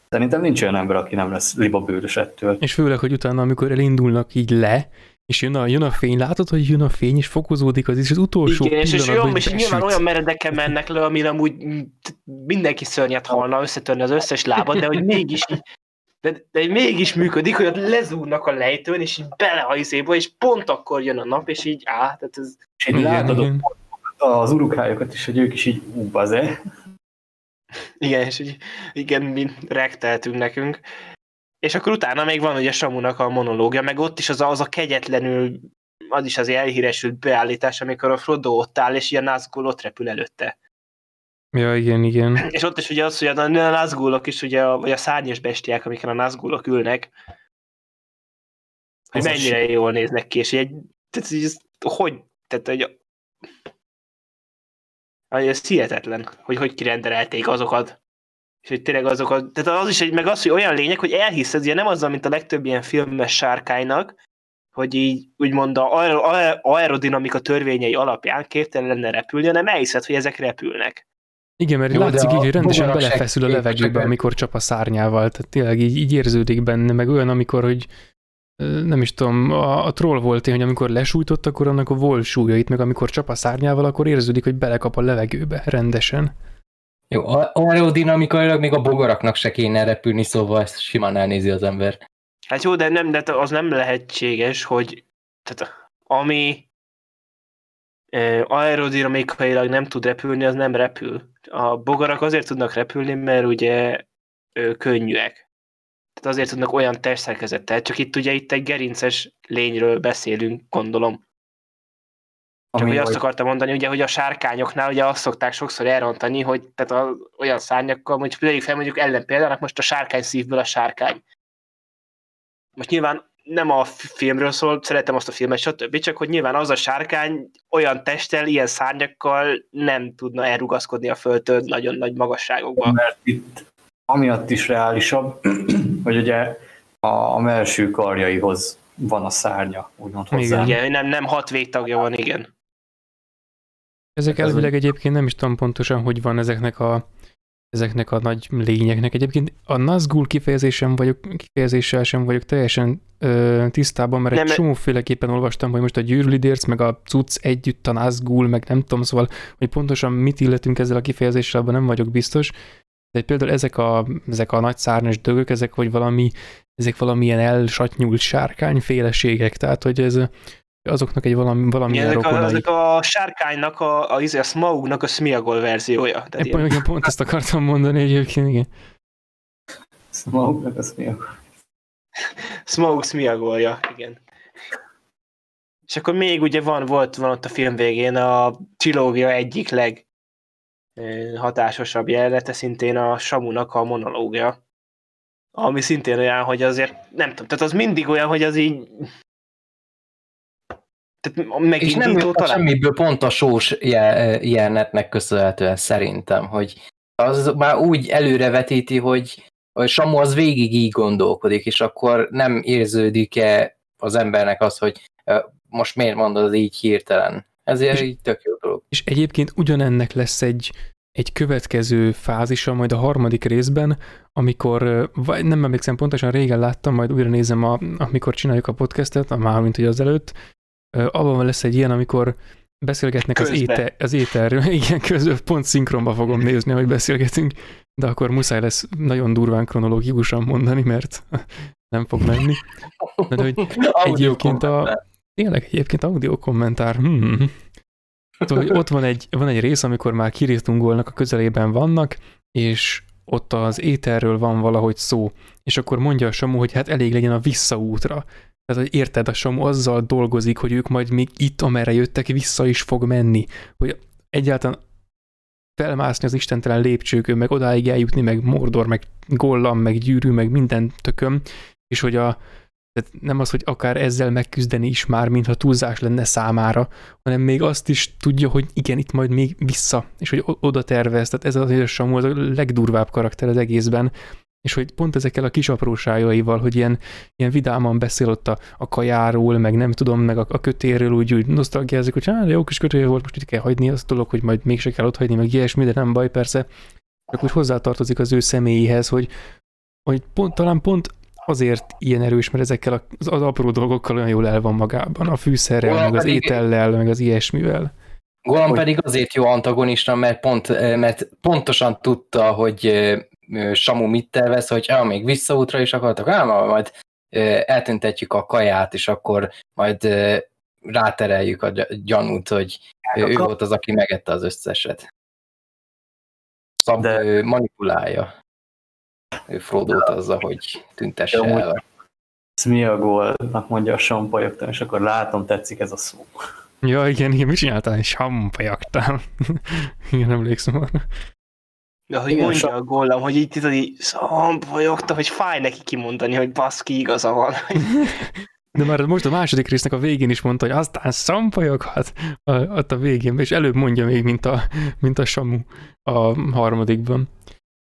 szerintem nincs olyan ember, aki nem lesz libabőrös ettől. És főleg, hogy utána, amikor elindulnak így le, és jön a, jön a fény, látod, hogy jön a fény, és fokozódik az is, az utolsó Igen, és, és, pillanatban, olyan, hogy és nyilván olyan meredeken mennek le, amire amúgy mindenki szörnyet halna, összetörni az összes lábad, de hogy mégis így, de, de mégis működik, hogy ott lezúrnak a lejtőn, és így bele a izéba, és pont akkor jön a nap, és így á, tehát ez És így Igen, látod igen. az urukhályokat is, hogy ők is így ú, baze. Igen, és így, igen, mi rekteltünk nekünk. És akkor utána még van ugye Samunak a monológia, meg ott is az a, az a kegyetlenül, az is az elhíresült beállítás, amikor a Frodo ott áll, és ilyen Nazgul ott repül előtte. Ja, igen, igen. És ott is ugye az, hogy a Nazgulok is, ugye, a, vagy a szárnyas bestiák, amiken a Nazgulok ülnek, hogy Ez a mennyire jól néznek ki, és egy, tehát, hogy ez, hogy, tehát, hogy, hogy ez hihetetlen, hogy hogy kirendelték azokat. És hogy tényleg azokat, tehát az is egy, meg az, hogy olyan lényeg, hogy elhiszed, ugye nem azzal, mint a legtöbb ilyen filmes sárkánynak, hogy így úgymond a aer- aer- aerodinamika törvényei alapján képtelen lenne repülni, hanem elhiszed, hogy ezek repülnek. Igen, mert Jó, látszik így, hogy rendesen belefeszül a levegőbe, amikor csap a szárnyával. Tehát tényleg így, így érződik benne, meg olyan, amikor, hogy nem is tudom, a, a troll volt én, hogy amikor lesújtott, akkor annak a volt súlyait, meg amikor csap a szárnyával, akkor érződik, hogy belekap a levegőbe rendesen. Jó, aerodinamikailag még a bogaraknak se kéne repülni, szóval ezt simán elnézi az ember. Hát jó, de nem, de az nem lehetséges, hogy tehát ami aerodinamikailag nem tud repülni, az nem repül. A bogarak azért tudnak repülni, mert ugye ö, könnyűek. Tehát azért tudnak olyan testszerkezettel, csak itt ugye itt egy gerinces lényről beszélünk, gondolom. Csak hogy azt akartam mondani, ugye, hogy a sárkányoknál ugye azt szokták sokszor elrontani, hogy tehát a, olyan szárnyakkal, mondjuk vegyük fel mondjuk ellenpéldának most a sárkány szívből a sárkány. Most nyilván nem a filmről szól, szeretem azt a filmet, stb. Csak hogy nyilván az a sárkány olyan testtel, ilyen szárnyakkal nem tudna elrugaszkodni a földtől nagyon nagy magasságokba. Mert itt amiatt is reálisabb, hogy ugye a, a melső karjaihoz van a szárnya, úgymond hozzá. Igen, nem, nem hat végtagja van, igen. Ezek Ez elvileg egyébként nem is tudom pontosan, hogy van ezeknek a ezeknek a nagy lényeknek. Egyébként a Nazgul kifejezésem vagyok, kifejezéssel sem vagyok teljesen ö, tisztában, mert Nem, egy csomóféleképpen olvastam, hogy most a gyűrűlidérc, meg a cucc együtt a Nazgul, meg nem tudom, szóval, hogy pontosan mit illetünk ezzel a kifejezéssel, abban nem vagyok biztos. De például ezek a, ezek a nagy szárnyas dögök, ezek vagy valami, ezek valamilyen elsatnyult sárkányféleségek, tehát hogy ez azoknak egy valami, valamilyen Igen, ezek, a, ezek a sárkánynak, a, a, a, a Smaugnak a Smiagol verziója. Tehát Én ilyen, pont, pont ezt akartam mondani egyébként, igen. Smaugnak a- Smaug Smiagolja, igen. És akkor még ugye van, volt van ott a film végén a trilógia egyik leg hatásosabb jelenete, szintén a Samunak a monológia, ami szintén olyan, hogy azért, nem tudom, tehát az mindig olyan, hogy az így tehát És nem talán. semmiből pont a sós je- jelenetnek köszönhetően szerintem, hogy az már úgy előrevetíti, hogy Samu az végig így gondolkodik, és akkor nem érződik-e az embernek az, hogy most miért mondod így hirtelen. Ezért És- így tök jó dolog. És egyébként ugyanennek lesz egy, egy következő fázisa majd a harmadik részben, amikor, vagy nem emlékszem pontosan, régen láttam, majd újra nézem, a, amikor csináljuk a podcastet, a már mint hogy azelőtt, ö, abban lesz egy ilyen, amikor beszélgetnek az, Közbe. éte, az éterről, igen, közben pont szinkronba fogom nézni, hogy beszélgetünk, de akkor muszáj lesz nagyon durván kronológikusan mondani, mert nem fog menni. De hogy egyébként a, tényleg egyébként audio kommentár, hmm. Szóval, hogy ott van egy, van egy rész, amikor már kiritungolnak a közelében vannak, és ott az éterről van valahogy szó, és akkor mondja a Samu, hogy hát elég legyen a visszaútra. Tehát, hogy érted, a Samu azzal dolgozik, hogy ők majd még itt, amerre jöttek, vissza is fog menni. Hogy egyáltalán felmászni az istentelen lépcsőkön, meg odáig eljutni, meg Mordor, meg Gollam, meg Gyűrű, meg minden tököm, és hogy a, tehát nem az, hogy akár ezzel megküzdeni is már, mintha túlzás lenne számára, hanem még azt is tudja, hogy igen, itt majd még vissza, és hogy oda tervez. Tehát ez az a Samu az a legdurvább karakter az egészben, és hogy pont ezekkel a kis apróságaival, hogy ilyen, ilyen vidáman beszél ott a, a kajáról, meg nem tudom, meg a, a kötérről úgy, úgy nosztalgiázik, hogy hát jó kis kötője volt, most itt kell hagyni, az dolog, hogy majd mégse kell ott hagyni, meg ilyesmi, de nem baj, persze. Csak úgy hozzátartozik az ő személyéhez, hogy, hogy pont, talán pont azért ilyen erős, mert ezekkel az, az apró dolgokkal olyan jól el van magában, a fűszerrel, meg az pedig- étellel, meg az ilyesmivel. Gollum Hogy- pedig azért jó antagonista, mert, pont, eh, mert pontosan tudta, hogy eh, Samu mit tervez, hogy ah, még visszaútra is akartak, ám majd eh, eltüntetjük a kaját, és akkor majd rátereljük a gy- gyanút, hogy ő, ő volt az, aki megette az összeset. Szab, De- manipulálja ő Frodo-t azzal, hogy tüntesse De amúgy- el. Ez mi a gólnak mondja a sampajogtan, és akkor látom, tetszik ez a szó. Ja, igen, igen, mit csináltál? Sampajaktál. igen, emlékszem arra. De hogy Igen, mondja so- a gollam, hogy így tudod, így szampajogta, hogy fáj neki kimondani, hogy baszki igaza van. De már most a második résznek a végén is mondta, hogy aztán szampajoghat a, ott a végén, és előbb mondja még, mint a, mint a Samu a harmadikban.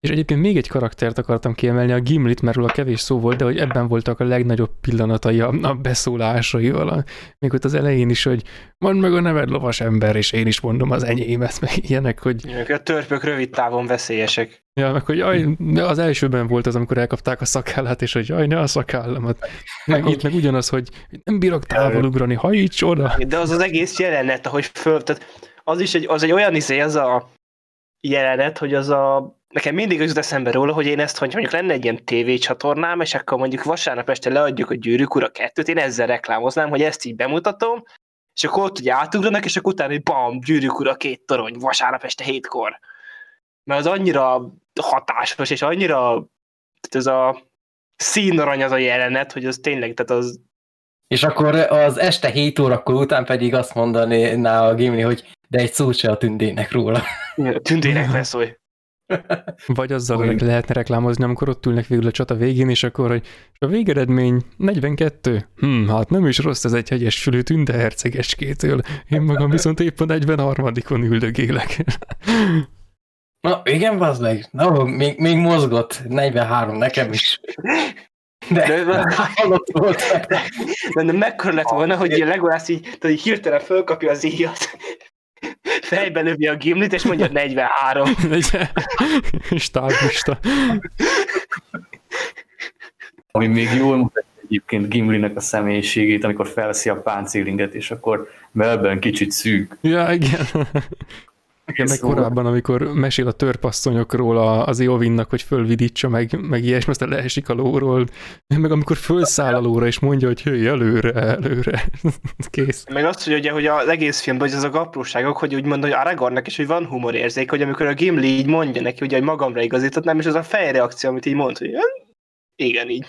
És egyébként még egy karaktert akartam kiemelni, a Gimlit, mert róla kevés szó volt, de hogy ebben voltak a legnagyobb pillanatai a, a beszólásaival. Még ott az elején is, hogy mondd meg a neved lovas ember, és én is mondom az enyémet, meg ilyenek, hogy A törpök rövid távon veszélyesek. Ja, meg hogy jaj, az elsőben volt az, amikor elkapták a szakállát, és hogy jaj, ne a szakállamat. Meg itt meg ugyanaz, hogy nem bírok távol ugrani, hajíts oda. De az az egész jelenet, ahogy föl, tehát az is egy, az egy olyan izé, az a jelenet, hogy az a, nekem mindig az jut eszembe róla, hogy én ezt, hogy mondjuk lenne egy ilyen tévécsatornám, és akkor mondjuk vasárnap este leadjuk a Gyűrűk Ura kettőt, én ezzel reklámoznám, hogy ezt így bemutatom, és akkor ott ugye átugranak, és akkor utána, hogy bam, Gyűrűk Ura két torony, vasárnap este hétkor. Mert az annyira hatásos, és annyira tehát ez a színarany az a jelenet, hogy az tényleg, tehát az És akkor az este 7 órakor után pedig azt mondané a Gimli, hogy de egy szó se a tündének róla. tündérek beszólj. Vagy azzal Olyan. lehetne reklámozni, amikor ott ülnek végül a csata végén, és akkor, hogy a végeredmény 42. Hm, hát nem is rossz ez egy hegyes fülű tünde hercegeskétől. Én magam viszont épp a 43-on üldögélek. Na, igen, bazd meg. Na, még, még mozgott. 43 nekem is. De, De- halott volt. De, de mekkora lett volna, hogy ilyen Legolász így, így hirtelen fölkapja az íjat, fejbe lövi a gimlit, és mondja 43. Stáblista. Ami még jól mutatja egyébként Gimlinek a személyiségét, amikor felveszi a páncélinget, és akkor melben kicsit szűk. Ja, igen. Igen, meg Szóval- korábban, amikor mesél a törpasszonyokról az Eowynnak, hogy fölvidítsa, meg, meg ilyesmi, aztán leesik a lóról, meg amikor fölszáll a lóra, és mondja, hogy jöjj előre, előre. Kész. Meg azt, hogy ugye hogy az egész filmben, hogy azok apróságok, hogy úgy mondja, hogy Aragornnak is, hogy van humorérzék, hogy amikor a Gimli így mondja neki, ugye, hogy magamra igazítottam, és az a fejreakció, amit így mond, hogy "Hm, igen, így.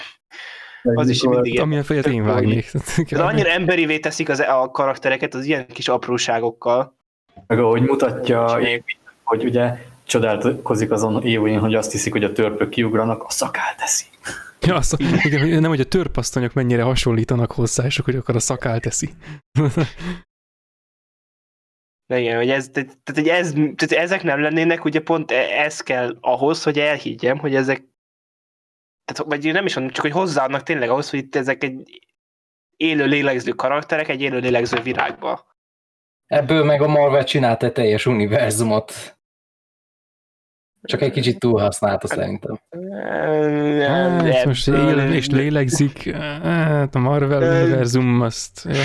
Az is mindig Amilyen fejet én vágnék. Ez annyira emberivé teszik az, a karaktereket az ilyen kis apróságokkal. Meg ahogy mutatja, hogy ugye csodálkozik azon Éwin, hogy azt hiszik, hogy a törpök kiugranak, a szakál teszi. Ja, azt, igen, nem, hogy a törpasztonyok mennyire hasonlítanak hozzá, és akkor akkor a szakál teszi. De igen, hogy ez, tehát, tehát, hogy ez, tehát ezek nem lennének, ugye pont e- ez kell ahhoz, hogy elhiggyem, hogy ezek tehát, vagy nem is mondom, csak hogy hozzáadnak tényleg ahhoz, hogy itt ezek egy élő lélegző karakterek egy élő lélegző virágba. Ebből meg a Marvel csinált egy teljes univerzumot. Csak egy kicsit túlhasználta szerintem. Hát, ez most él és lélegzik, hát a Marvel univerzum azt... Ja.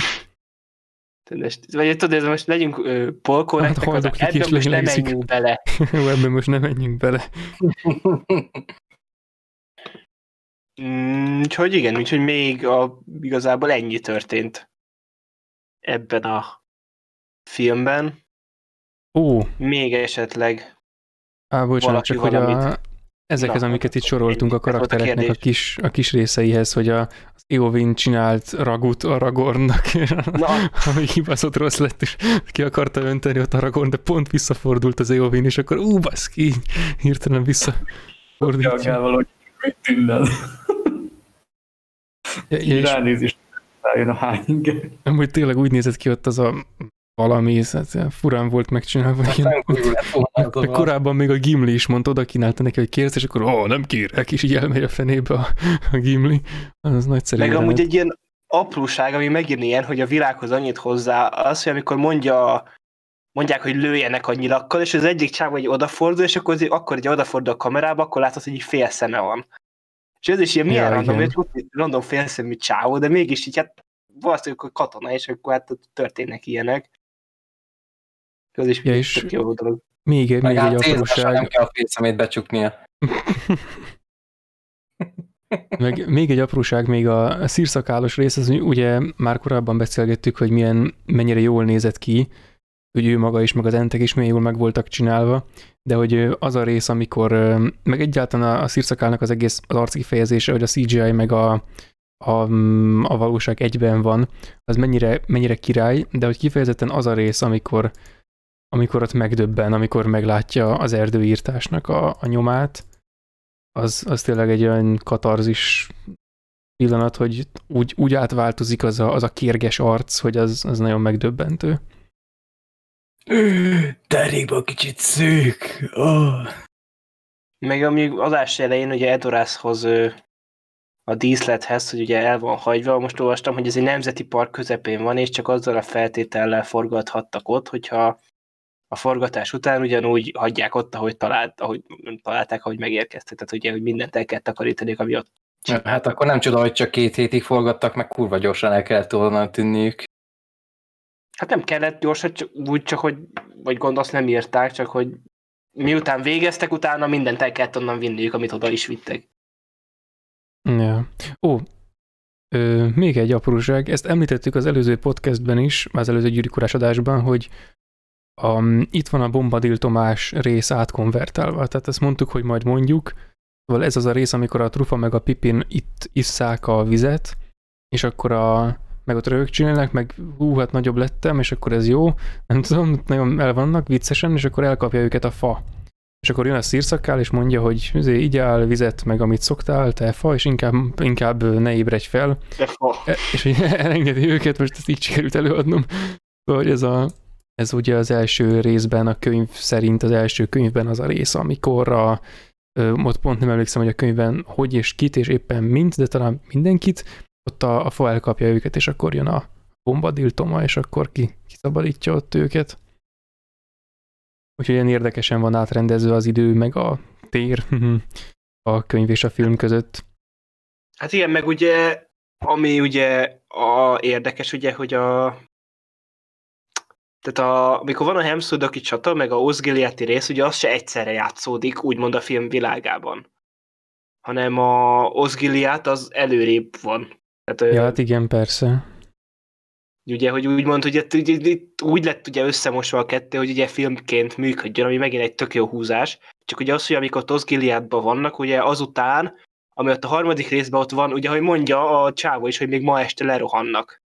Vagy tudod, ez most legyünk polkorrektek, Hát, hát, haldoklik ebben és most nem menjünk bele. Jó, ebben most nem menjünk bele. Mm, Úgyhogy igen, úgyhogy még a, igazából ennyi történt ebben a filmben. Ó, Még esetleg á, bocsánat, Valaki csak hogy a, ezekhez, Na, amiket itt soroltunk a a karaktereknek a kérdés. kis, a kis részeihez, hogy a, az Eowyn csinált ragut Aragornnak, Na. ami hibaszott rossz lett, és ki akarta önteni ott Aragorn, de pont visszafordult az Eowyn, és akkor ú, baszki, hirtelen visszafordítja. Reagál valahogy mit innen. Ja, ja, és Ránézés rájön a hány inger. amúgy tényleg úgy nézett ki ott az a valami, hát furán volt megcsinálva. ilyen- az a Meg korábban még a Gimli is mondta, oda kínálta neki, hogy kérsz, és akkor ó, nem kérek, és így elmegy a fenébe a, a Gimli. Az nagyszerű. Meg jelenet. amúgy egy ilyen apróság, ami megint ilyen, hogy a világhoz annyit hozzá, az, hogy amikor mondja, mondják, hogy lőjenek a nyilakkal, és az egyik csáv, hogy odafordul, és akkor, akkor egy odafordul a kamerába, akkor látod, hogy így fél szeme van. És ez is ilyen milyen Ja, random, hogy random félszemű csávó, de mégis így hát valószínűleg katona, és akkor hát történnek ilyenek. Ez is Ja, és- jó dolog. Még, még egy hát célzással nem apróság, kell a félszemét becsuknia. meg még egy apróság, még a, szírszakálos rész, az ugye már korábban beszélgettük, hogy milyen, mennyire jól nézett ki, hogy ő maga is, meg az entek is milyen jól meg voltak csinálva, de hogy az a rész, amikor, meg egyáltalán a, a szírszakálnak az egész az arckifejezése, hogy a CGI meg a, a, mm, a valóság egyben van, az mennyire, mennyire király, de hogy kifejezetten az a rész, amikor, amikor ott megdöbben, amikor meglátja az erdőírtásnak a, a nyomát, az, az tényleg egy olyan katarzis pillanat, hogy úgy, úgy átváltozik az a, az a kérges arc, hogy az, az nagyon megdöbbentő. Derékba kicsit szűk. Oh. Meg amíg adás elején ugye Edorászhoz a díszlethez, hogy ugye el van hagyva, most olvastam, hogy ez egy nemzeti park közepén van, és csak azzal a feltétellel forgathattak ott, hogyha a forgatás után ugyanúgy hagyják ott, ahogy, talált, ahogy találták, ahogy megérkeztek. Tehát ugye, hogy mindent el kell takarítani, ami ott. Hát akkor nem csoda, hogy csak két hétig forgattak, meg kurva gyorsan el kellett volna tűnniük. Hát nem kellett gyorsan, csak, úgy csak, hogy vagy gondolsz nem írták, csak hogy miután végeztek, utána mindent el kellett onnan vinniük, amit oda is vittek. Ja. Ó, ö, még egy apróság, ezt említettük az előző podcastben is, az előző gyűrűkorás adásban, hogy a, itt van a Bombadil Tomás rész átkonvertálva, tehát ezt mondtuk, hogy majd mondjuk, szóval ez az a rész, amikor a Trufa meg a Pipin itt isszák a vizet, és akkor a, meg ott röhög csinálnak, meg hú, hát nagyobb lettem, és akkor ez jó, nem tudom, nagyon el vannak viccesen, és akkor elkapja őket a fa. És akkor jön a szírszakál, és mondja, hogy azért így áll vizet, meg amit szoktál, te fa, és inkább, inkább ne ébredj fel. De fa. E- És hogy elengedi őket, most ezt így sikerült előadnom. Hogy ez, a, ez ugye az első részben, a könyv szerint az első könyvben az a rész, amikor a, ott pont nem emlékszem, hogy a könyvben hogy és kit, és éppen mint, de talán mindenkit, ott a, a fa elkapja őket, és akkor jön a bombadiltoma, és akkor ki, kiszabadítja ott őket. Úgyhogy ilyen érdekesen van átrendezve az idő, meg a tér a könyv és a film között. Hát igen, meg ugye, ami ugye a érdekes, ugye, hogy a tehát a, amikor van a Hemsudaki csata, meg a Osgiliati rész, ugye az se egyszerre játszódik, úgymond a film világában. Hanem a Osgiliát az előrébb van. Tehát, Ja, hát igen, persze. ugye, hogy úgymond, ugye, ugye, itt úgy lett ugye összemosva a kettő, hogy ugye filmként működjön, ami megint egy tök jó húzás. Csak ugye az, hogy amikor ott Osgiliádban vannak, ugye azután ami ott a harmadik részben ott van, ugye, hogy mondja a csávó is, hogy még ma este lerohannak.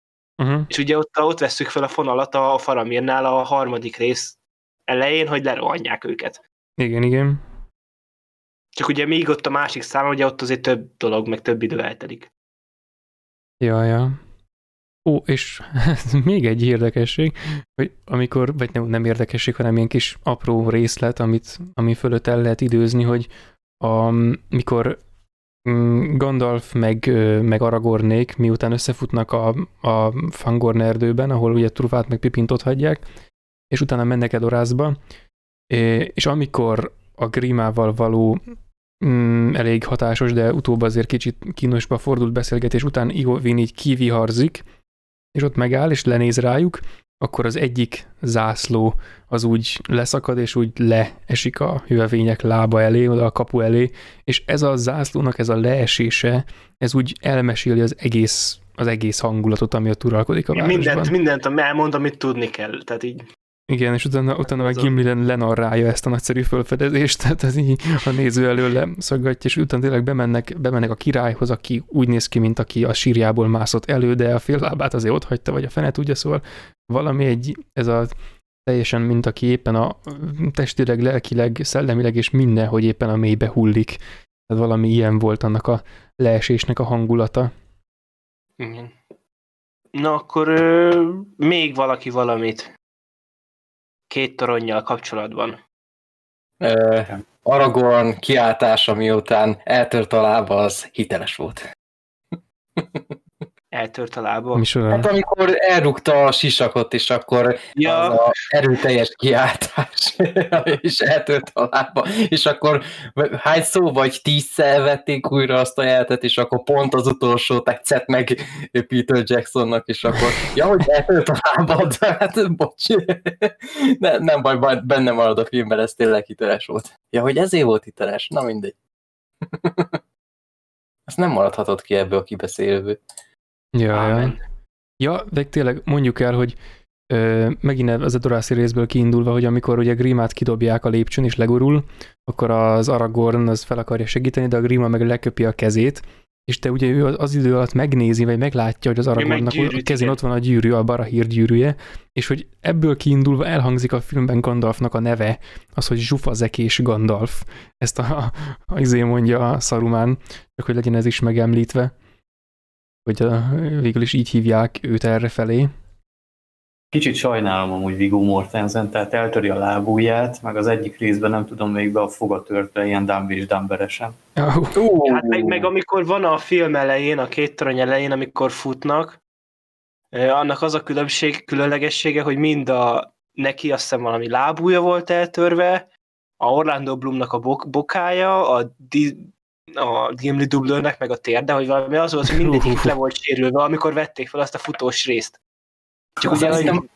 Uh-huh. És ugye ott, ott veszük fel a fonalat a Faramirnál a harmadik rész elején, hogy lerohanják őket. Igen, igen. Csak ugye még ott a másik szám, ugye ott azért több dolog, meg több idő eltelik. Ja, ja. Ó, és még egy érdekesség, hogy amikor, vagy nem, nem érdekesség, hanem ilyen kis apró részlet, amit, ami fölött el lehet időzni, hogy a, mikor mm, Gandalf meg, meg Aragornék, miután összefutnak a, a Fangorn erdőben, ahol ugye Truvát meg Pipint ott hagyják, és utána mennek Edorászba, é- és amikor a Grimával való mm, elég hatásos, de utóbb azért kicsit kínosba fordult beszélgetés után Iovin így kiviharzik, és ott megáll, és lenéz rájuk, akkor az egyik zászló az úgy leszakad, és úgy leesik a hüvevények lába elé, oda a kapu elé, és ez a zászlónak ez a leesése, ez úgy elmeséli az egész, az egész hangulatot, ami ott uralkodik a városban. Mindent, mindent elmond, amit tudni kell. Tehát így Igen, és utána, utána meg Gimli len- lenarrálja ezt a nagyszerű felfedezést, tehát ez így a néző elől leszaggatja, és utána tényleg bemennek, bemennek a királyhoz, aki úgy néz ki, mint aki a sírjából mászott elő, de a fél lábát azért ott hagyta, vagy a fene tudja, szóval valami egy, ez a teljesen, mint aki éppen a testileg, lelkileg, szellemileg és minden, hogy éppen a mélybe hullik. Tehát valami ilyen volt annak a leesésnek a hangulata. Igen. Na akkor ö, még valaki valamit két toronnyal kapcsolatban. Ö, Aragorn kiáltása miután eltört a lába, az hiteles volt. Eltört a lába. Micsoda? Hát amikor elrúgta a sisakot, és akkor Ja, az a erőteljes kiáltás, és eltört a lába, és akkor hány szó vagy tízszer vették újra azt a jelentet, és akkor pont az utolsó tetszett meg Peter Jacksonnak, és akkor, ja, hogy eltört a lábad, hát bocs, nem, nem baj, baj, benne marad a filmben, ez tényleg hiteles volt. Ja, hogy ezért volt hiteles, na mindegy. Ezt nem maradhatott ki ebből a kibeszélőből. Ja, ja. Ámen. Ja, de tényleg mondjuk el, hogy ö, megint az a Dorászi részből kiindulva, hogy amikor ugye Grimát kidobják a lépcsőn és legurul, akkor az Aragorn az fel akarja segíteni, de a Grima meg leköpi a kezét, és te ugye ő az, idő alatt megnézi, vagy meglátja, hogy az Aragornnak a gyűrűt, kezén igen. ott van a gyűrű, a Barahír gyűrűje, és hogy ebből kiindulva elhangzik a filmben Gandalfnak a neve, az, hogy zsufazekés Gandalf. Ezt a, a, a izé mondja a Saruman, csak hogy legyen ez is megemlítve hogy a, végül is így hívják őt erre felé. Kicsit sajnálom amúgy Viggo Mortensen, tehát eltöri a lábúját, meg az egyik részben nem tudom még be a fogatörtre, ilyen Dumb és Dumberesen. Uh, Hát meg, meg amikor van a film elején, a két torony elején, amikor futnak, annak az a különbség, különlegessége, hogy mind a neki azt hiszem valami lábúja volt eltörve, a Orlando Bloomnak a bok, bokája, a, Di, a Gimli dublőrnek meg a térde, hogy valami az volt, hogy mindegyik le volt sérülve, amikor vették fel azt a futós részt. Csak ugye, hogy Szerintem,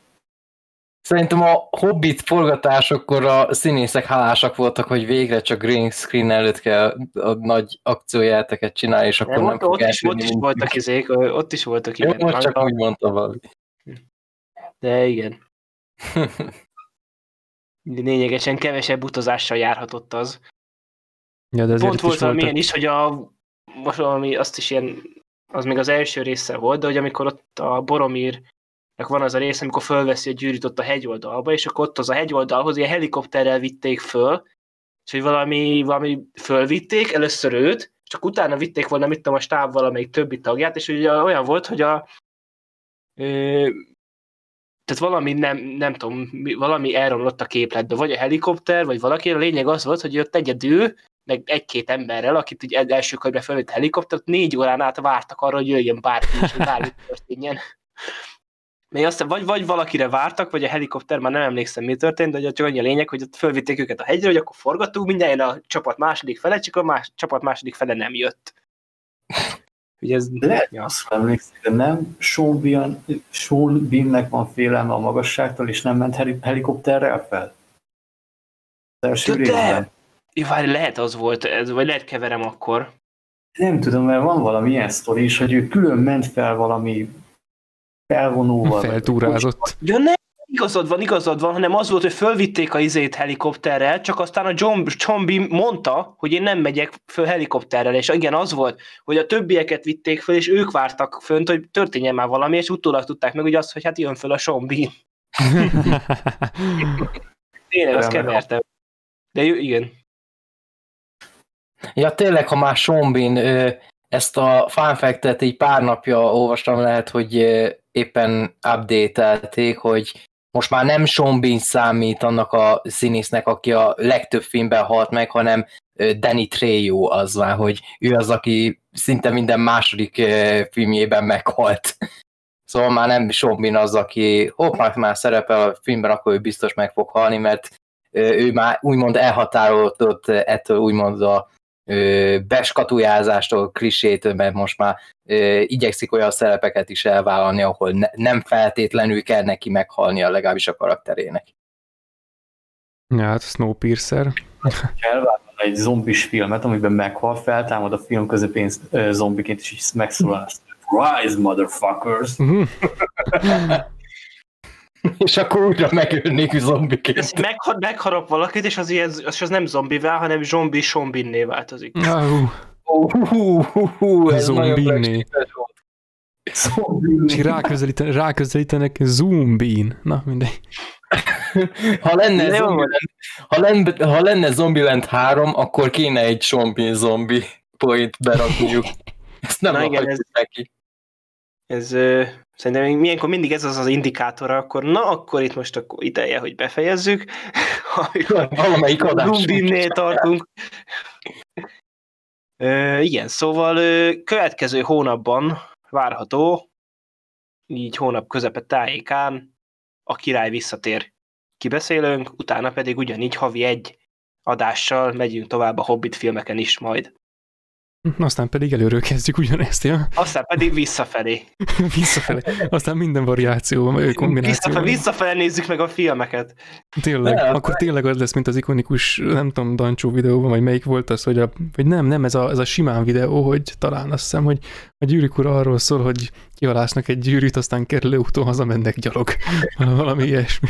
szerintem a Hobbit forgatásokkor a színészek hálásak voltak, hogy végre csak green screen előtt kell a nagy akciójáteket csinálni, és akkor nem, nem, ott, ott, is, ott is voltak izék, ott is voltak ilyen. most csak úgy mondtam valami. De igen. Lényegesen kevesebb utazással járhatott az. Ja, de ezért Pont volt valami voltak. is, hogy a, most valami, azt is ilyen, az még az első része volt, de hogy amikor ott a Boromir van az a rész, amikor fölveszi a gyűrűt ott a hegyoldalba, és akkor ott az a hegyoldalhoz ilyen helikopterrel vitték föl, és hogy valami, valami fölvitték, először őt, csak utána vitték volna, mit tudom, a stáb valamelyik többi tagját, és ugye olyan volt, hogy a ö, tehát valami nem, nem tudom, mi- valami elromlott a képletbe, vagy a helikopter, vagy valaki, a lényeg az volt, hogy ott egyedül, meg egy-két emberrel, akit ugye első körben felvett a helikopter, ott négy órán át vártak arra, hogy jöjjön bárki, és bármi történjen. Még aztán vagy, vagy valakire vártak, vagy a helikopter, már nem emlékszem, mi történt, de csak annyi a lényeg, hogy ott fölvitték őket a hegyre, hogy akkor forgatunk, mindjárt a csapat második fele, csak a más, csapat második fele nem jött. Ugye ez, Lehet, ja. azt emlékszik, de nem Sean, Bean, Sean Beannek van félelme a magasságtól, és nem ment heli- helikopterrel fel? De- de! Várj, lehet az volt, ez, vagy lehet keverem akkor. Nem tudom, mert van valami ilyen sztori is, hogy ő külön ment fel valami felvonóval. Feltúrázott. Ja, nem, igazad van, igazad van, hanem az volt, hogy fölvitték a izét helikopterrel, csak aztán a John, Chombi mondta, hogy én nem megyek föl helikopterrel, és igen, az volt, hogy a többieket vitték föl, és ők vártak fönt, hogy történjen már valami, és utólag tudták meg, hogy azt, hogy hát jön föl a Chombi. Tényleg, azt kevertem. De jó, igen. Ja, tényleg, ha már ö, ezt a fun fact-et így pár napja olvastam, lehet, hogy éppen update hogy most már nem Sean Bean számít annak a színésznek, aki a legtöbb filmben halt meg, hanem Danny Trejo az már, hogy ő az, aki szinte minden második filmjében meghalt. Szóval már nem Sean Bean az, aki hopp, már- már szerepel a filmben, akkor ő biztos meg fog halni, mert ő már úgymond elhatárolódott ettől úgymond a beskatujázástól, klisétől, mert most már ö, igyekszik olyan szerepeket is elvállalni, ahol ne, nem feltétlenül kell neki meghalnia legalábbis a karakterének. Ja, hát Snowpiercer. Ha elvállalna egy zombis filmet, amiben meghal, feltámad a film közepén zombiként, és így megszólal Rise, motherfuckers! És akkor újra megölnék zombiként. Ez megha- megharap valakit, és az, ilyen, az, az nem zombivá, hanem zombi sombinné változik. Uh, uh, uh, uh, ez Zombinné. és ráközelíten, ráközelítenek Zoom-bean. Na, mindegy. Ha lenne, Zombieland, ha, lenne, ha lenne Zombieland 3, akkor kéne egy Bean zombi point berakniuk. Ezt nem Na igen, akarjuk neki. Ez szerintem milyenkor mindig ez az az indikátora, akkor na, akkor itt most akkor ideje, hogy befejezzük. Amikor Valamelyik adás. Zoom-binnél tartunk. Ö, igen, szóval ö, következő hónapban várható, így hónap közepe tájékán a király visszatér. Kibeszélünk, utána pedig ugyanígy havi egy adással megyünk tovább a Hobbit filmeken is majd. Aztán pedig előről kezdjük ugyanezt, ja? Aztán pedig visszafelé. Visszafele. Aztán minden variációban, vagy Visszafelé, kombinációban. visszafelé nézzük meg a filmeket. Tényleg, Ne, akkor tényleg az lesz, mint az ikonikus, nem tudom, Dancsó videóban, vagy melyik volt az, hogy, a, vagy nem, nem, ez a, ez a simán videó, hogy talán azt hiszem, hogy a gyűrűk ura arról szól, hogy kihalásznak egy gyűrűt, aztán kerülő úton hazamennek gyalog. Valami ilyesmi.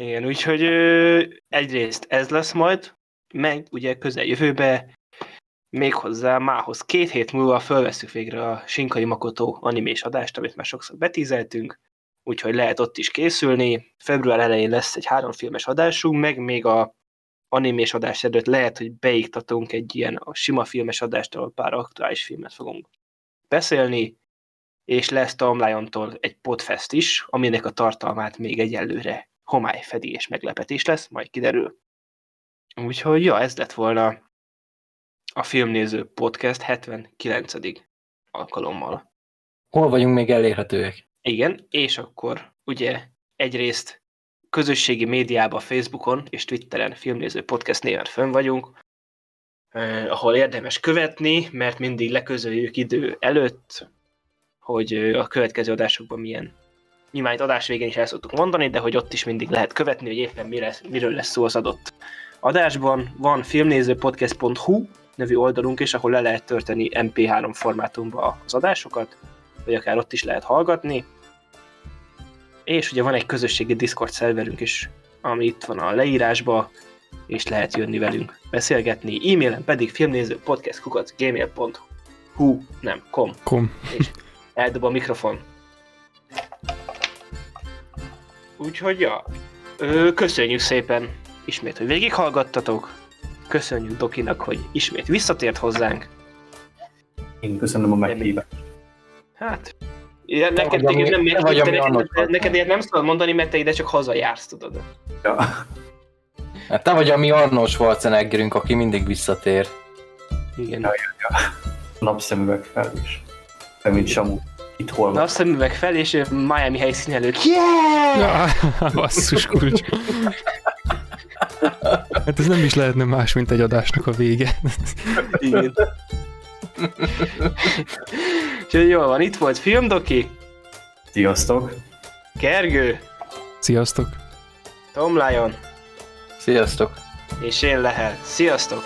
Igen, úgyhogy egyrészt ez lesz majd, meg ugye közeljövőbe méghozzá mához két hét múlva fölveszük végre a Shinkai Makoto animés adást, amit már sokszor betízeltünk, úgyhogy lehet ott is készülni. Február elején lesz egy háromfilmes adásunk, meg még a animés adás előtt lehet, hogy beiktatunk egy ilyen a sima filmes adást, ahol pár aktuális filmet fogunk beszélni, és lesz Tom Lyon-tól egy podfest is, aminek a tartalmát még egyelőre homály fedi és meglepetés lesz, majd kiderül. Úgyhogy ja, ez lett volna a Filmnéző Podcast 79. alkalommal. Hol vagyunk még elérhetőek? Igen, és akkor ugye egyrészt közösségi médiában, Facebookon és Twitteren Filmnéző Podcast néven fönn vagyunk, eh, ahol érdemes követni, mert mindig leközöljük idő előtt, hogy a következő adásokban milyen nyilván itt adás végén is el szoktuk mondani, de hogy ott is mindig lehet követni, hogy éppen mire, miről lesz szó az adott adásban. Van filmnézőpodcast.hu nevű oldalunk is, ahol le lehet tölteni MP3 formátumba az adásokat, vagy akár ott is lehet hallgatni. És ugye van egy közösségi Discord szerverünk is, ami itt van a leírásba, és lehet jönni velünk beszélgetni. E-mailen pedig filmnézőpodcast.gmail.hu nem, com. Kom. Eldob a mikrofon. Úgyhogy ja, ö, köszönjük szépen ismét, hogy végighallgattatok. Köszönjük Dokinak, hogy ismét visszatért hozzánk. Én köszönöm a meghívást. Hát, ja, neked, vagy, nem, te vagy, neked, ami neked, neked, neked ilyet nem szabad mondani, mert te ide csak hazajársz, tudod. Ja. Hát te vagy a mi Arnold Schwarzeneggerünk, aki mindig visszatér. Igen. Napszemüveg fel is. Te, mint Samu. Itt hol Na van? a szemüveg fel, és Miami helyszín előtt. Yeah! Ja, basszus kulcs. Hát ez nem is lehetne más, mint egy adásnak a vége. Igen. Úgyhogy jól van, itt volt Filmdoki, Sziasztok! Gergő, Sziasztok! Tom Lion, Sziasztok! és én Lehel. Sziasztok!